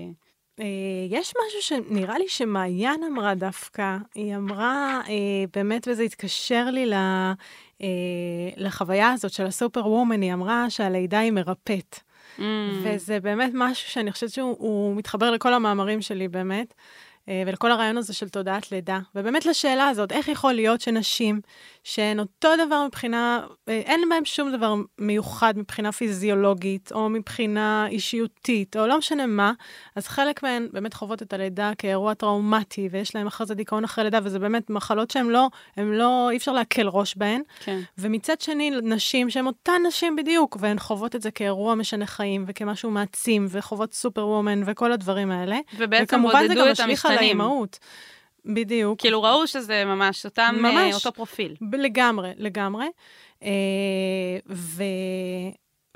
אה, יש משהו שנראה לי שמעיין אמרה דווקא, היא אמרה, אה, באמת, וזה התקשר לי ל, אה, לחוויה הזאת של הסופר וומן, היא אמרה שהלידה היא מרפאת. Mm, וזה באמת משהו שאני חושבת שהוא הוא מתחבר לכל המאמרים שלי באמת, ולכל הרעיון הזה של תודעת לידה. ובאמת לשאלה הזאת, איך יכול להיות שנשים שהן אותו דבר מבחינה, אה, אין בהן שום דבר מיוחד מבחינה פיזיולוגית, או מבחינה אישיותית, או לא משנה מה, אז חלק מהן באמת חוות את הלידה כאירוע טראומטי, ויש להן אחרי זה דיכאון אחרי לידה, וזה באמת מחלות שהן לא, הן לא, אי אפשר להקל ראש בהן. כן. ומצד שני, נשים שהן אותן נשים בדיוק, והן חוות את זה כאירוע משנה חיים, וכמשהו מעצים, וחוות סופר וומן, וכל הדברים האלה. ובעצם גם את משליך על המשתנים. האימהות. בדיוק. כאילו ראו שזה ממש אותם, ממש. ממש. אותו פרופיל. לגמרי, לגמרי. אה, ו...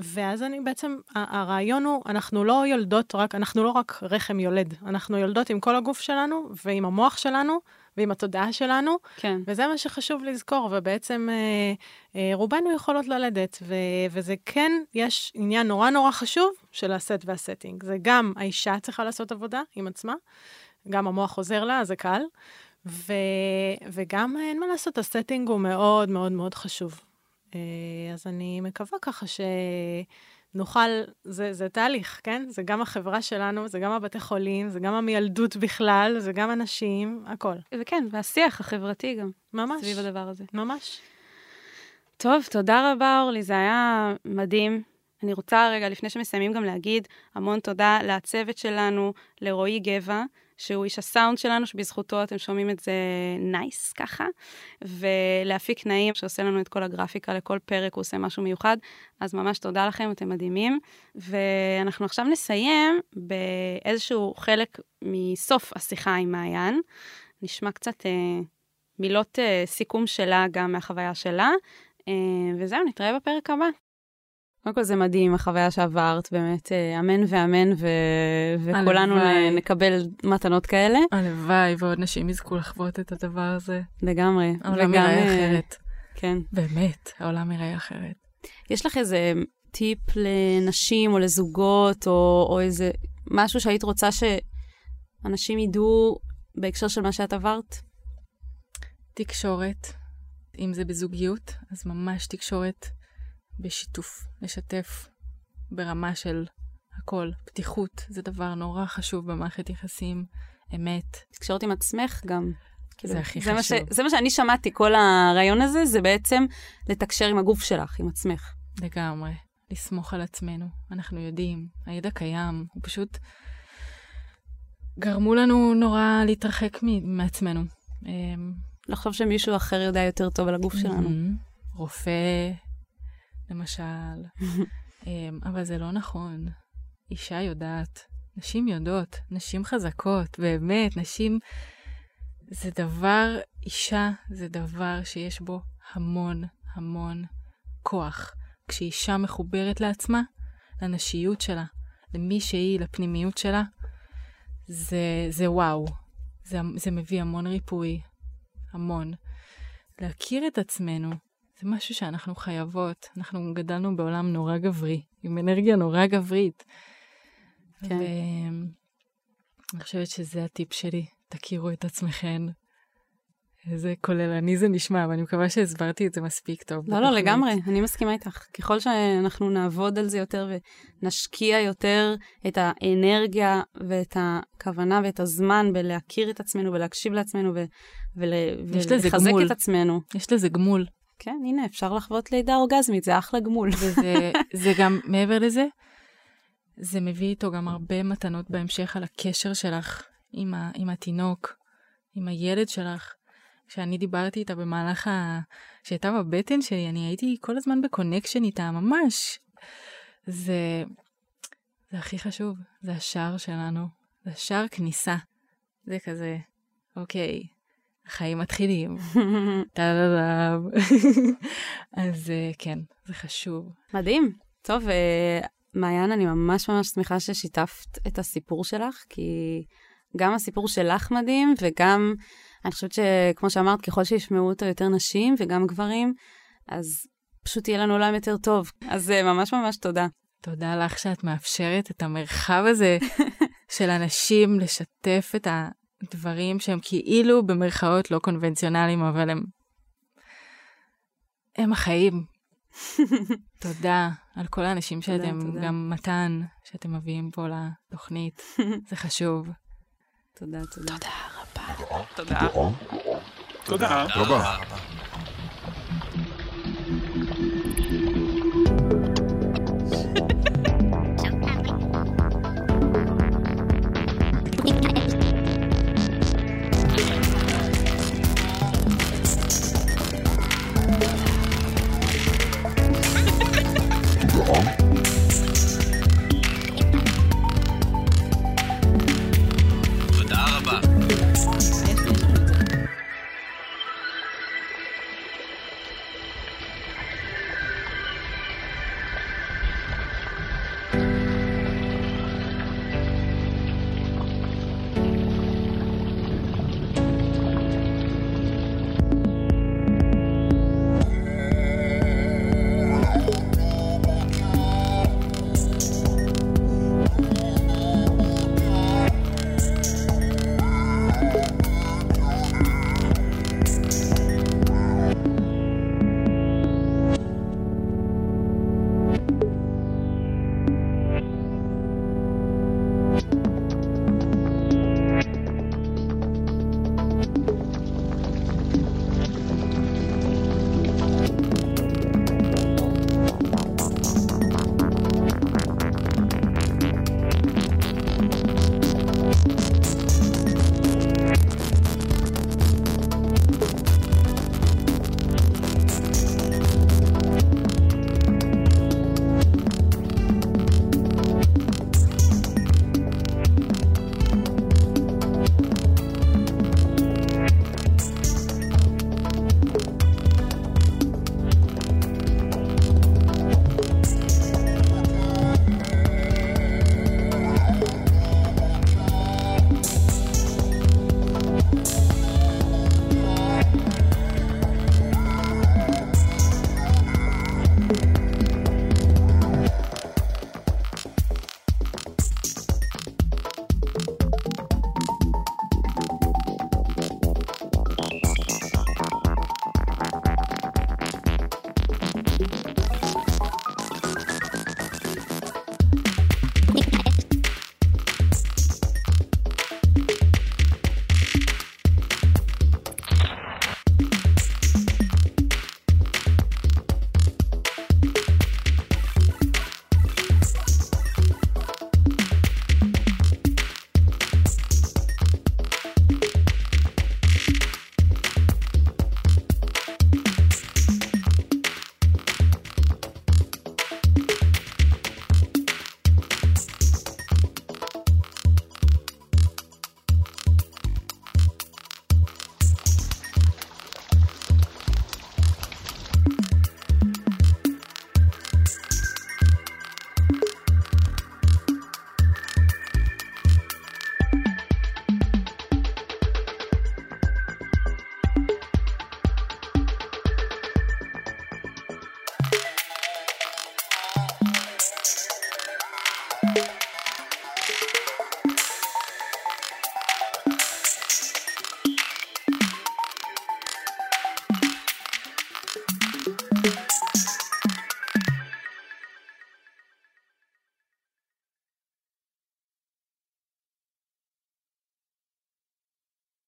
ואז אני בעצם, הרעיון הוא, אנחנו לא יולדות רק, אנחנו לא רק רחם יולד, אנחנו יולדות עם כל הגוף שלנו, ועם המוח שלנו, ועם התודעה שלנו, כן. וזה מה שחשוב לזכור, ובעצם אה, אה, רובנו יכולות ללדת, ו- וזה כן, יש עניין נורא נורא חשוב של ה set וה setting. זה גם האישה צריכה לעשות עבודה עם עצמה, גם המוח עוזר לה, זה קל, ו- וגם אה, אין מה לעשות, ה setting הוא מאוד מאוד מאוד חשוב. אה, אז אני מקווה ככה שנוכל, זה, זה תהליך, כן? זה גם החברה שלנו, זה גם הבתי חולים, זה גם המילדות בכלל, זה גם אנשים, הכל. וכן, והשיח החברתי גם, ממש. סביב הדבר הזה. ממש. טוב, תודה רבה, אורלי, זה היה מדהים. אני רוצה רגע, לפני שמסיימים, גם להגיד המון תודה לצוות שלנו, לרועי גבע, שהוא איש הסאונד שלנו, שבזכותו אתם שומעים את זה נייס ככה, ולהפיק נעים, שעושה לנו את כל הגרפיקה לכל פרק, הוא עושה משהו מיוחד. אז ממש תודה לכם, אתם מדהימים. ואנחנו עכשיו נסיים באיזשהו חלק מסוף השיחה עם מעיין. נשמע קצת אה, מילות אה, סיכום שלה, גם מהחוויה שלה. אה, וזהו, נתראה בפרק הבא. קודם כל זה מדהים, החוויה שעברת, באמת, אה, אמן ואמן, ו... וכולנו הלוואי. נקבל מתנות כאלה, הלוואי, ועוד נשים יזכו לחוות את הדבר הזה. לגמרי. העולם וגם, ייראה אה, אחרת. כן. באמת, העולם ייראה אחרת. יש לך איזה טיפ לנשים או לזוגות, או, או איזה משהו שהיית רוצה שאנשים ידעו בהקשר של מה שאת עברת? תקשורת, אם זה בזוגיות, אז ממש תקשורת בשיתוף, לשתף ברמה של הכל. פתיחות זה דבר נורא חשוב במערכת יחסים, אמת. תקשורת עם עצמך גם. כאילו, זה הכי זה מה חשוב. זה מה שאני שמעתי, כל הרעיון הזה, זה בעצם לתקשר עם הגוף שלך, עם עצמך. לגמרי. לסמוך על עצמנו. אנחנו יודעים, הידע קיים, הוא פשוט גרמו לנו נורא להתרחק מ- מעצמנו. אמ, לחשוב שמישהו אחר יודע יותר טוב על הגוף שלנו. רופא, למשל. <laughs> אמ, אבל זה לא נכון. אישה יודעת, נשים יודעות, נשים חזקות, באמת, נשים... זה דבר, אישה זה דבר שיש בו המון המון כוח. כשאישה מחוברת לעצמה, לנשיות שלה, למי שהיא, לפנימיות שלה, זה, זה וואו. זה, זה מביא המון ריפוי, המון. להכיר את עצמנו, זה משהו שאנחנו חייבות. אנחנו גדלנו בעולם נורא גברי, עם אנרגיה נורא גברית. כן. ואני חושבת שזה הטיפ שלי, תכירו את עצמכם. איזה כוללני זה נשמע, ואני מקווה שהסברתי את זה מספיק טוב. לא, לא, בתוכנית. לגמרי, אני מסכימה איתך. ככל שאנחנו נעבוד על זה יותר ונשקיע יותר את האנרגיה ואת הכוונה ואת הזמן בלהכיר את עצמנו ולהקשיב לעצמנו ו- ול- ולחזק גמול. את עצמנו. יש לזה גמול, כן, הנה, אפשר לחוות לידה אורגזמית, זה אחלה גמול. <laughs> וזה זה גם, מעבר לזה, זה מביא איתו גם הרבה מתנות בהמשך על הקשר שלך עם, ה, עם התינוק, עם הילד שלך. כשאני דיברתי איתה במהלך ה... שהייתה בבטן שלי, אני הייתי כל הזמן בקונקשן איתה, ממש. זה... זה הכי חשוב, זה השער שלנו, זה השער כניסה. זה כזה, אוקיי, החיים מתחילים. <laughs> <laughs> אז אה, כן, זה חשוב. מדהים. טוב, אה, מעיין, אני ממש ממש שמחה ששיתפת את הסיפור שלך, כי גם הסיפור שלך מדהים, וגם, אני חושבת שכמו שאמרת, ככל שישמעו אותו יותר נשים וגם גברים, אז פשוט יהיה לנו עולם יותר טוב. אז אה, ממש ממש תודה. תודה לך שאת מאפשרת את המרחב הזה <laughs> של אנשים לשתף את הדברים שהם כאילו במרכאות לא קונבנציונליים, אבל הם... הם החיים. <laughs> תודה על כל האנשים תודה, שאתם, תודה. גם מתן, שאתם מביאים פה לתוכנית. <laughs> זה חשוב. תודה, תודה. תודה. תודה רבה. תודה <laughs> רבה.